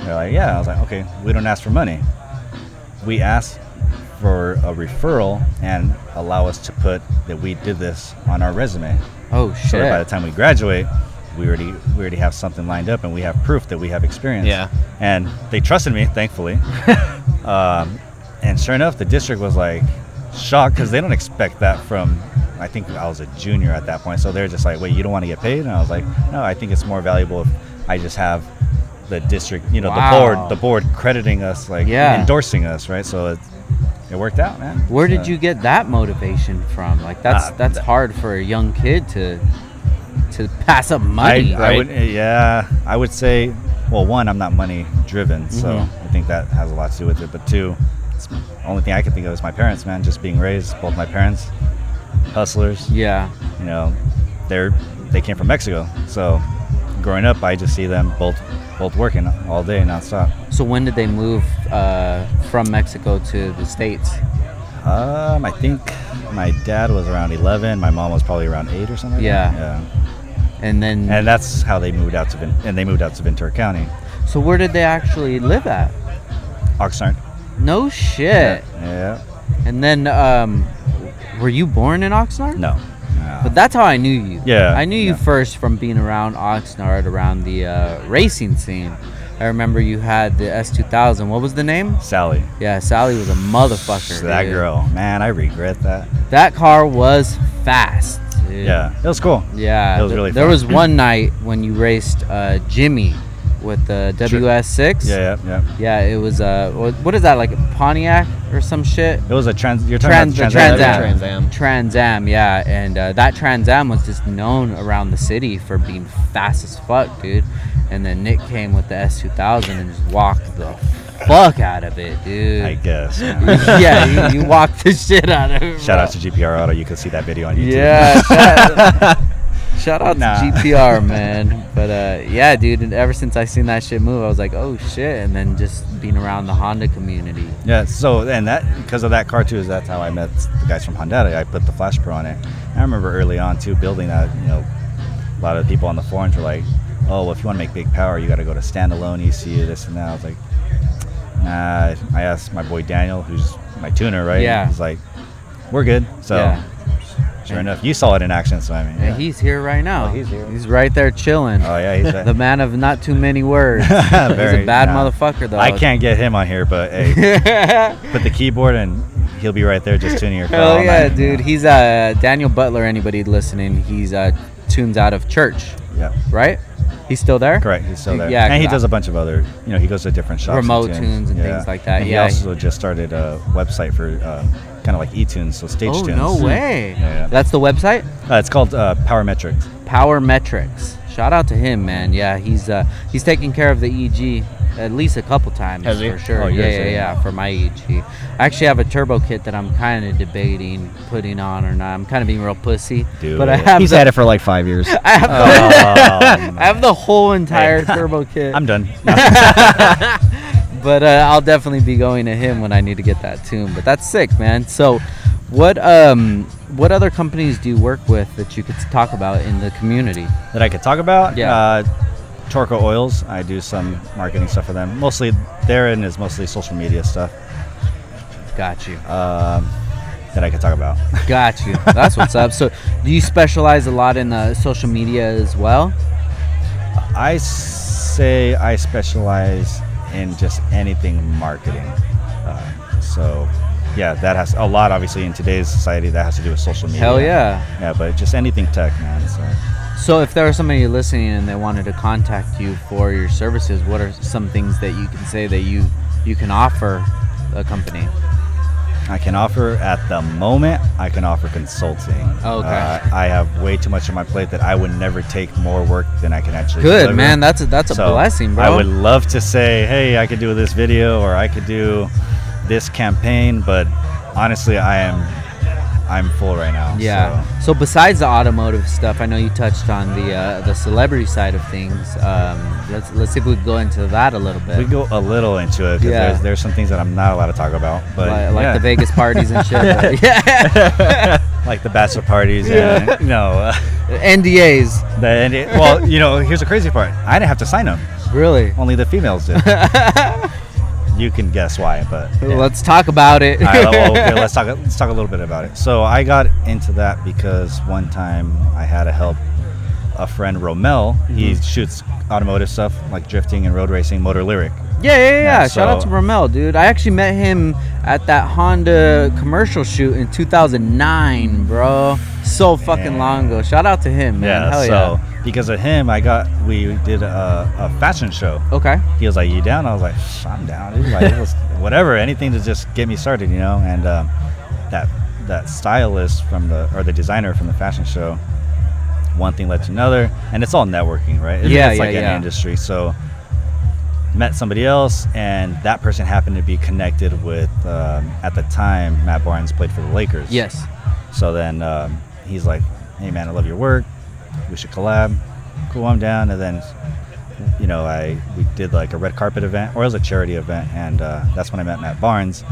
They're like, yeah. I was like, okay, we don't ask for money. We ask for a referral and allow us to put that we did this on our resume. Oh shit! So by the time we graduate, we already we already have something lined up and we have proof that we have experience. Yeah. And they trusted me, thankfully. um, and sure enough, the district was like shocked because they don't expect that from. I think I was a junior at that point, so they're just like, "Wait, you don't want to get paid?" And I was like, "No, I think it's more valuable if I just have the district, you know, Wow. the board, the board crediting us, like Yeah. endorsing us, right?" So it's, it worked out, man. Where did you get that motivation from? Like that's Uh, that's th- hard for a young kid to to pass up I, money. I right? would, yeah, I would say, well, one, I'm not money driven, so Mhm. I think that has a lot to do with it. But two, it's the only thing I can think of is my parents, man. Just being raised, both my parents, hustlers. yeah. You know, they're they came from Mexico, so growing up, I just see them both both working all day nonstop. So when did they move uh, from Mexico to the states? Um, I think my dad was around 11, my mom was probably around eight or something. Yeah. that. yeah. And then And that's how they moved out to Ven- and they moved out to Ventura County, so where did they actually live at? Oxnard. No shit. Yeah. And then um, were you born in Oxnard? No. No. But that's how I knew you. Yeah, I knew you yeah. first from being around Oxnard, around the uh, racing scene. I remember you had the S2000. What was the name? Sally. Yeah, Sally was a motherfucker. that dude. girl, man, I regret that. That car was fast. dude. Yeah, it was cool. Yeah. It was th- really There fun. was one night when you raced uh, Jimmy with the WS6. Yeah, yeah, yeah. Yeah, it was uh, what, what is that like a Pontiac or some shit? It was a trans. You're talking Trans, about the the Trans Trans Am. Trans Am. Trans Am, yeah, and uh, that Trans Am was just known around the city for being fast as fuck, dude. And then Nick came with the S2000 and just walked the fuck out of it, dude. I guess. man. yeah, you, you walked the shit out of it. Shout bro. out to GPR Auto. You can see that video on YouTube. Yeah, shout, shout out Nah. to GPR, man. But uh, yeah, dude. And ever since I seen that shit move, I was like, oh shit. And then just being around the Honda community. Yeah. So and that because of that car too is that's how I met the guys from Hondata. I put the Flash Pro on it. I remember early on too building that. You know, a lot of people on the forums were like, "Oh, well, if you want to make big power, you got to go to standalone ECU, this and that." I was like, Nah. I asked my boy Daniel, who's my tuner, right? Yeah. He's like, "We're good." So. Yeah. Sure enough, you saw it in action, so I mean, yeah. And he's here right now. Oh, he's here. He's right there chilling. oh yeah, he's the man of not too many words. he's a bad nah. motherfucker, though. I can't get him on here, but hey, put the keyboard and he'll be right there just tuning your car. Hell yeah, dude. He's uh Daniel Butler. Anybody listening? He's uh tunes out of church, Yeah, right? He's still there. correct. He's still there. Yeah, and he does a bunch of other. You know, he goes to different shops. and Remote tunes and things like that, And yeah. He also just started a website for uh, kind of like eTunes, so stage Oh tunes. no way! Yeah, yeah. That's the website. Uh, it's called uh, Power Metrics. Power Metrics. Shout out to him, man. Yeah, he's uh he's taking care of the EG at least a couple times Has he? for sure. Oh, yeah, yeah, yeah. yeah, for my EG. I actually have a turbo kit that I'm kind of debating putting on or not. I'm kind of being real pussy, Dude, but I have He's the, had it for like five years. I have the, Um, I have the whole entire Hey. turbo kit. I'm done. but uh, I'll definitely be going to him when I need to get that tune. But that's sick, man. So, what um what other companies do you work with that you could talk about in the community? that I could talk about. Yeah. Uh, Torco Oils. I do some marketing stuff for them. Mostly, therein is mostly social media stuff Got you. um, that I could talk about. Got you. That's what's up. So, do you specialize a lot in uh, social media as well? I say I specialize in just anything marketing. Uh, so, yeah, that has a lot, obviously, in today's society that has to do with social media. Hell yeah. Yeah, but just anything tech, man. So, So, if there was somebody listening and they wanted to contact you for your services, what are some things that you can say that you you can offer a company? I can offer at the moment. I can offer consulting. Oh, okay. Uh, I have way too much on my plate that I would never take more work than I can actually. Good deliver. man. That's a, that's a So, blessing, bro. I would love to say, hey, I could do this video or I could do this campaign, but honestly, I am I'm full right now. Yeah. so- So. besides the automotive stuff, I know you touched on the uh, the celebrity side of things. Um, let's let's see if we could go into that a little bit. we go a little into it because Yeah. there's, there's some things that I'm not allowed to talk about, but like, like yeah. the Vegas parties and shit. yeah. like the bachelor parties Yeah. and you know uh, NDAs. the and it, well you know here's the crazy part I didn't have to sign them Really. only the females did you can guess why but yeah. Let's talk about it. Right, well, okay, let's talk. Let's talk a little bit about it. So I got into that because one time I had to help a friend Romel. He Mm-hmm. shoots automotive stuff like drifting and road racing, Motor Lyric. Yeah, yeah, yeah. Yeah, Shout out to so- Ramel, dude. I actually met him at that Honda commercial shoot in 2009, bro. So fucking long ago. Shout out to him, man. yeah. Hell so yeah. Because of him, I got we did a, a fashion show. Okay. He was like, "You down?" I was like, "I'm down." Dude. Like, it was whatever, anything to just get me started, you know. And um, that that stylist from the or the designer from the fashion show, one thing led to another, and it's all networking, right? It's, Yeah, it's yeah, like yeah. any industry. So met somebody else, and that person happened to be connected with um, at the time Matt Barnes played for the Lakers. Yes. So then um, he's like, "Hey man, I love your work. We should collab." Cool, I'm down. And then, you know, I we did like a red carpet event, or it was a charity event, and uh, that's when I met Matt Barnes.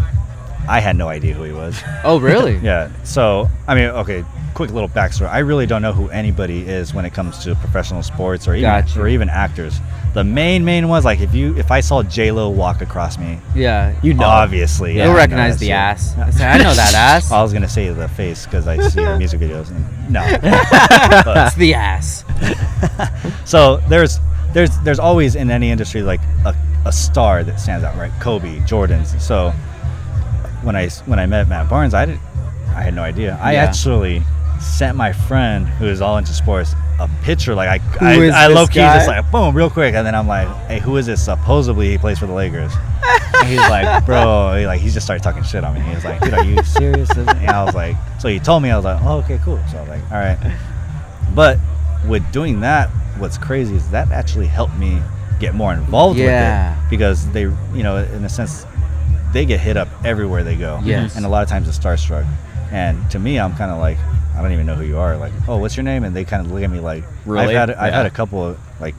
I had no idea who he was. Oh, really? yeah. So I mean, okay, quick little backstory. I really don't know who anybody is when it comes to professional sports or even Gotcha. or even actors. The main main ones, like if you if I saw J Lo walk across me, Yeah. you know, obviously, yeah, You'll I recognize the shit. ass. I say, I know that ass. I was gonna say the face because I see the music videos. And, no, It's the ass. so there's there's there's always in any industry like a, a star that stands out, right? Kobe, Jordan's. So when I when I met Matt Barnes, I didn't I had no idea. I Yeah. actually sent my friend who is all into sports a picture like I Who I, I low key guy? just like boom real quick and then I'm like hey who is this supposedly he plays for the Lakers and he's like bro he like he just started talking shit on me he was like dude are you serious and I was like so he told me I was like oh okay cool so I was like all right but with doing that, what's crazy is that actually helped me get more involved Yeah. with it because they, you know, in a sense, they get hit up everywhere they go. Yes. And a lot of times it's starstruck. And to me, I'm kind of like, I don't even know who you are. Like, oh, what's your name? And they kind of look at me like, Really? I've had, I've Yeah. had a couple of like,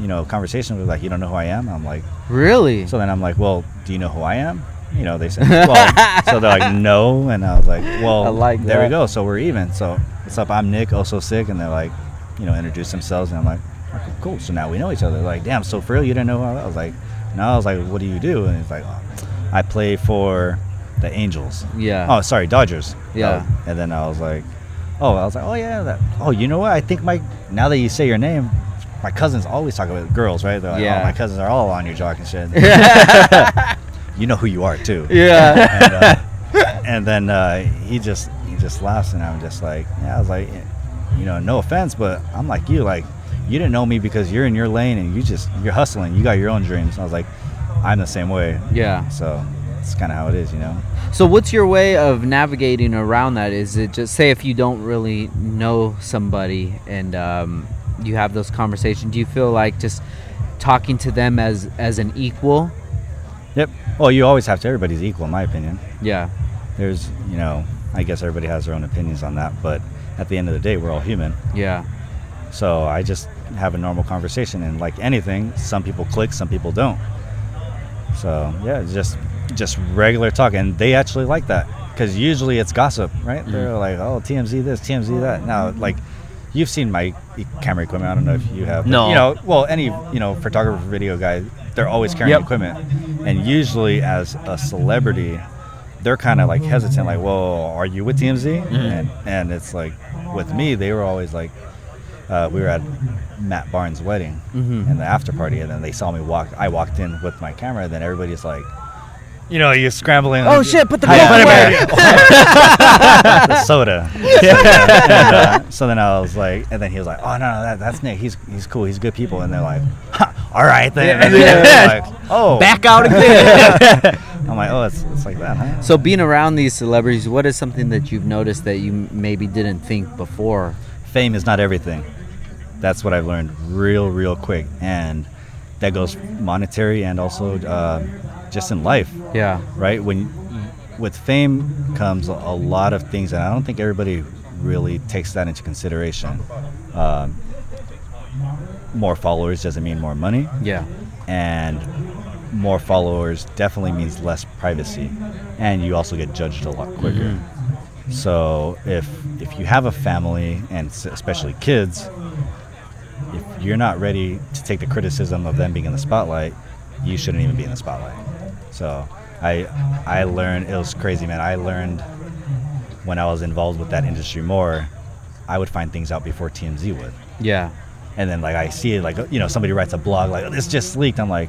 you know, conversations with like, you don't know who I am. I'm like, Really? so then I'm like, well, do you know who I am? You know, they said, well, so they're like, no, and I was like, well, I like there that. we go. So we're even. So what's up? I'm Nick, oh also sick, and they're like, you know, introduce themselves, and I'm like, okay, cool. So now we know each other. They're like, damn, so for real, you didn't know? Who I was? I was like, no. I was like, what do you do? And he's like, oh, I play for the Angels. Yeah. Oh, sorry, Dodgers. Yeah. Oh, and then I was like, oh, I was like, oh yeah, that. Oh, you know what? I think my now that you say your name, my cousins always talk about girls, right? They're like, Yeah. oh, my cousins are all on your jock and shit. you know who you are too. Yeah. And, uh, and then uh, he just he just laughs, and I'm just like, yeah. I was like, you know, no offense, but I'm like you, like you didn't know me because you're in your lane and you just you're hustling. You got your own dreams. I was like, I'm the same way. yeah. So it's kind of how it is, you know. So what's your way of navigating around that? Is it just say if you don't really know somebody and um, you have those conversations, do you feel like just talking to them as as an equal? Yep. Well, you always have to. Everybody's equal, in my opinion. Yeah. There's, you know, I guess everybody has their own opinions on that, but at the end of the day, we're all human. Yeah. So I just have a normal conversation, and like anything, some people click, some people don't. So yeah, just just regular talk, and they actually like that because usually it's gossip, right? They're like, oh, TMZ this, TMZ that. Now, like you've seen my camera equipment. I don't know if you have. but, No. You know, well, any you know photographer, video guy, they're always carrying Yep. equipment, and usually as a celebrity, they're kind of like hesitant, like, well, are you with TMZ? And and it's like with me, they were always like uh, we were at Matt Barnes' wedding Mhm. in the after party, and then they saw me walk. I walked in with my camera, and then everybody's like, you know, you're scrambling. Oh shit! Put the Yeah, camera put away. it the soda. and, uh, so then I was like, and then he was like, oh no, no that, that's Nick. He's he's cool. He's good people. And they're like, "Huh, all right then. And then like, oh, Back out again. I'm like, oh, it's, it's like that, huh? So being around these celebrities, what is something that you've noticed that you maybe didn't think before? fame is not everything. That's what I've learned real, real quick, and that goes monetary and also uh, just in life, Yeah. right? When with fame comes a lot of things, and I don't think everybody really takes that into consideration. Um, more followers doesn't mean more money, Yeah. and more followers definitely means less privacy, and you also get judged a lot quicker. So if if you have a family and especially kids, if you're not ready to take the criticism of them being in the spotlight, you shouldn't even be in the spotlight. So I I learned it was crazy, man. I learned when I was involved with that industry more, I would find things out before TMZ would. Yeah. And then like I see it like you know somebody writes a blog like this just leaked. I'm like,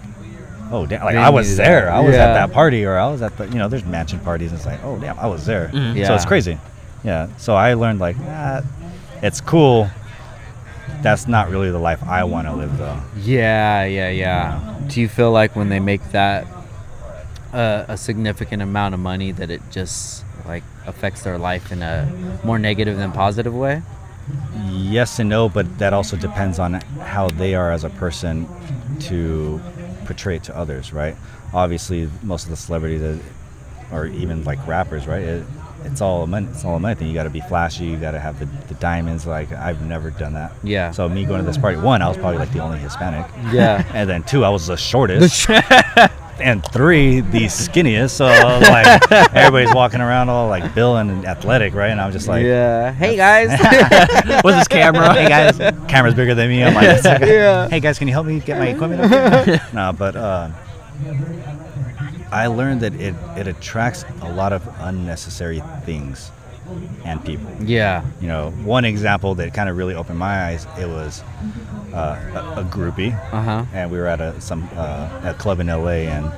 oh damn! Like They I was knew that. there. I was at that party or I was at the you know there's mansion parties. And it's like oh damn I was there. Yeah. So it's crazy. Yeah. So I learned like ah, it's cool that's not really the life I want to live, though. Yeah, yeah, yeah. Do you feel like when they make that uh, a significant amount of money that it just like affects their life in a more negative than positive way? Yes and no, but that also depends on how they are as a person to portray it to others, right? Obviously, most of the celebrities, that, or even like rappers, right? It, it's all a money. It's all a money thing. You got to be flashy. You got to have the, the diamonds. Like I've never done that. Yeah. So me going to this party, one, I was probably like the only Hispanic. Yeah. And then two, I was the shortest. and three, the skinniest. So like everybody's walking around all like Bill and athletic, right? And I'm just like, yeah. Hey guys. what's this camera. hey guys, camera's bigger than me. I'm like, Yeah. hey guys, can you help me get my equipment up here? no, but uh, I learned that it, it attracts a lot of unnecessary things and people. yeah. You know, one example that kind of really opened my eyes, it was uh, a, a groupie, Uh huh. and we were at a some uh, a club in LA, and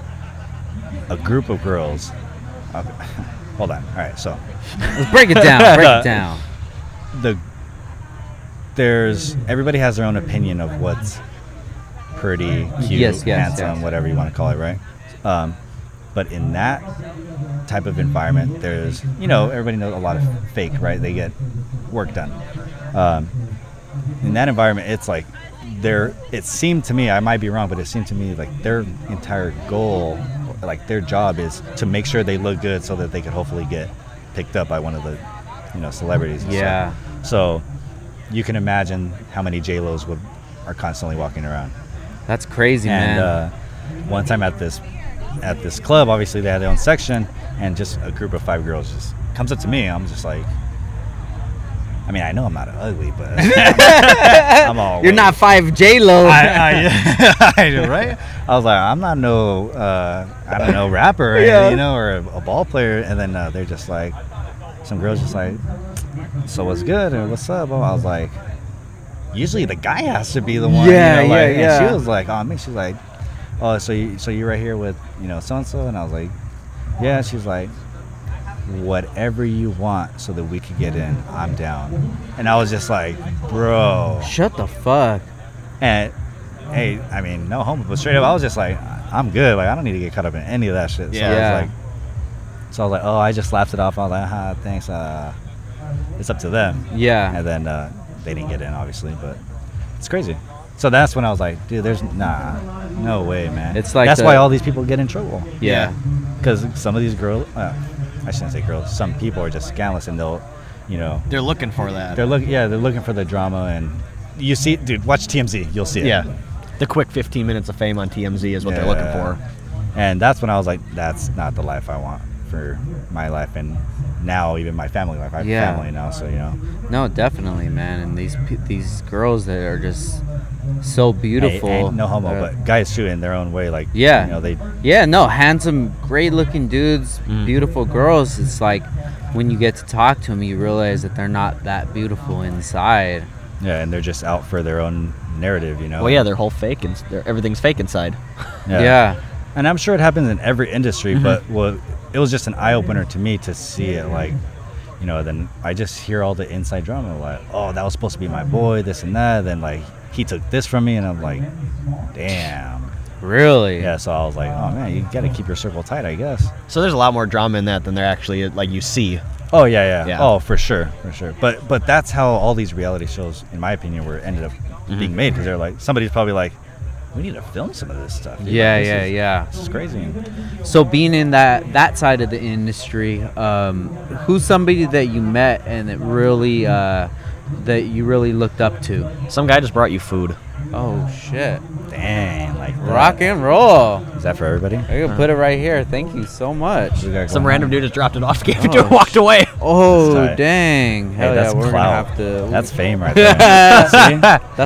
a group of girls. Okay, hold on. All right, so Let's break it down. Break it down. the there's everybody has their own opinion of what's pretty, cute, Yes, yes, handsome, yes. whatever you want to call it, right? Um, but in that type of environment, there's you know everybody knows a lot of fake, right? They get work done. Um, in that environment, it's like their. It seemed to me, I might be wrong, but it seemed to me like their entire goal, like their job, is to make sure they look good so that they could hopefully get picked up by one of the, you know, celebrities. and stuff. Yeah. So you can imagine how many J Los would are constantly walking around. That's crazy, and man. uh, one time at this at this club, obviously they had their own section, and just a group of five girls just comes up to me. I'm just like, I mean, I know I'm not ugly, but I'm all. You're not five J Lo. I, I, I right? I was like, I'm not no, uh, I don't know, rapper, or Yeah. you know, or a, a ball player. And then uh, they're just like, some girls just like, so what's good or what's up? I was like, usually the guy has to be the one. Yeah, you know, yeah, like, And yeah. she was like, oh, me. She's like, oh, so you, so you're right here with you know so and so, and I was like, yeah. She's like, whatever you want, so that we could get in. I'm down. And I was just like, bro. Shut the fuck. And hey, I mean, no homo, but straight up, I was just like, I'm good. Like, I don't need to get caught up in any of that shit. So I Yeah. was like, so I was like, oh, I just laughed it off. I was like, ah, thanks. Uh, it's up to them. Yeah. And then uh, they didn't get in, obviously, but it's crazy. So that's when I was like, dude, there's nah, no way, man. It's like that's the- why all these people get in trouble. Yeah. Because some of these girls, uh, I shouldn't say girls. Some people are just scandalous, and they'll, you know, They're looking for that. they're look, yeah, they're looking for the drama, and you see, dude, watch TMZ, you'll see it. yeah. The quick 15 minutes of fame on TMZ is what they're looking for. And that's when I was like, that's not the life I want for my life, and now even my family life. I have Yeah. family now, so you know. No, definitely, man. And these these girls that are just so beautiful. Hey, hey, no homo, Uh, but guys too in their own way. Like, Yeah. you know, they Yeah, no, handsome, great-looking dudes, Mm. beautiful girls. It's like when you get to talk to them, you realize that they're not that beautiful inside. yeah, and they're just out for their own narrative, you know. Well, yeah, they're whole fake and they're, everything's fake inside. Yeah. And I'm sure it happens in every industry, Mm-hmm. but well, it was just an eye opener to me to see it. Like, you know, then I just hear all the inside drama, like, oh, that was supposed to be my boy, this and that. Then like he took this from me, and I'm like, damn. Really? Yeah. So I was like, oh man, you got to keep your circle tight, I guess. So there's a lot more drama in that than there actually like you see. Oh yeah, yeah, Yeah. Oh, for sure, for sure. But but that's how all these reality shows, in my opinion, were ended up Mm-hmm. being made because they're like somebody's probably like, we need to film some of this stuff. Yeah, Like, this yeah, is- yeah. This is crazy. So being in that that side of the industry, um, who's somebody that you met and that really uh, that you really looked up to? Some guy just brought you food. Oh shit! Dang, like that. Rock and roll. Is that for everybody? I can put it right here. Thank you so much. We got Some going random dude just dropped it off, gave it to Oh, him, walked away. Oh That's tight. dang! Hey, Hell that's yeah, we're clout. gonna have to. That's fame right there. That's the and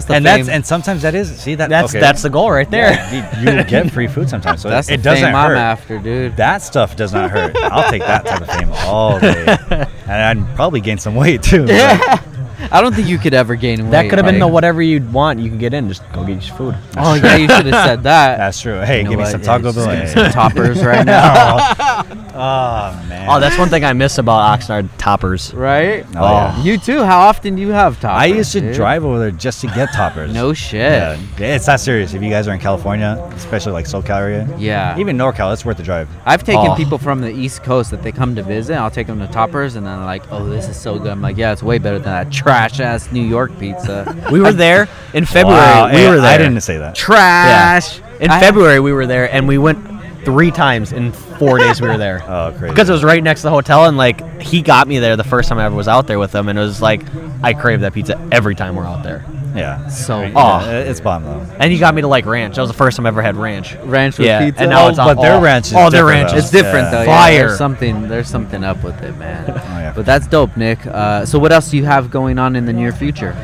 fame. that's and sometimes that is see that That's okay. that's the goal right there. Yeah, you, you get free food sometimes, so that's it, the doesn't hurt. I'm after, dude. That stuff does not hurt. I'll take that type of fame all day, and I'd probably gain some weight too. but- I don't think you could ever gain weight. That could have been the like- whatever you'd want. You can get in. Just go get your food. Oh yeah, you should have said that. That's true. Hey, You know give me what? some Taco just Bell. give me Hey. some toppers right now. oh man. Oh, that's one thing I miss about Oxnard toppers. right? Oh, yeah. Oh, you too. How often do you have toppers? I used to dude? drive over there just to get toppers. No shit. Yeah, it's not serious. If you guys are in California, especially like SoCal area, Yeah. even NorCal, it's worth the drive. I've taken Oh. people from the East Coast that they come to visit. I'll take them to Toppers, and then they're like, "Oh, this is so good." I'm like, "Yeah, it's way better than that trash ass New York pizza." We were there in February. Wow, we were there. I didn't say that. trash. In I- February, we were there, and we went three times in four days. We were there. Oh, crazy. Because it was right next to the hotel, and like he got me there the first time I ever was out there with him, and it was like I crave that pizza every time we're out there. yeah. So- I Oh. yeah, it's bomb though. And he got me to like ranch. That was the first time I ever had ranch. ranch with Yeah, pizza. and now Oh, it's on but their all- ranch is oh, their different, ranch though. is It's different Yeah. though. Fire. Yeah, there's something. There's something up with it, man. Oh, yeah. But that's dope, Nick. Uh, so what else do you have going on in the near future?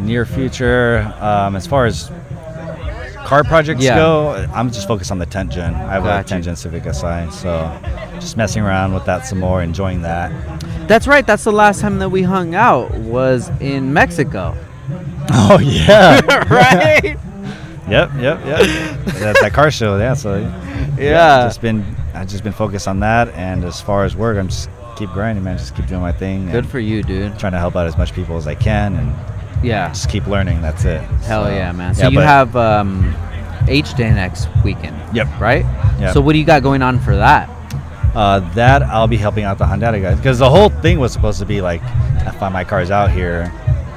near future, um, as far as car projects Yeah. go, I'm just focused on the tenth gen. I have a Got you. tenth gen Civic Si, so just messing around with that some more, enjoying that. That's right. That's the last time that we hung out was in Mexico. Oh yeah. right? yep, yep, yep. that, that car show, yeah. So Yeah. just been I've just been focused on that, and as far as work, I'm just keep grinding, man. Just keep doing my thing. Good for you, dude. trying to help out as much people as I can, and Yeah. just keep learning. That's it. Hell So, yeah, man. So yeah, you have um, H Day next weekend. Yep. Right? Yep. So what do you got going on for that? Uh, that I'll be helping out the Honda guys because the whole thing was supposed to be like, if my car's out here,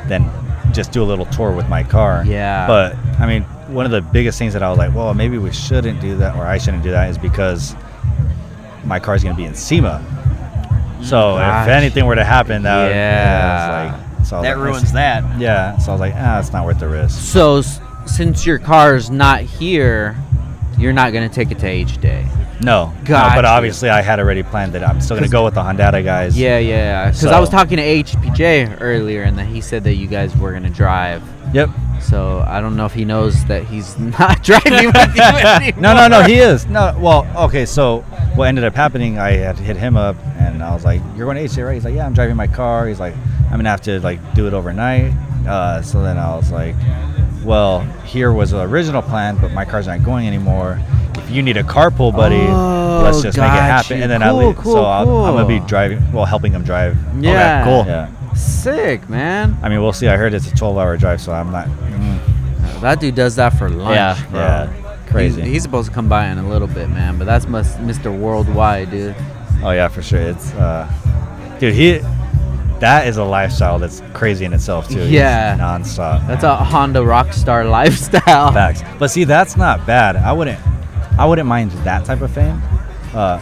then just do a little tour with my car. Yeah. But I mean, one of the biggest things that I was like, well, maybe we shouldn't do that, or I shouldn't do that, is because my car's gonna be in SEMA. So Gosh. if anything were to happen, that would- Yeah. It's like, so I was That like, ruins that. Yeah. So I was like, ah, it's not worth the risk. So s- since your car's not here, you're not gonna take it to H Day. No. Got no, but obviously I had already planned that I'm still gonna go with the Honda guys. Yeah, yeah. Because I was talking to HPJ earlier, and that he said that you guys were gonna drive. Yep. So I don't know if he knows that he's not driving with you anymore. no, no, no. He is. No. Well, okay. So what ended up happening? I had hit him up, and I was like, "You're going to HJ, right?" He's like, "Yeah, I'm driving my car." He's like, "I'm gonna have to like do it overnight." Uh, so then I was like, "Well, here was the original plan, but my car's not going anymore. If you need a carpool, buddy, Oh, let's just make it happen." you. And then I Cool, leave. cool, so I'll, I'm gonna be driving, well, helping him drive. Yeah. cool. Yeah. Sick, man. I mean, we'll see. I heard it's a 12-hour drive, so I'm not. Mm, That dude does that for lunch, Yeah. bro. yeah. Crazy. He's, he's supposed to come by in a little bit, man. But that's mus- Mr. Worldwide, dude. Oh yeah, for sure. It's uh, dude, he that is a lifestyle that's crazy in itself too. Yeah, Yeah. nonstop. That's a Honda Rockstar lifestyle. facts. But see, that's not bad. I wouldn't, I wouldn't mind that type of fame. Uh,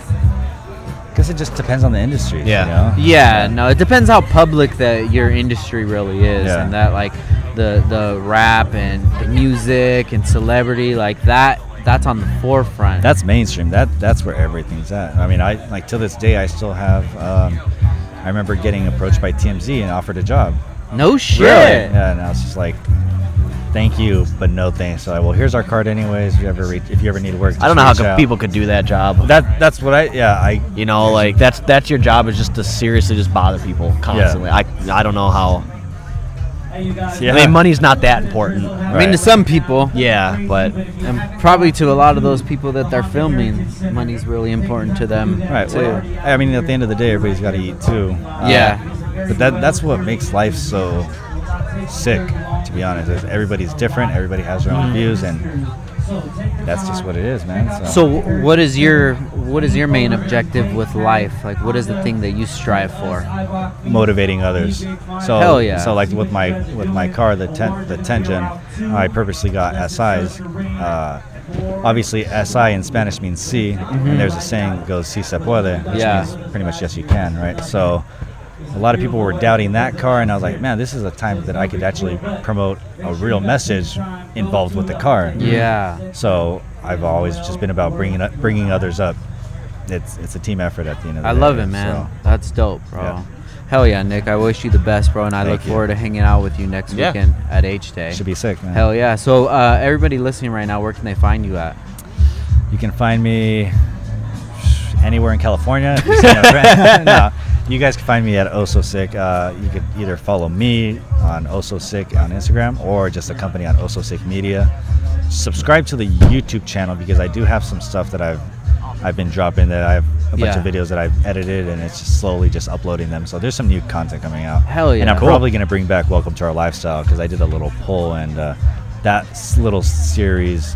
guess it just depends on the industry. Yeah. You know? Yeah, no, it depends how public that your industry really is, Yeah. and that like the the rap and the music and celebrity like that. That's on the forefront. That's mainstream. That that's where everything's at. I mean, I like to this day, I still have. Um, I remember getting approached by TMZ and offered a job. no shit. Yeah, and I was just like, "Thank you, but no thanks." So, like, well, here's our card, anyways. If you ever re- if you ever need work, I don't know how just reach come out. people could do that job. That that's what I yeah I You know, like that's that's your job is just to seriously just bother people constantly. I I don't know how. Yeah. I mean, money's not that important. I mean, to some people, Yeah, but and probably to a lot of those people that they're filming, money's really important to them Right. too. Well, I mean, at the end of the day, everybody's got to eat too. Uh, Yeah. But that that's what makes life so sick. To be honest, is everybody's different. Everybody has their own views, and that's just what it is, man. So, So, what is your what is your main objective with life? Like, what is the thing that you strive for? motivating others. So Hell yeah. So like with my with my car, the ten the Tengen, I purposely got SIs. Uh, obviously, SI in Spanish means sí, and there's a saying that goes "si se puede," which Mm-hmm. Yeah. means pretty much yes you can, right? So. A lot of people were doubting that car, and I was like, "Man, this is a time that I could actually promote a real message involved with the car." Yeah. So I've always just been about bringing up, bringing others up. It's it's a team effort at the end of the I day. I love it, man. so. That's dope, bro. Yeah. Hell yeah, Nick. I wish you the best, bro, and I Thank look you. forward to hanging out with you next Yeah. weekend at H Day. Should be sick, man. Hell yeah. So, uh, everybody listening right now, where can they find you at? You can find me anywhere in California. If you're seeing a friend. no, you guys can find me at Oso Sick. Uh, you could either follow me on Oso Sick on Instagram or just the company on Oso Sick Media. Subscribe to the YouTube channel because I do have some stuff that I've I've been dropping that I have a bunch Yeah. of videos that I've edited and it's just slowly just uploading them. So there's some new content coming out. Hell yeah! And. I'm Cool. probably gonna bring back Welcome to Our Lifestyle because I did a little poll and uh, that little series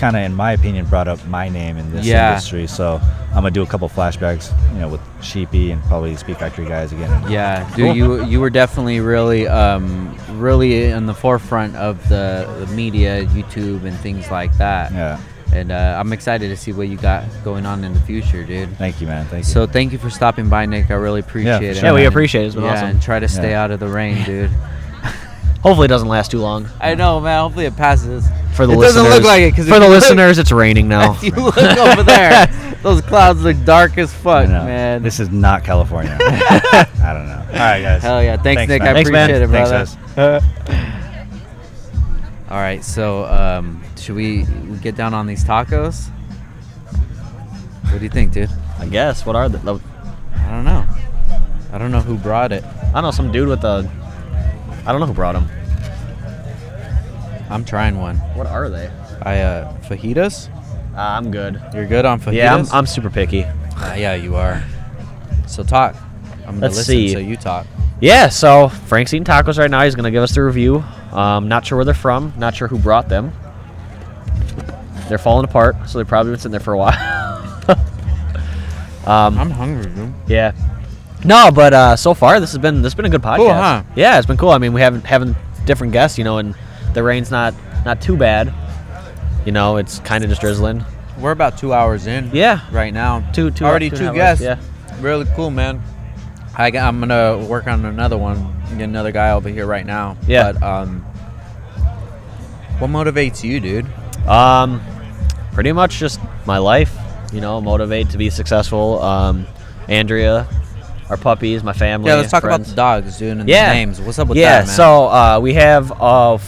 kind of, in my opinion, brought up my name in this Yeah. industry. So I'm gonna do a couple flashbacks, you know, with Sheepey and probably Speed Factory guys again. Yeah, dude, you you were definitely really um really in the forefront of the, the media, YouTube, and things like that. Yeah. And uh, I'm excited to see what you got going on in the future, dude. Thank you, man. Thank you. So thank you for stopping by, Nick. I really appreciate for it. sure. Yeah, we man. appreciate it. It's been yeah, awesome. and try to stay Yeah. out of the rain, dude. Hopefully, it doesn't last too long. I know, man. Hopefully it passes. For the it listeners, doesn't look like it because for the listeners, it's raining now. if you look over there, those clouds look dark as fuck, man. This is not California. I don't know. All right, guys. Hell yeah! Thanks, Nick. I Thanks, man. appreciate it, Thanks, brother. guys. All right, so um, should we, we get down on these tacos? What do you think, dude? I guess. What are the? the- I don't know. I don't know who brought it. I don't know. Some dude with a. I don't know who brought them. I'm trying one. What are they? I uh, fajitas. Uh, I'm good. You're good on fajitas. Yeah, I'm, I'm super picky. Uh, yeah, you are. So talk. I'm gonna Let's listen. see. So you talk. Yeah, so Frank's eating tacos right now. He's gonna give us the review. Um, not sure where they're from. Not sure who brought them. They're falling apart, so they've probably been sitting there for a while. um, I'm hungry, dude. yeah. No, but uh, so far this has been this has been a good podcast. Cool, huh? Yeah, it's been cool. I mean, we haven't having different guests, you know, and the rain's not not too bad. You know, it's kind of just drizzling. We're about two hours in. Yeah. Right now. Two, two Already two two and a half hours, guests. Yeah. Really cool, man. I, am gonna work on another one. And get another guy over here right now. Yeah. But um, what motivates you, dude? Um, pretty much just my life. You know, motivate to be successful. Um, Andrea, our puppies, my family. Yeah, let's talk about the dogs, dude, and yeah. the names. What's up with yeah, that, man? so uh, we have a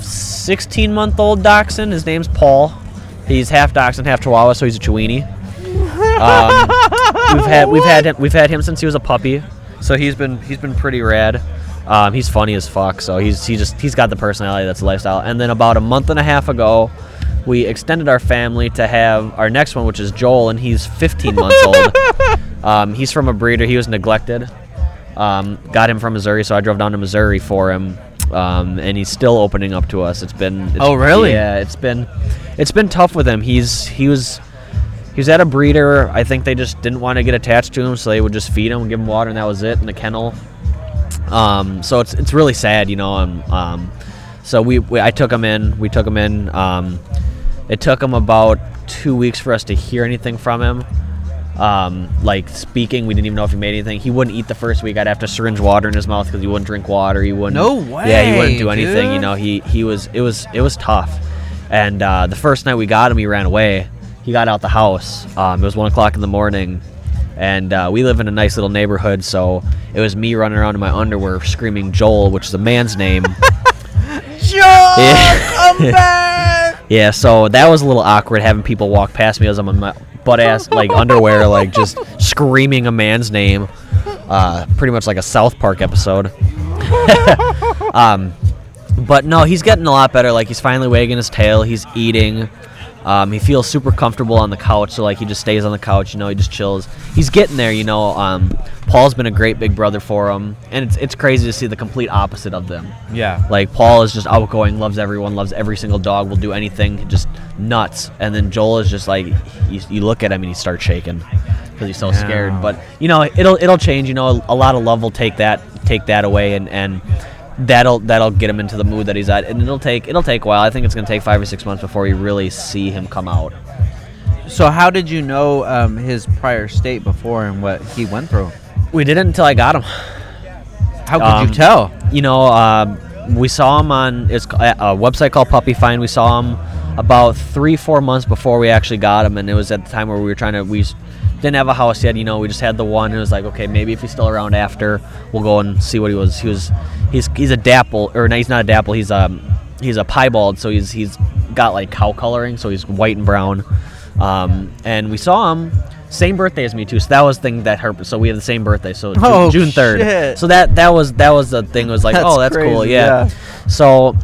16 month old dachshund. His name's Paul. He's half dachshund, half Chihuahua, so he's a Chiweenie. Um, we've had we've had him we've had him since he was a puppy, so he's been he's been pretty rad. Um, he's funny as fuck, so he's he just he's got the personality that's the lifestyle. And then about a month and a half ago, we extended our family to have our next one, which is Joel, and he's 15 months old. Um, he's from a breeder. He was neglected. Um, got him from Missouri, so I drove down to Missouri for him, um, and he's still opening up to us. It's been it's, Oh, really? Yeah, it's been it's been tough with him. He's he was he was at a breeder. I think they just didn't want to get attached to him, so they would just feed him, and give him water, and that was it in the kennel. Um, so it's it's really sad, you know. Um, um, so we, we I took him in. We took him in. Um, it took him about two weeks for us to hear anything from him. Um, like speaking, we didn't even know if he made anything. He wouldn't eat the first week. I'd have to syringe water in his mouth because he wouldn't drink water. He wouldn't. No way. Yeah, he wouldn't do anything. You know, he he was it was it was tough. And uh, the first night we got him, he ran away. He got out the house. Um, it was one o'clock in the morning, and uh, we live in a nice little neighborhood. So it was me running around in my underwear screaming Joel, which is a man's name. Joel, yeah. come back. yeah, so that was a little awkward having people walk past me as I'm in my butt ass like underwear, like just screaming a man's name. Uh, pretty much like a South Park episode. um, but no, he's getting a lot better. Like he's finally wagging his tail. He's eating. Um, he feels super comfortable on the couch, so like he just stays on the couch. You know, he just chills. He's getting there. You know, um, Paul's been a great big brother for him, and it's it's crazy to see the complete opposite of them. yeah. Like Paul is just outgoing, loves everyone, loves every single dog, will do anything, just nuts. And then Joel is just like, you, you look at him and he starts shaking because he's so Yeah. scared. But you know, it'll it'll change. You know, a, lot of love will take that take that away, and and that'll that'll get him into the mood that he's at. And it'll take it'll take a while. I think it's gonna take five or six months before you really see him come out. So how did you know um, his prior state before and what he went through? We didn't until I got him. How could Um, you tell? you know, uh, we saw him on it's a website called Puppy Find. We saw him about three, four months before we actually got him, and it was at the time where we were trying to we didn't have a house yet. You know, we just had the one. And it was like, okay, maybe if he's still around after, we'll go and see what he was. He was he's he's a dapple, or no, he's not a dapple. He's um he's a piebald, so he's he's got like cow coloring, so he's white and brown. Um, and we saw him Same birthday as me too. So that was the thing that her. So we have the same birthday. So Ju- Oh, June third. So that that was that was the thing. Was like, That's oh, that's cool. Yeah. yeah. So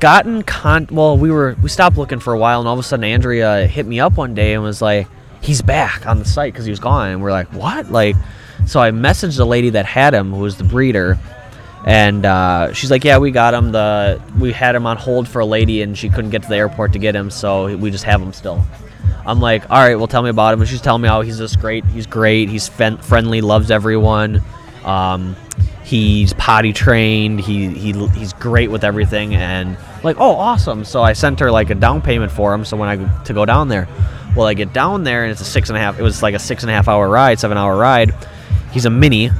gotten con. Well, we were we stopped looking for a while, and all of a sudden Andrea hit me up one day and was like, he's back on the site because he was gone. And we're like, what? Like, so I messaged the lady that had him, who was the breeder. And uh, she's like, "Yeah, we got him. The we had him on hold for a lady, and she couldn't get to the airport to get him, so we just have him still." I'm like, all right, well, tell me about him. And she's telling me, oh, he's just great. He's great. He's friendly, loves everyone. Um, he's potty trained. He, he he's great with everything. And like, oh, awesome. So I sent her like a down payment for him. So when I to go down there, well, I get down there and it's a six and a half. It was like a six and a half hour ride, seven hour ride. He's a mini.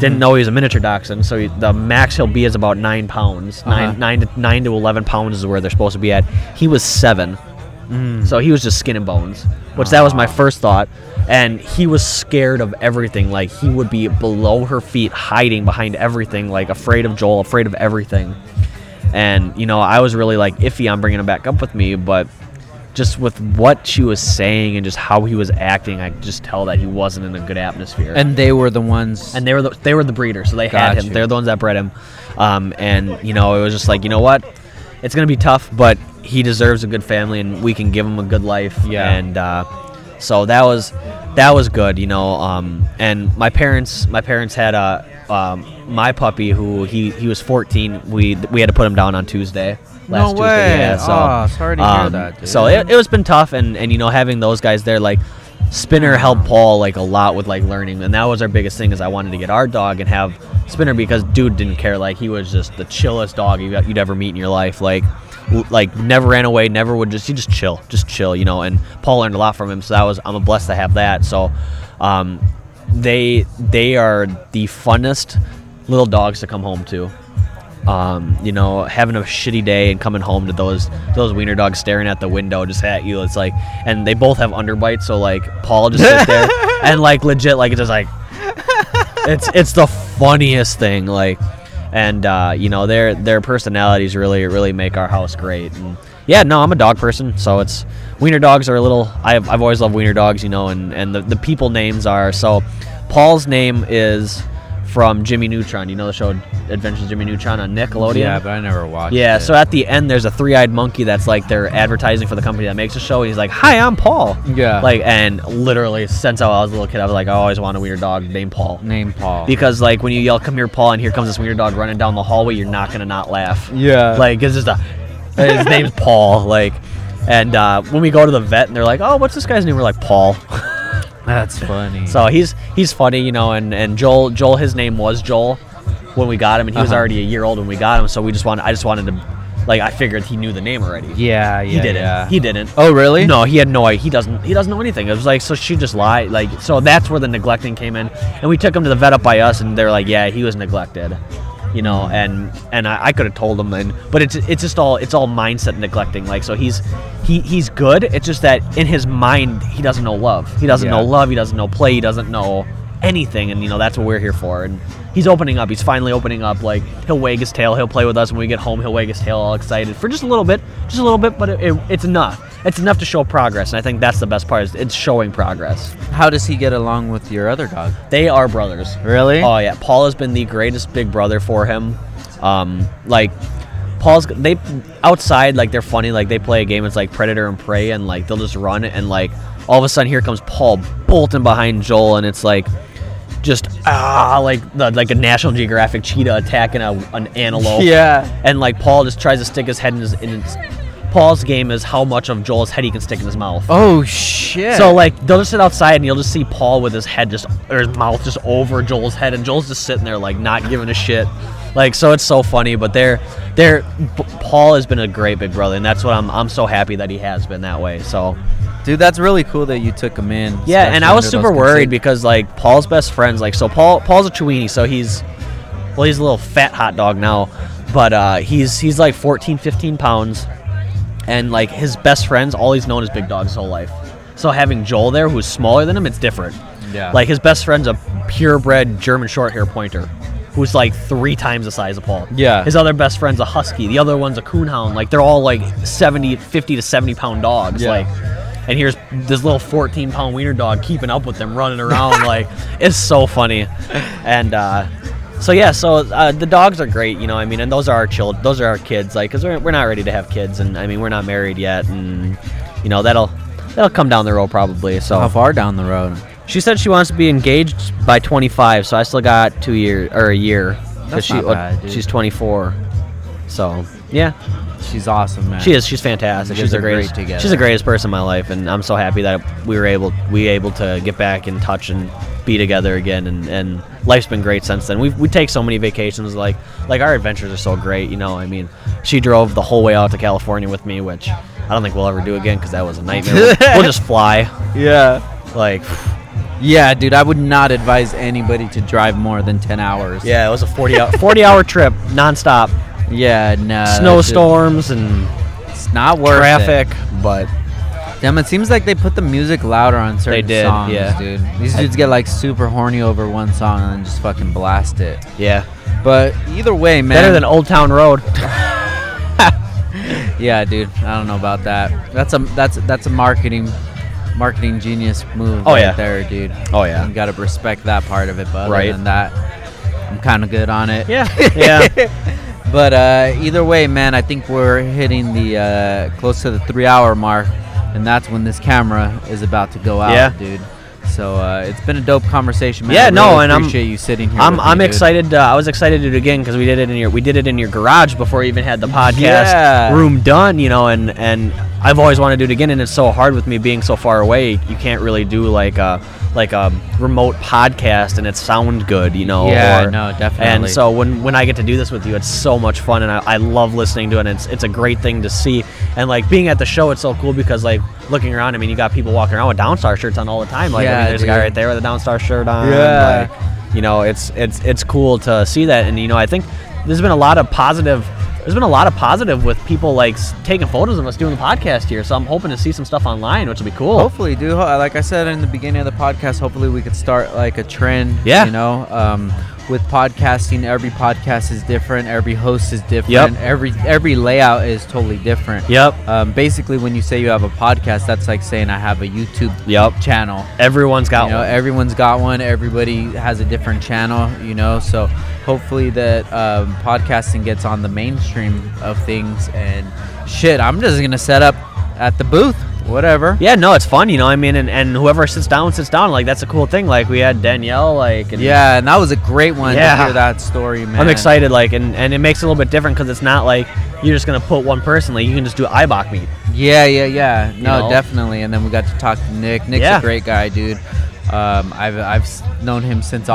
Didn't know he was a miniature dachshund, so he, the max he'll be is about nine pounds. Nine, Uh-huh. nine to nine to eleven pounds is where they're supposed to be at. He was seven. So he was just skin and bones, which that was my first thought. And he was scared of everything. Like he would be below her feet, hiding behind everything, like afraid of Joel, afraid of everything. And you know, I was really like iffy on bringing him back up with me, but just with what she was saying and just how he was acting, I could just tell that he wasn't in a good atmosphere And they were the ones. and they were the, they were the breeder, so they had him. you. They're the ones that bred him. Um, and you know, it was just like, you know what, it's gonna be tough, but he deserves a good family, and we can give him a good life. Yeah. And uh, so that was that was good, you know. Um, and my parents, my parents had a um, my puppy who he he was 14. We we had to put him down on Tuesday. No Last Tuesday, way. yeah. So, Aw, sorry to hear um, that, dude. So it, it was been tough, and and you know having those guys there, like Spinner helped Paul like a lot with like learning, and that was our biggest thing. Is I wanted to get our dog and have Spinner because dude didn't care. Like he was just the chillest dog you'd ever meet in your life. Like like never ran away, never would just he just chill, just chill, you know. And Paul learned a lot from him, so that was I'm blessed to have that. So um, they they are the funnest little dogs to come home to um, you know, having a shitty day and coming home to those those wiener dogs staring at the window just at you. It's like, and they both have underbites, so like Paul just sits there and like legit, like it's just like, it's it's the funniest thing, like, and uh, you know their their personalities really really make our house great. And yeah, no, I'm a dog person, so it's wiener dogs are a little. I've I've always loved wiener dogs, you know, and and the the people names are so. Paul's name is from Jimmy Neutron. You know the show Adventures of Jimmy Neutron on Nickelodeon. yeah, but I never watched. Yeah, it. so at the end, there's a three-eyed monkey that's like they're advertising for the company that makes the show. And he's like, "Hi, I'm Paul." Yeah. Like, and literally, since I was a little kid, I was like, I always want a wiener dog named Paul. name Paul. Because like when you yell, "Come here, Paul," and here comes this weird dog running down the hallway, you're not gonna not laugh. yeah. Like it's just a, his name's Paul. Like, and uh, when we go to the vet and they're like, "Oh, what's this guy's name?" We're like, "Paul." that's funny. So he's he's funny, you know, and and Joel Joel his name was Joel when we got him, and he was Uh-huh. already a year old when we got him. So we just wanted I just wanted to, like I figured he knew the name already. yeah, yeah, he didn't. yeah. He didn't. oh, really? No, he had no idea. He doesn't. He doesn't know anything. It was like so she just lied. Like so that's where the neglecting came in, and we took him to the vet up by us, and they're like, yeah, he was neglected, you know, and and I, I could have told him, and but it's it's just all it's all mindset neglecting. Like so he's he he's good. It's just that in his mind he doesn't know love. He doesn't Yeah. know love. He doesn't know play. He doesn't know anything, and you know that's what we're here for. And he's opening up. He's finally opening up. Like he'll wag his tail. He'll play with us when we get home. He'll wag his tail, all excited for just a little bit, just a little bit. But it, it, it's enough. It's enough to show progress, and I think that's the best part. Is it's showing progress. How does he get along with your other dog? They are brothers. Really? Oh yeah, Paul has been the greatest big brother for him. Um, like Paul's they outside like they're funny. Like they play a game. It's like Predator and Prey, and like they'll just run and like all of a sudden here comes Paul bolting behind Joel, and it's like just ah like the, like a National Geographic cheetah attacking a, an antelope. Yeah. And like Paul just tries to stick his head in his. In his Paul's game is how much of Joel's head he can stick in his mouth. Oh shit. So like they'll just sit outside and you'll just see Paul with his head just or his mouth just over Joel's head and Joel's just sitting there like not giving a shit. Like so it's so funny, but they're they're Paul has been a great big brother and that's what I'm I'm so happy that he has been that way. So dude, that's really cool that you took him in. yeah, and I was super worried because like Paul's best friends like so Paul Paul's a Chiweenie, so he's well he's a little fat hot dog now, but uh, he's he's like 14 15 pounds and like his best friends all he's known as big dogs his whole life. So having Joel there who's smaller than him it's different. Yeah. Like his best friend's a purebred German short hair pointer who's like 3 times the size of Paul. Yeah. His other best friend's a husky. The other one's a coonhound. Like they're all like 70 50 to 70 pound dogs Yeah. like and here's this little 14 pound wiener dog keeping up with them, running around like it's so funny, and. uh so yeah, so uh, the dogs are great, you know. I mean, and those are our children, those are our kids, like, cause we're, we're not ready to have kids, and I mean, we're not married yet, and you know that'll that'll come down the road probably. So How far down the road? she said she wants to be engaged by 25, so I still got two years or a year. 'cause That's she, not bad, dude. she's 24. So yeah, She's awesome, man. she is. She's fantastic. You She's guys the are great greatest. together. She's the greatest person in my life, and I'm so happy that we were able we able to get back in touch and be together again. And, and life's been great since then. We we take so many vacations. Like like our adventures are so great. You know, I mean, she drove the whole way out to California with me, which I don't think we'll ever do again because that was a nightmare. we'll, we'll just fly. Yeah. Like Yeah, dude, I would not advise anybody to drive more than 10 hours. yeah, it was a 40 hour 40 hour trip nonstop. Yeah, no. Snowstorms and It's not worth traffic, but Damn, it seems like they put the music louder on certain they did, songs, yeah. dude. These dudes get like super horny over one song and then just fucking blast it. yeah, But either way, man. better than Old Town Road. Yeah, dude. I don't know about that. That's a that's that's a marketing marketing genius move Oh, right yeah. there, dude. Oh, yeah. You got to respect that part of it, but other Right. than that, I'm kind of good on it. yeah, yeah. But uh, either way, man, I think we're hitting the uh, close to the three hour mark, and that's when this camera is about to go out, Yeah. dude. So uh, it's been a dope conversation, man. Yeah, I no, and I'm- appreciate you sitting here. I'm I'm me, excited. Uh, I was excited to do it again because we did it in your we did it in your garage before we even had the podcast Yeah. room done. You know, and and I've always wanted to do it again, and it's so hard with me being so far away. You can't really do like a like a remote podcast and it sound good. You know. Yeah, or- no, definitely. And so when when I get to do this with you, it's so much fun, and I, I love listening to it. And it's it's a great thing to see, and like being at the show, it's so cool because like looking around. I mean, you got people walking around with Downstar shirts on all the time. Like I Yeah, mean, there's a guy right there with a Downstar shirt on. Yeah. like, you know, it's it's it's cool to see that, and you know, I think there's been a lot of positive. There's been a lot of positive with people like taking photos of us doing the podcast here. So I'm hoping to see some stuff online, which will be cool. Hopefully, do Like I said in the beginning of the podcast, hopefully we could start like a trend. Yeah. You know, um, with podcasting, every podcast is different. Every host is different. Yep. Every every layout is totally different. Yep. Um, basically, when you say you have a podcast, that's like saying I have a YouTube Yep. channel. Everyone's got you know, one. everyone's got one. Everybody has a different channel. You know, so hopefully that um, podcasting gets on the mainstream of things. And shit, I'm just gonna set up at the booth. Whatever. Yeah, no, it's fun, you know. I mean, and, and whoever sits down sits down. Like that's a cool thing. Like we had Danielle, like and Yeah, and that was a great one Yeah. to hear that story, man. I'm excited. Like and, and it makes it a little bit different because it's not like you're just gonna put one person. Like you can just do IBOC meet. Yeah, yeah, yeah. No, know? definitely. And then we got to talk to Nick. Nick's Yeah. a great guy, dude. Um, I've I've known him since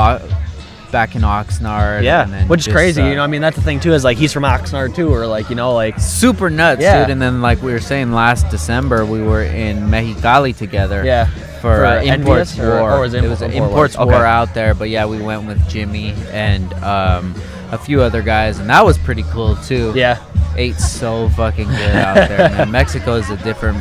back in Oxnard. Yeah, and then which is crazy. uh, you know, I mean, that's the thing too. Is like he's from Oxnard too, or like you know, like super nuts, Yeah. dude. And then like we were saying last December, we were in Mexicali together. yeah, For, For uh, imports Envious, or- war. or was it Import- was imports war Okay. out there, but yeah, we went with Jimmy and um, a few other guys, and that was pretty cool too. yeah, ate so fucking good out there, man. Mexico is a different,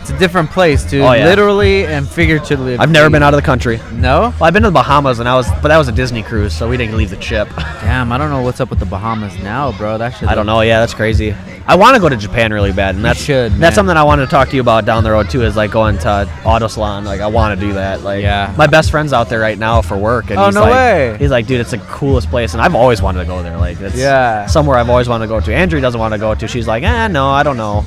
it's a different place, dude. Oh, yeah. Literally and figuratively. I've never been out of the country. No. Well, I've been to the Bahamas, and I was, but that was a Disney cruise, so we didn't leave the ship. Damn, I don't know what's up with the Bahamas now, bro. That shit. I don't know. Yeah, that's crazy. I want to go to Japan really bad, and that's should, that's something I wanted to talk to you about down the road too. Is like going to auto salon. Like I want to do that. Like Yeah. my best friend's out there right now for work, and Oh, he's no like, way. He's like, dude, it's the coolest place, and I've always wanted to go there. Like it's Yeah. somewhere I've always wanted to go to. Andrea doesn't want to go to. She's like, eh, no, I don't know.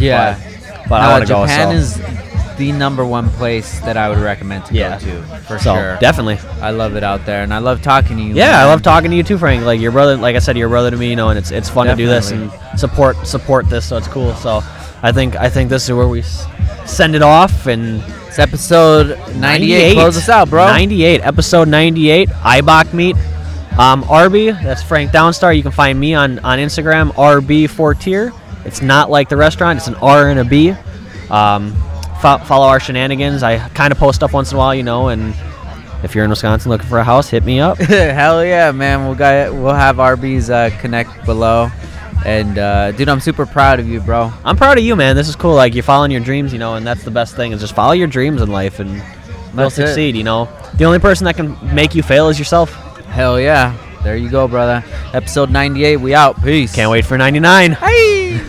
Yeah. But, but I want to go. Japan so. is the number one place that I would recommend to Yeah. go to for so sure. definitely. I love it out there, and I love talking to you. Yeah, I love talking to you too, Frank. Like your brother, like I said, your brother to me, you know, and it's it's fun to do this and support support this, so it's cool. So I think I think this is where we send it off and It's episode 98. Close us out, bro. 98, episode 98, IBOC meet. Um, RB, that's Frank Downstar. You can find me on, on Instagram, RB4tier. It's not like the restaurant, it's an R and a B. Um, fo- follow our shenanigans. I kind of post stuff once in a while, you know, and if you're in Wisconsin looking for a house, hit me up. Hell yeah, man. We'll got we'll have RB's uh, connect below, and uh, dude, I'm super proud of you, bro. I'm proud of you, man. This is cool. Like you're following your dreams, you know, and that's the best thing is just follow your dreams in life and you'll That's it. succeed. You know, the only person that can make you fail is yourself. Hell yeah. There you go, brother. Episode 98. We out. Peace. Can't wait for 99. Hey.